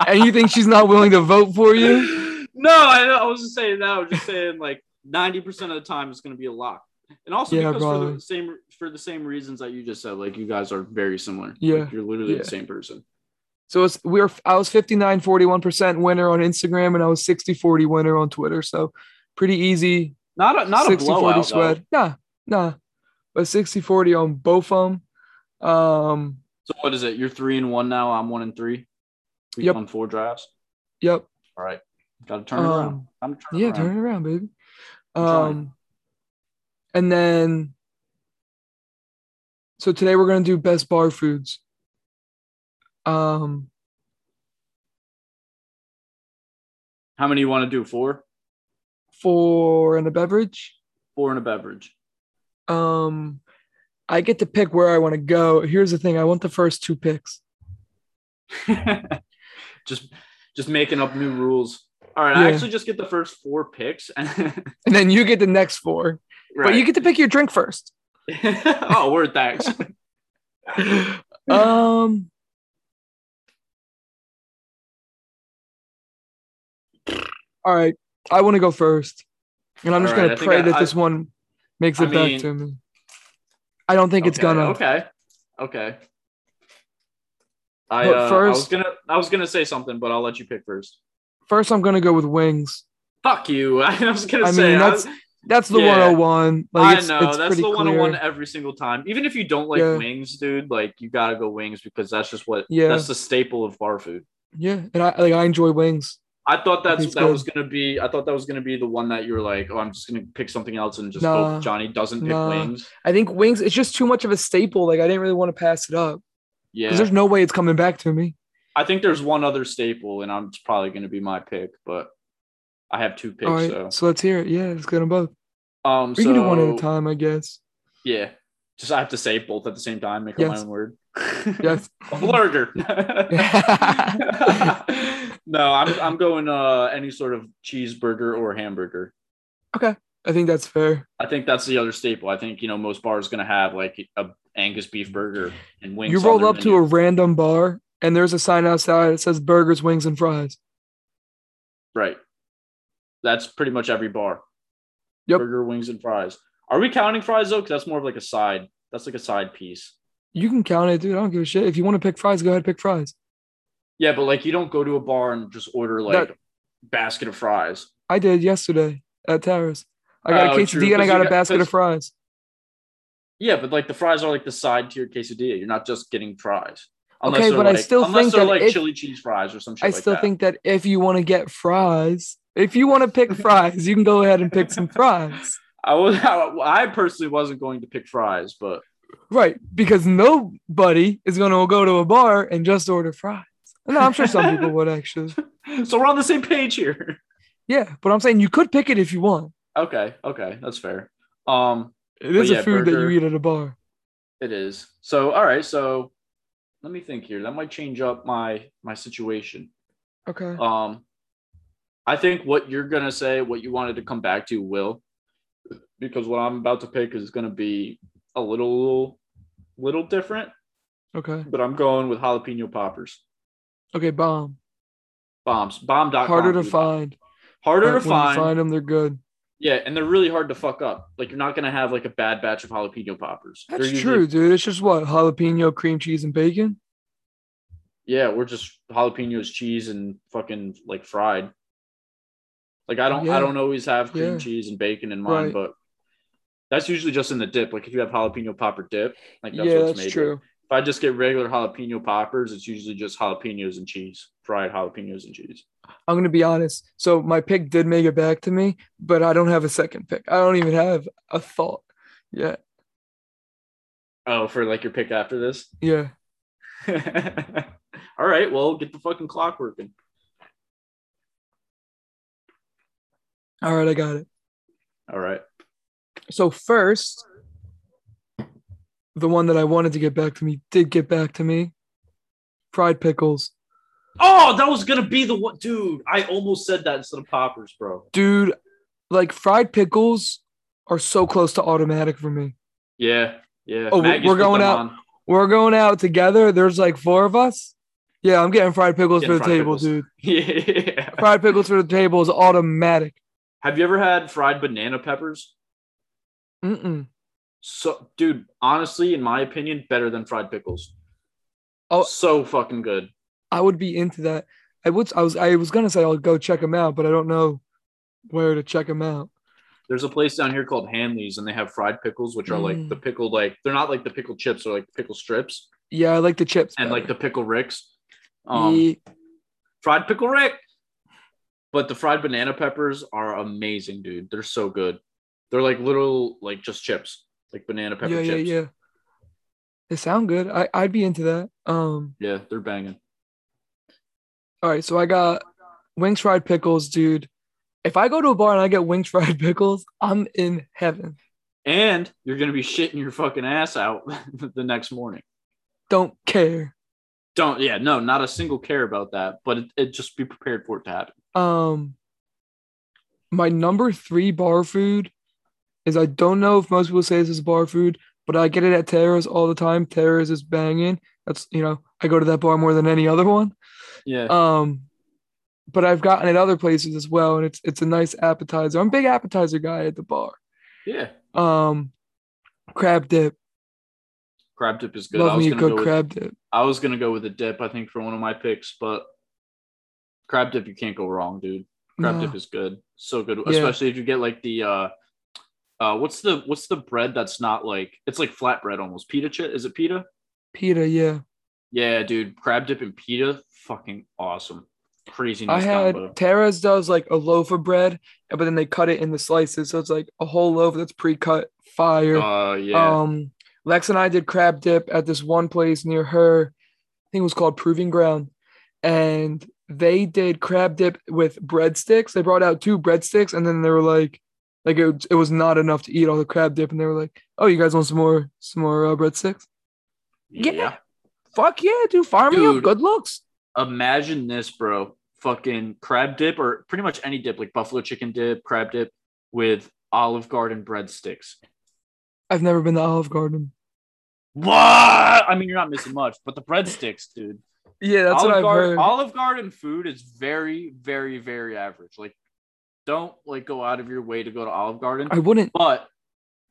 Speaker 2: and you think she's not willing to vote for you?
Speaker 1: no, I, I wasn't saying that. I was just saying like 90% of the time it's going to be a lock. And also
Speaker 2: Yeah,
Speaker 1: because for the same for the same reasons that you just said, like you guys are very similar.
Speaker 2: Yeah,
Speaker 1: Like, you're literally
Speaker 2: yeah.
Speaker 1: the same person.
Speaker 2: So it's we are I was 59 41% winner on Instagram and I was 60 40 winner on Twitter. So pretty easy.
Speaker 1: Not a not a
Speaker 2: 60 40
Speaker 1: blowout. though.
Speaker 2: sweat. Nah, nah. But 60 40 on both of them. Um,
Speaker 1: So what is it? You're three and one now. I'm one and three. We've
Speaker 2: Yep.
Speaker 1: four drafts.
Speaker 2: yep.
Speaker 1: All right, got to turn it around.
Speaker 2: Um,
Speaker 1: I'm turn
Speaker 2: yeah,
Speaker 1: it around.
Speaker 2: turn it around, baby.
Speaker 1: I'm trying.
Speaker 2: Um, and then so today we're gonna do best bar foods. Um,
Speaker 1: How many you want to do? Four.
Speaker 2: four in a beverage.
Speaker 1: Four and a beverage.
Speaker 2: Um, I get to pick where I want to go. Here's the thing: I want the first two picks.
Speaker 1: just just making up new rules. All right, I actually just get the first four picks.
Speaker 2: and then you get the next four. But you get to pick your drink first.
Speaker 1: oh, word thanks.
Speaker 2: um. All right, I want to go first, and I'm just
Speaker 1: All right,
Speaker 2: gonna
Speaker 1: I
Speaker 2: pray
Speaker 1: I-
Speaker 2: that
Speaker 1: I-
Speaker 2: this one makes it back to me. I don't think it's gonna.
Speaker 1: Okay. Okay. I,
Speaker 2: But
Speaker 1: uh, I was
Speaker 2: first-
Speaker 1: gonna I was gonna say something, but I'll let you pick first.
Speaker 2: First, I'm gonna go with wings.
Speaker 1: Fuck you. I was gonna
Speaker 2: I
Speaker 1: say
Speaker 2: mean,
Speaker 1: I-
Speaker 2: that's the
Speaker 1: Yeah.
Speaker 2: 101. Like
Speaker 1: I know that's the one oh on
Speaker 2: clear.
Speaker 1: one every single time. Even if you don't like
Speaker 2: Yeah.
Speaker 1: wings, dude, like you gotta go wings because that's just what
Speaker 2: Yeah.
Speaker 1: that's the staple of bar food.
Speaker 2: Yeah, and I like I enjoy wings.
Speaker 1: I thought that's that
Speaker 2: good.
Speaker 1: was gonna be. I thought that was gonna be the one that you were like, oh, I'm just gonna pick something else and just
Speaker 2: Nah.
Speaker 1: hope Johnny doesn't pick wings.
Speaker 2: I think wings. It's just too much of a staple. Like I didn't really want to pass it up
Speaker 1: Yeah,
Speaker 2: because there's no way it's coming back to me.
Speaker 1: I think there's one other staple, and I'm probably gonna be my pick, but I have two picks.
Speaker 2: All right,
Speaker 1: So,
Speaker 2: so let's hear it. Yeah, let's get them both.
Speaker 1: um,
Speaker 2: We can do one at a time, I guess.
Speaker 1: Yeah, just I have to say both at the same time. Make up my own word.
Speaker 2: Yes.
Speaker 1: a blurger. no, I'm I'm going uh any sort of cheeseburger or hamburger.
Speaker 2: Okay, I think that's fair.
Speaker 1: I think that's the other staple. I think you know most bars are gonna have like a Angus beef burger and wings.
Speaker 2: You roll up to a random bar and there's a sign outside that says burgers, wings, and fries.
Speaker 1: right. That's pretty much every bar.
Speaker 2: Yep.
Speaker 1: Burger, wings, and fries. Are we counting fries though? Because that's more of like a side. That's like a side piece.
Speaker 2: You can count it, dude. I don't give a shit. If you want to pick fries, go ahead and pick fries.
Speaker 1: Yeah, but like you don't go to a bar and just order like
Speaker 2: That-
Speaker 1: basket of fries.
Speaker 2: I did yesterday at Towers. I got
Speaker 1: Oh,
Speaker 2: a
Speaker 1: true,
Speaker 2: quesadilla and I got a
Speaker 1: got-
Speaker 2: basket of fries.
Speaker 1: Yeah, but like the fries are like the side to your quesadilla. You're not just getting fries.
Speaker 2: Okay,
Speaker 1: they're,
Speaker 2: but I still
Speaker 1: unless
Speaker 2: think that
Speaker 1: like
Speaker 2: if-
Speaker 1: chili cheese fries or some shit
Speaker 2: I
Speaker 1: like
Speaker 2: still
Speaker 1: that.
Speaker 2: think that if you want to get fries, if you want to pick fries, you can go ahead and pick some fries.
Speaker 1: I was I personally wasn't going to pick fries, but
Speaker 2: Right, because nobody is going to go to a bar and just order fries. No, I'm sure some people would actually.
Speaker 1: so we're on the same page here.
Speaker 2: Yeah, but I'm saying you could pick it if you want.
Speaker 1: Okay, okay, that's fair. Um,
Speaker 2: It is
Speaker 1: yeah,
Speaker 2: a food that you eat at a bar.
Speaker 1: it is. So all right, so let me think here. That might change up my my situation.
Speaker 2: Okay.
Speaker 1: Um, I think what you're gonna say, what you wanted to come back to, will, because what I'm about to pick is gonna be a little, little different.
Speaker 2: Okay.
Speaker 1: But I'm going with jalapeno poppers,
Speaker 2: Okay. Bomb.
Speaker 1: bombs, bomb.com.
Speaker 2: Harder to find.
Speaker 1: Harder to find.
Speaker 2: find them, they're good.
Speaker 1: Yeah, and they're really hard to fuck up. Like you're not gonna have like a bad batch of jalapeno poppers.
Speaker 2: That's
Speaker 1: usually-
Speaker 2: true, dude. It's just what jalapeno, cream cheese, and bacon.
Speaker 1: Yeah, we're just jalapenos, cheese, and fucking like fried. Like I don't,
Speaker 2: Yeah.
Speaker 1: I don't always have cream
Speaker 2: Yeah.
Speaker 1: cheese and bacon in mine,
Speaker 2: Right.
Speaker 1: but that's usually just in the dip. Like if you have jalapeno popper dip, like that's
Speaker 2: yeah,
Speaker 1: what's
Speaker 2: that's
Speaker 1: made.
Speaker 2: true.
Speaker 1: If I just get regular jalapeno poppers, it's usually just jalapenos and cheese, fried jalapenos and cheese.
Speaker 2: I'm gonna be honest. So my pick did make it back to me, but I don't have a second pick. I don't even have a thought yet.
Speaker 1: Oh, for like your pick after this.
Speaker 2: Yeah.
Speaker 1: All right, well, get the fucking clock working.
Speaker 2: All right, I got it.
Speaker 1: All right.
Speaker 2: So first, the one that I wanted to get back to me did get back to me. Fried pickles.
Speaker 1: Oh, that was gonna be the one, dude. I almost said that instead of poppers, bro.
Speaker 2: Dude, like fried pickles are so close to automatic for me.
Speaker 1: Yeah, yeah.
Speaker 2: Oh, we're-
Speaker 1: Maggie's
Speaker 2: we're going out-
Speaker 1: on.
Speaker 2: We're going out together. There's like four of us. Yeah, I'm getting fried pickles
Speaker 1: Getting
Speaker 2: for the table,
Speaker 1: pickles.
Speaker 2: dude.
Speaker 1: Yeah.
Speaker 2: Fried pickles for the table is automatic.
Speaker 1: Have you ever had fried banana peppers?
Speaker 2: Mm-mm.
Speaker 1: So, dude, honestly, in my opinion, better than fried pickles.
Speaker 2: Oh.
Speaker 1: so fucking good.
Speaker 2: I would be into that. I would. I was. I was gonna say I'll go check them out, but I don't know where to check them out.
Speaker 1: There's a place down here called Hanley's, and they have fried pickles, which are like
Speaker 2: Mm.
Speaker 1: the pickled, like they're not like the pickled chips, they're like pickle strips,
Speaker 2: Yeah, I like the chips.
Speaker 1: and like the pickle ricks. Um,
Speaker 2: Yeah.
Speaker 1: fried pickle rick. But the fried banana peppers are amazing, dude. They're so good. They're like little, like just chips, like banana pepper
Speaker 2: yeah, yeah,
Speaker 1: chips.
Speaker 2: yeah. They sound good. I I'd be into that. Um.
Speaker 1: yeah, they're banging.
Speaker 2: All right, so I got wings fried pickles, dude. If I go to a bar and I get wings fried pickles, I'm in heaven.
Speaker 1: And you're gonna be shitting your fucking ass out the next morning.
Speaker 2: Don't care.
Speaker 1: Don't, yeah, no, not a single care about that, but it, it just be prepared for it to happen.
Speaker 2: Um, my number three bar food is I don't know if most people say this is bar food, but I get it at Tara's all the time. Tara's is banging. That's you know I go to that bar more than any other one.
Speaker 1: Yeah.
Speaker 2: Um, but I've gotten it other places as well, and it's it's a nice appetizer. I'm a big appetizer guy at the bar.
Speaker 1: yeah.
Speaker 2: Um, crab dip.
Speaker 1: Crab dip is good. I was
Speaker 2: me a good
Speaker 1: go with
Speaker 2: crab dip.
Speaker 1: I was gonna go with a dip, I think, for one of my picks, but crab dip you can't go wrong, dude. Crab
Speaker 2: No.
Speaker 1: dip is good. So good.
Speaker 2: Yeah.
Speaker 1: Especially if you get like the uh uh what's the what's the bread that's not like it's like flatbread almost. Pita chip is it pita?
Speaker 2: Pita, yeah.
Speaker 1: Yeah, dude. Crab dip and pita, fucking awesome. Crazy
Speaker 2: I
Speaker 1: nice
Speaker 2: had
Speaker 1: combo.
Speaker 2: Tara's does like a loaf of bread, but then they cut it into slices, so it's like a whole loaf that's pre-cut. Fire.
Speaker 1: Uh yeah.
Speaker 2: Um, Lex and I did crab dip at this one place near her. I think it was called Proving Ground, and they did crab dip with breadsticks. They brought out two breadsticks, and then they were like, like it, it was not enough to eat all the crab dip, and they were like, "Oh, you guys want some more, some more uh, breadsticks?"
Speaker 1: yeah.
Speaker 2: yeah. Fuck yeah, dude! Fire me up. Good looks.
Speaker 1: Imagine this, bro. Fucking crab dip or pretty much any dip, like buffalo chicken dip, crab dip with Olive Garden breadsticks.
Speaker 2: I've never been to Olive Garden.
Speaker 1: What? I mean, you're not missing much, but the breadsticks, dude.
Speaker 2: Yeah, that's
Speaker 1: Olive
Speaker 2: what I've
Speaker 1: Garden,
Speaker 2: heard.
Speaker 1: Olive Garden food is very, very, very average. Like, don't like go out of your way to go to Olive Garden.
Speaker 2: I wouldn't.
Speaker 1: But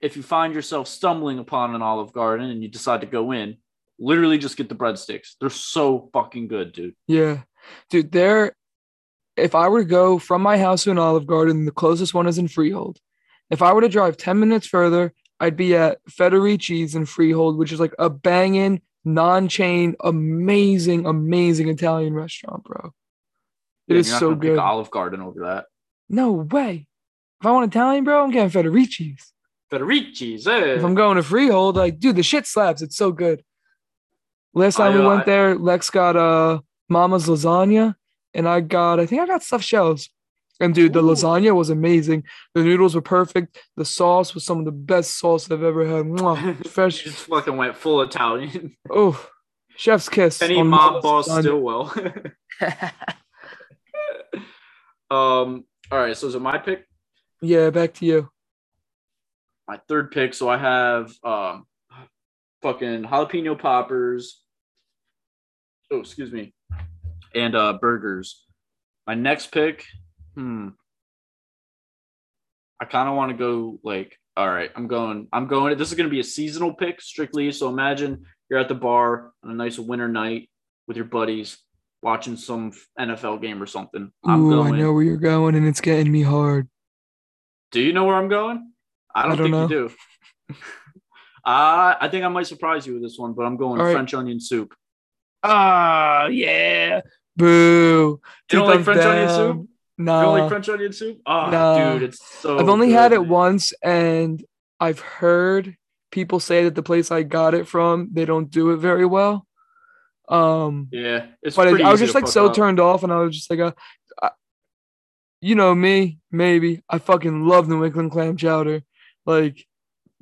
Speaker 1: if you find yourself stumbling upon an Olive Garden and you decide to go in, literally just get the breadsticks. They're so fucking good, dude.
Speaker 2: Yeah, dude. There, if I were to go from my house to an Olive Garden, the closest one is in Freehold. If I were to drive ten minutes further, I'd be at Federici's in Freehold, which is like a banging, non-chain, amazing, amazing Italian restaurant, bro. It
Speaker 1: Yeah,
Speaker 2: is
Speaker 1: you're not
Speaker 2: so
Speaker 1: gonna pick
Speaker 2: good.
Speaker 1: Olive Garden over that.
Speaker 2: No way. If I want Italian, bro, I'm getting Federici's.
Speaker 1: Federici's, eh?
Speaker 2: If I'm going to Freehold, like, dude, the shit slaps. It's so good. Last time
Speaker 1: I,
Speaker 2: we
Speaker 1: uh,
Speaker 2: went
Speaker 1: I-
Speaker 2: there, Lex got uh Mama's lasagna, and I got I think I got stuffed shells. And dude, the
Speaker 1: Ooh.
Speaker 2: lasagna was amazing. The noodles were perfect. The sauce was some of the best sauce I've ever had. Mwah.
Speaker 1: you
Speaker 2: Fresh.
Speaker 1: just fucking went full Italian.
Speaker 2: Oh, chef's kiss.
Speaker 1: Any mob boss
Speaker 2: still
Speaker 1: Stillwell. um. All right. So is it my pick?
Speaker 2: yeah, back to you.
Speaker 1: My third pick. So I have um, fucking jalapeno poppers. Oh, excuse me. And uh, burgers. My next pick. Hmm. I kind of want to go like, all right, I'm going, I'm going. This is going to be a seasonal pick strictly. So imagine you're at the bar on a nice winter night with your buddies watching some NFL game or something. I'm
Speaker 2: Ooh,
Speaker 1: going.
Speaker 2: I know where you're going, and it's getting me hard.
Speaker 1: Do you know where I'm going? I don't,
Speaker 2: I don't
Speaker 1: think
Speaker 2: know.
Speaker 1: you do. uh, I think I might surprise you with this one, but I'm going
Speaker 2: right.
Speaker 1: French onion soup.
Speaker 2: Ah, yeah. Boo.
Speaker 1: You don't like French onion soup?
Speaker 2: No.
Speaker 1: You don't like French onion soup? Oh,
Speaker 2: Nah.
Speaker 1: dude, it's so.
Speaker 2: I've only had it
Speaker 1: man.
Speaker 2: once, and I've heard people say that the place I got it from, they don't do it very well. Um,
Speaker 1: Yeah, it's
Speaker 2: but
Speaker 1: pretty
Speaker 2: I, was just like so
Speaker 1: up.
Speaker 2: turned off, and I was just like, uh, I, you know me, maybe I fucking love New England clam chowder. Like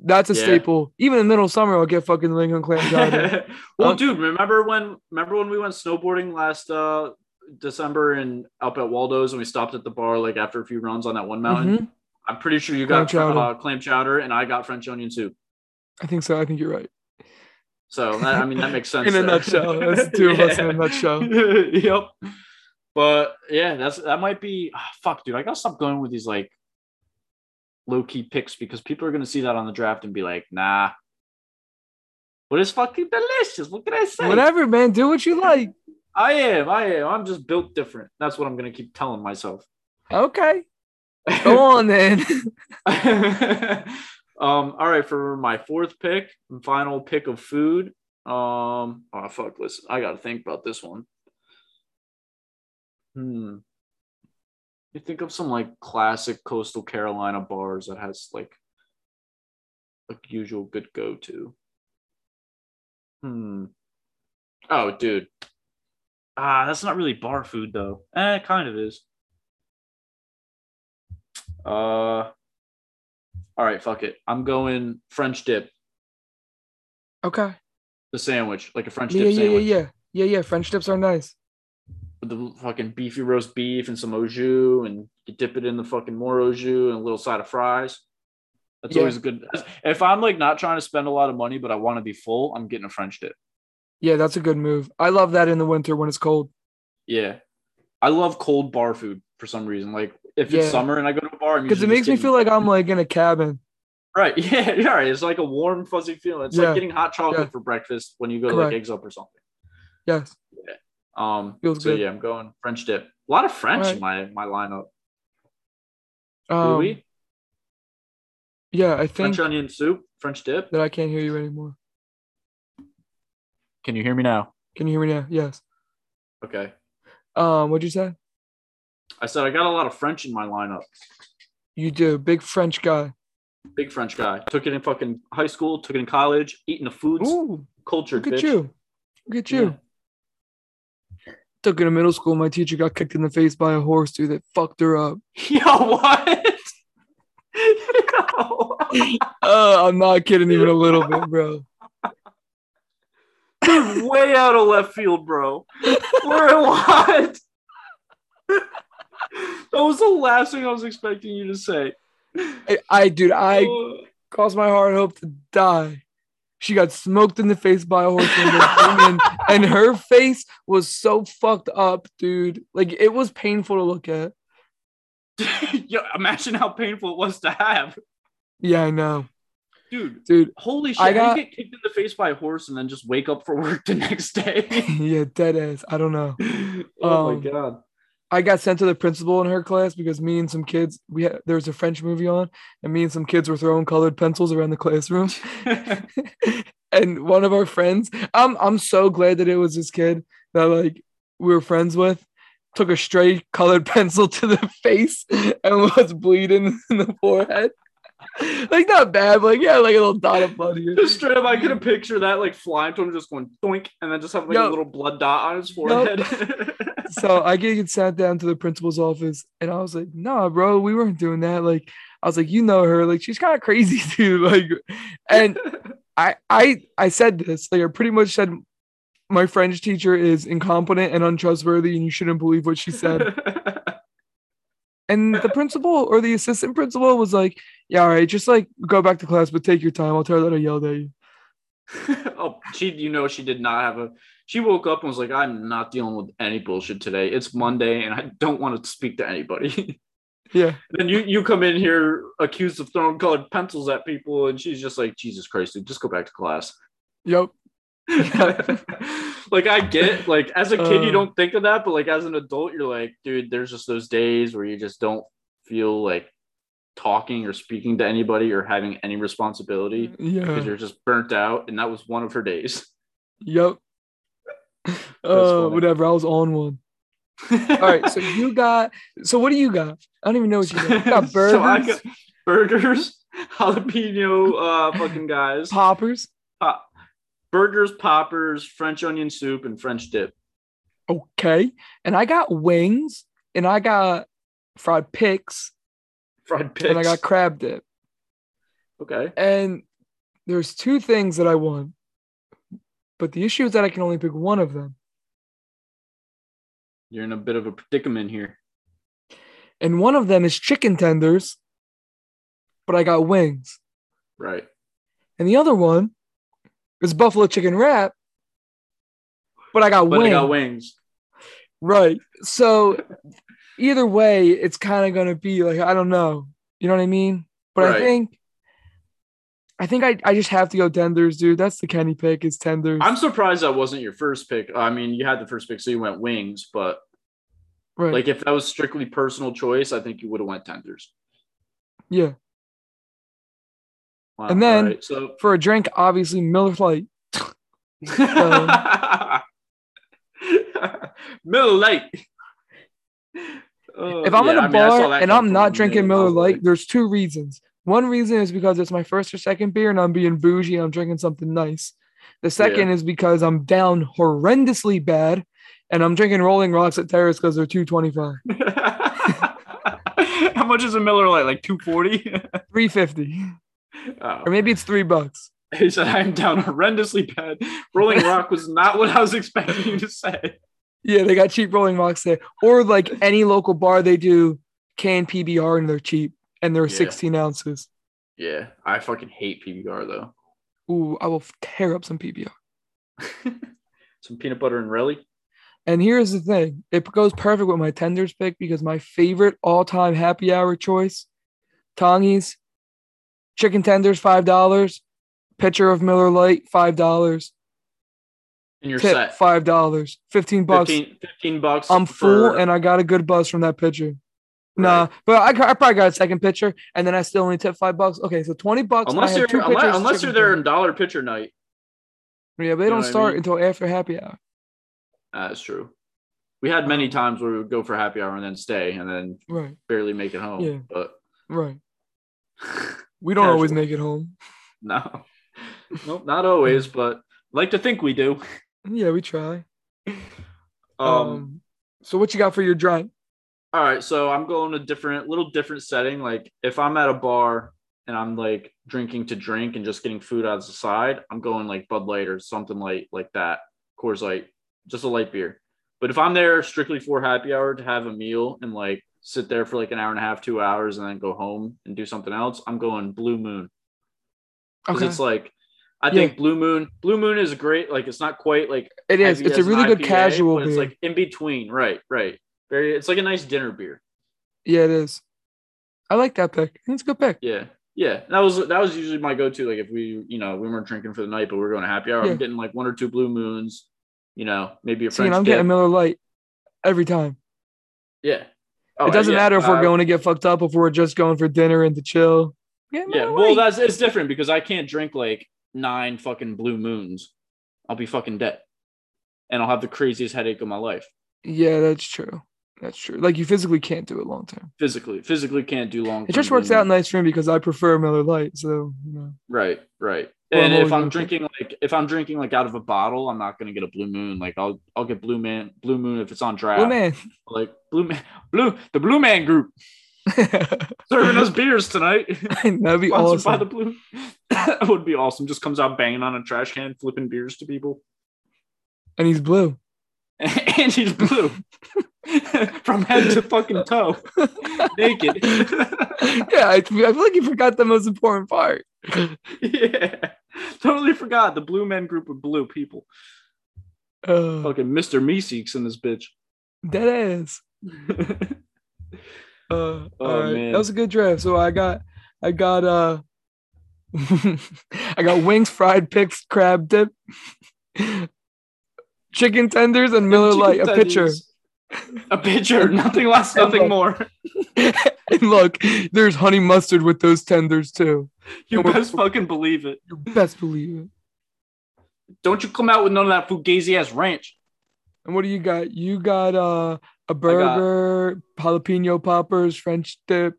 Speaker 2: that's a
Speaker 1: Yeah.
Speaker 2: staple. Even in the middle of summer, I'll get fucking New England clam chowder.
Speaker 1: well,
Speaker 2: Um,
Speaker 1: dude, remember when? Remember when we went snowboarding last uh December and up at Waldo's and we stopped at the bar like after a few runs on that one mountain?
Speaker 2: Mhm.
Speaker 1: I'm pretty sure you
Speaker 2: Clam
Speaker 1: got
Speaker 2: chowder.
Speaker 1: uh, clam chowder and I got French onion soup.
Speaker 2: I think so. I think you're right.
Speaker 1: So that, I mean that makes sense.
Speaker 2: In a nutshell, that's two of us in a nutshell.
Speaker 1: yep. But yeah, that's that might be ah, fuck, dude. I gotta stop going with these like low key picks because people are gonna see that on the draft and be like, nah. But it's fucking delicious. What can I say?
Speaker 2: Whatever, man. Do what you like.
Speaker 1: I am. I am. I'm just built different. That's what I'm gonna keep telling myself.
Speaker 2: Okay. Go on then.
Speaker 1: um. All right. For my fourth pick, and final pick of food. Um. Oh fuck. Listen, I gotta think about this one. Hmm. You think of some like classic coastal Carolina bars that has like a usual good go to. Hmm. Oh, dude. Ah, that's not really bar food though. Eh, it kind of is. Uh. All right, fuck it. I'm going French dip,
Speaker 2: okay.
Speaker 1: the sandwich, like a French
Speaker 2: Yeah,
Speaker 1: dip
Speaker 2: yeah, yeah,
Speaker 1: sandwich.
Speaker 2: yeah. Yeah, yeah. French dips are nice.
Speaker 1: with the fucking beefy roast beef and some au jus, and you dip it in the fucking more au jus and a little side of fries. That's
Speaker 2: Yeah.
Speaker 1: always a good. If I'm like not trying to spend a lot of money, but I want to be full, I'm getting a French dip.
Speaker 2: Yeah, that's a good move. I love that in the winter when it's cold.
Speaker 1: Yeah, I love cold bar food for some reason. Like if
Speaker 2: Yeah.
Speaker 1: it's summer and I go to a bar,
Speaker 2: Because it makes me feel like I'm like in a cabin.
Speaker 1: right. Yeah, yeah, right. It's like a warm, fuzzy feeling. It's
Speaker 2: Yeah.
Speaker 1: like getting hot chocolate
Speaker 2: Yeah.
Speaker 1: for breakfast when you go to like eggs up or something.
Speaker 2: Yes. Yeah.
Speaker 1: Um,
Speaker 2: Feels
Speaker 1: so
Speaker 2: good.
Speaker 1: yeah, I'm going French dip. A lot of French
Speaker 2: Alright.
Speaker 1: in my my lineup.
Speaker 2: Um,
Speaker 1: Louis,
Speaker 2: yeah, I think
Speaker 1: French onion soup, French dip.
Speaker 2: that I can't hear you anymore.
Speaker 1: Can you hear me now?
Speaker 2: Can you hear me now? Yes.
Speaker 1: Okay.
Speaker 2: Um, what'd you say?
Speaker 1: I said I got a lot of French in my lineup.
Speaker 2: You do. Big French guy.
Speaker 1: Big French guy. Took it in fucking high school, took it in college, eating the foods,
Speaker 2: Ooh,
Speaker 1: cultured.
Speaker 2: look at
Speaker 1: bitch.
Speaker 2: you. Look at you. Took it in middle school. My teacher got kicked in the face by a horse, dude. That fucked her up.
Speaker 1: Yo, what? Yo.
Speaker 2: Uh, I'm not kidding even a little bit, bro.
Speaker 1: Way out of left field, bro. Where what? that was the last thing I was expecting you to say.
Speaker 2: I, I dude, I
Speaker 1: Oh.
Speaker 2: caused my heart hope to die. She got smoked in the face by a horse when they came in, and her face was so fucked up, dude. Like it was painful to look at.
Speaker 1: Yo, imagine how painful it was to have.
Speaker 2: Yeah, I know,
Speaker 1: Dude,
Speaker 2: dude.
Speaker 1: holy shit.
Speaker 2: I got-
Speaker 1: you get kicked in the face by a horse and then just wake up for work the next day?
Speaker 2: yeah, dead ass. I don't know.
Speaker 1: oh
Speaker 2: Um,
Speaker 1: my god.
Speaker 2: I got sent to the principal in her class because me and some kids we had there was a French movie on, and me and some kids were throwing colored pencils around the classroom. and one of our friends, I'm I'm so glad that it was this kid that like we were friends with, took a stray colored pencil to the face and was bleeding in the forehead. Like not bad, but like yeah, like a little dot of blood here.
Speaker 1: Just straight up, I could have pictured that like flying to him, just going doink, and then just have like a little blood dot on his forehead.
Speaker 2: So I get sat down to the principal's office and I was like, nah, bro, we weren't doing that. Like, I was like, you know her, like she's kind of crazy, dude. Like, and I I I said this, like I pretty much said my French teacher is incompetent and untrustworthy, and you shouldn't believe what she said. And the principal or the assistant principal was like, Yeah, all right, just like go back to class, but take your time. I'll tell her that I yelled at you.
Speaker 1: oh, she, you know, she did not have a. She woke up and was like, "I'm not dealing with any bullshit today. It's Monday, and I don't want to speak to anybody."
Speaker 2: Yeah.
Speaker 1: then you you come in here accused of throwing colored pencils at people, and she's just like, Jesus Christ, dude, just go back to class.
Speaker 2: Yep.
Speaker 1: like I get like as a kid you
Speaker 2: Uh.
Speaker 1: don't think of that, but like as an adult you're like, dude, there's just those days where you just don't feel like talking or speaking to anybody or having any responsibility because
Speaker 2: Yeah.
Speaker 1: you're just burnt out, and that was one of her days.
Speaker 2: Yep. Uh, whatever. I was on one. All right. So you got. So what do you got? I don't even know what you got. You got burgers,
Speaker 1: So got burgers, jalapeno, uh, fucking guys,
Speaker 2: poppers.
Speaker 1: Pop- burgers, poppers, French onion soup, and French dip.
Speaker 2: Okay. And I got wings, and I got fried picks,
Speaker 1: Fried pigs.
Speaker 2: and I got crab dip.
Speaker 1: okay.
Speaker 2: And there's two things that I want, but the issue is that I can only pick one of them.
Speaker 1: You're in a bit of a predicament here.
Speaker 2: And one of them is chicken tenders, but I got wings.
Speaker 1: Right.
Speaker 2: And the other one is buffalo chicken wrap, but I got
Speaker 1: But
Speaker 2: wings.
Speaker 1: I got wings.
Speaker 2: Right. So either way, it's kind of gonna be like I don't know. You know what I mean? But I think I think I, I just have to go tenders, dude. That's the Kenny pick It's tenders.
Speaker 1: I'm surprised that wasn't your first pick. I mean, you had the first pick, so you went wings, but
Speaker 2: right.
Speaker 1: like if that was strictly personal choice, I think you would have went tenders.
Speaker 2: yeah.
Speaker 1: Wow,
Speaker 2: And then-
Speaker 1: alright, so
Speaker 2: For a drink, obviously Miller Lite.
Speaker 1: Miller Lite. Uh,
Speaker 2: If I'm
Speaker 1: yeah,
Speaker 2: in a
Speaker 1: I mean,
Speaker 2: bar
Speaker 1: that
Speaker 2: and I'm not drinking
Speaker 1: million
Speaker 2: Miller. Lite, there's two reasons. One reason is because it's my first or second beer and I'm being bougie and I'm drinking something nice. The second is because I'm down horrendously bad and I'm drinking Rolling Rocks at Terrace because they're 225.
Speaker 1: How much is a Miller Lite? Like 240?
Speaker 2: 350.
Speaker 1: Oh.
Speaker 2: Or maybe it's three bucks.
Speaker 1: He said, I'm down horrendously bad. Rolling Rock was not what I was expecting you to say.
Speaker 2: Yeah, they got cheap Rolling Rocks there. Or like any local bar, they do canned PBR and they're cheap and they're
Speaker 1: Yeah.
Speaker 2: 16 ounces.
Speaker 1: Yeah, I fucking hate PBR though.
Speaker 2: Ooh, I will tear up some PBR.
Speaker 1: Some peanut butter and relly.
Speaker 2: And here's the thing it goes perfect with my tenders pick because my favorite all time happy hour choice Tongies, chicken tenders, $5, pitcher of Miller Lite, $5,
Speaker 1: And you're
Speaker 2: tip,
Speaker 1: set.
Speaker 2: $5, 15 bucks.
Speaker 1: 15, 15 bucks.
Speaker 2: I'm full
Speaker 1: for-
Speaker 2: and I got a good buzz from that pitcher. Nah, but I, I probably got a second pitcher and then I still only tip five bucks. Okay, so 20 bucks.
Speaker 1: Unless you're
Speaker 2: two
Speaker 1: unless, unless you're there in dollar pitcher night.
Speaker 2: Yeah, but they
Speaker 1: You
Speaker 2: don't
Speaker 1: what I
Speaker 2: start
Speaker 1: mean?
Speaker 2: until after happy hour.
Speaker 1: That's true. We had many times where we would go for happy hour and then stay and then
Speaker 2: Right,
Speaker 1: barely make it home.
Speaker 2: Yeah.
Speaker 1: But
Speaker 2: right. We don't always make it home.
Speaker 1: no. Nope, not always, but like to think we do.
Speaker 2: Yeah, we try.
Speaker 1: Um,
Speaker 2: Um, so what you got for your drink?
Speaker 1: all right, so I'm going a different little different setting. Like if I'm at a bar and I'm like drinking to drink and just getting food out of the side, I'm going like Bud Light or something light like that. Coors Light, just a light beer. But if I'm there strictly for happy hour to have a meal and like sit there for like an hour and a half, two hours, and then go home and do something else, I'm going Blue Moon. Because
Speaker 2: Okay,
Speaker 1: it's like I
Speaker 2: Yeah.
Speaker 1: think Blue Moon, Blue Moon is great. Like it's not quite like
Speaker 2: it is. It's a really good
Speaker 1: IPA,
Speaker 2: casual
Speaker 1: but
Speaker 2: beer.
Speaker 1: It's like in between, right? Right. Very. It's like a nice dinner beer.
Speaker 2: yeah, it is. I like that pick. It's a good pick.
Speaker 1: Yeah. Yeah. That was that was usually my go-to. Like if we, you know, we weren't drinking for the night, but we are going to happy hour.
Speaker 2: Yeah.
Speaker 1: I'm getting like one or two blue moons. You know, maybe a
Speaker 2: See,
Speaker 1: French
Speaker 2: I'm
Speaker 1: dip.
Speaker 2: getting Miller Lite every time.
Speaker 1: yeah. Oh,
Speaker 2: it doesn't
Speaker 1: yeah.
Speaker 2: matter if we're
Speaker 1: Uh,
Speaker 2: going to get fucked up, if we're just going for dinner and to chill. Yeah,
Speaker 1: Yeah. Well, that's it's different because I can't drink like nine fucking blue moons. I'll be fucking dead, and I'll have the craziest headache of my life.
Speaker 2: yeah, that's true. That's true. Like you physically can't do it long term.
Speaker 1: Physically, physically can't do long.
Speaker 2: It just works out nice for me because I prefer Miller Lite. So you know.
Speaker 1: Right, right. And if I'm drinking like if I'm drinking like out of a bottle, I'm not gonna get a blue moon. Like I'll I'll get blue man blue moon if it's on draft.
Speaker 2: Oh man.
Speaker 1: Like blue man blue the blue man group serving us beers tonight.
Speaker 2: That'd be
Speaker 1: Sponsored by
Speaker 2: awesome.
Speaker 1: the blue. that would be awesome. Just comes out banging on a trash can, flipping beers to people.
Speaker 2: and he's blue.
Speaker 1: and he's blue. From head to fucking toe. Naked.
Speaker 2: yeah, I, I feel like you forgot the most important part.
Speaker 1: yeah. Totally forgot the blue men group of blue people.
Speaker 2: Uh,
Speaker 1: Fucking Mr. Meeseeks in this bitch.
Speaker 2: that is. Uh,
Speaker 1: Oh,
Speaker 2: all right.
Speaker 1: man.
Speaker 2: That was a good draft. So I got, I got, uh, I got wings, fried picks, crab dip, chicken tenders, and Miller Lite. A pitcher.
Speaker 1: A pitcher. Nothing less, nothing more.
Speaker 2: and look, there's honey mustard with those tenders too.
Speaker 1: You
Speaker 2: And
Speaker 1: best fucking believe it.
Speaker 2: You best believe it.
Speaker 1: Don't you come out with none of that fugazi ass ranch.
Speaker 2: And what do you got? You got uh, a burger, jalapeno poppers, French dip,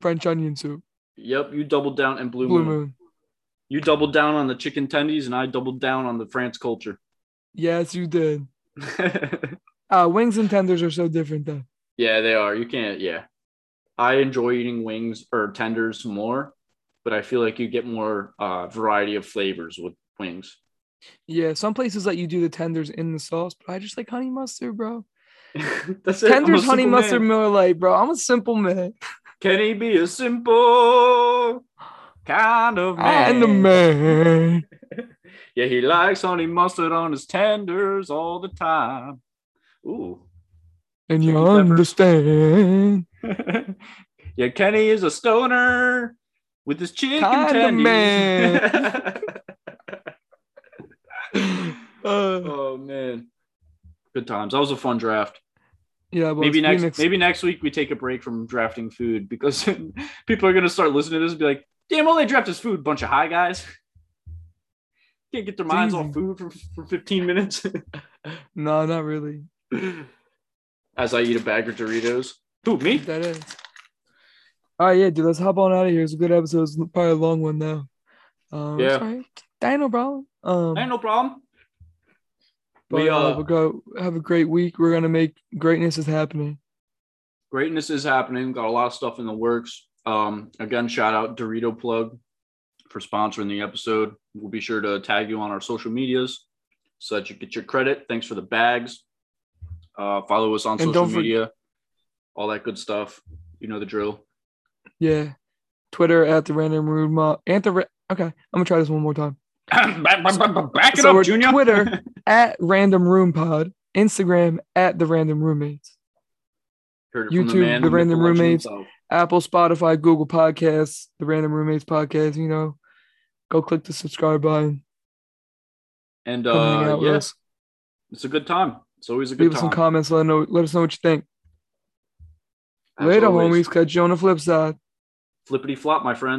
Speaker 2: French onion soup,
Speaker 1: Yep, you doubled down and blue,
Speaker 2: blue
Speaker 1: moon.
Speaker 2: moon.
Speaker 1: You doubled down on the chicken tendies, and I doubled down on the France culture.
Speaker 2: Yes, you did. Uh, wings and tenders are so different though.
Speaker 1: yeah, they are. You can't. Yeah, I enjoy eating wings or tenders more, but I feel like you get more uh, variety of flavors with wings.
Speaker 2: Yeah, some places let you do the tenders in the sauce, but I just like honey mustard, bro.
Speaker 1: That's it.
Speaker 2: Tenders, honey mustard,
Speaker 1: man.
Speaker 2: Miller Lite, bro. I'm a simple man.
Speaker 1: Can he be a simple kind of man?
Speaker 2: And the man.
Speaker 1: Yeah, he likes honey mustard on his tenders all the time. Ooh.
Speaker 2: And you understand.
Speaker 1: yeah, Kenny is a stoner with his chicken tendies.
Speaker 2: man. Uh,
Speaker 1: oh man, good times. That was a fun draft.
Speaker 2: yeah, but
Speaker 1: maybe next,
Speaker 2: of-
Speaker 1: maybe next week we take a break from drafting food because people are gonna start listening to this and be like, "Damn, all they draft is food, bunch of high guys." Can't get their minds off
Speaker 2: easy.
Speaker 1: food for, for 15 minutes
Speaker 2: No, not really.
Speaker 1: as I eat a bag of Doritos. Who, me?
Speaker 2: That is. All right, yeah, dude. Let's hop on out of here. It's a good episode. It's probably a long one now. Um,
Speaker 1: Yeah.
Speaker 2: it's all right. That ain't no problem. Um,
Speaker 1: Ain't no problem.
Speaker 2: but,
Speaker 1: we,
Speaker 2: uh,
Speaker 1: uh,
Speaker 2: we'll go have a great week. We're gonna make greatness is happening.
Speaker 1: greatness is happening. Got a lot of stuff in the works. Um, again, shout out Dorito Plug for sponsoring the episode. We'll be sure to tag you on our social medias so that you get your credit. Thanks for the bags. Uh, follow us on
Speaker 2: And
Speaker 1: social
Speaker 2: don't for-
Speaker 1: media, all that good stuff. You know the drill.
Speaker 2: Yeah. Twitter at the random rude mob. At the ra- okay, I'm gonna try this one more time.
Speaker 1: back, it
Speaker 2: So
Speaker 1: up, Junior.
Speaker 2: Twitter at random room pod. Instagram at the random roommates.
Speaker 1: Heard it from
Speaker 2: YouTube,
Speaker 1: man
Speaker 2: The Random Roommates.
Speaker 1: himself.
Speaker 2: Apple, Spotify, Google Podcasts, the Random Roommates podcast. You know, go click the subscribe button.
Speaker 1: And uh, yeah, it's a good time. It's always a good time.
Speaker 2: Leave us some comments. Let know. Let us know what you think. Later, homies. Catch you on the flip side.
Speaker 1: Flippity flop, my friend.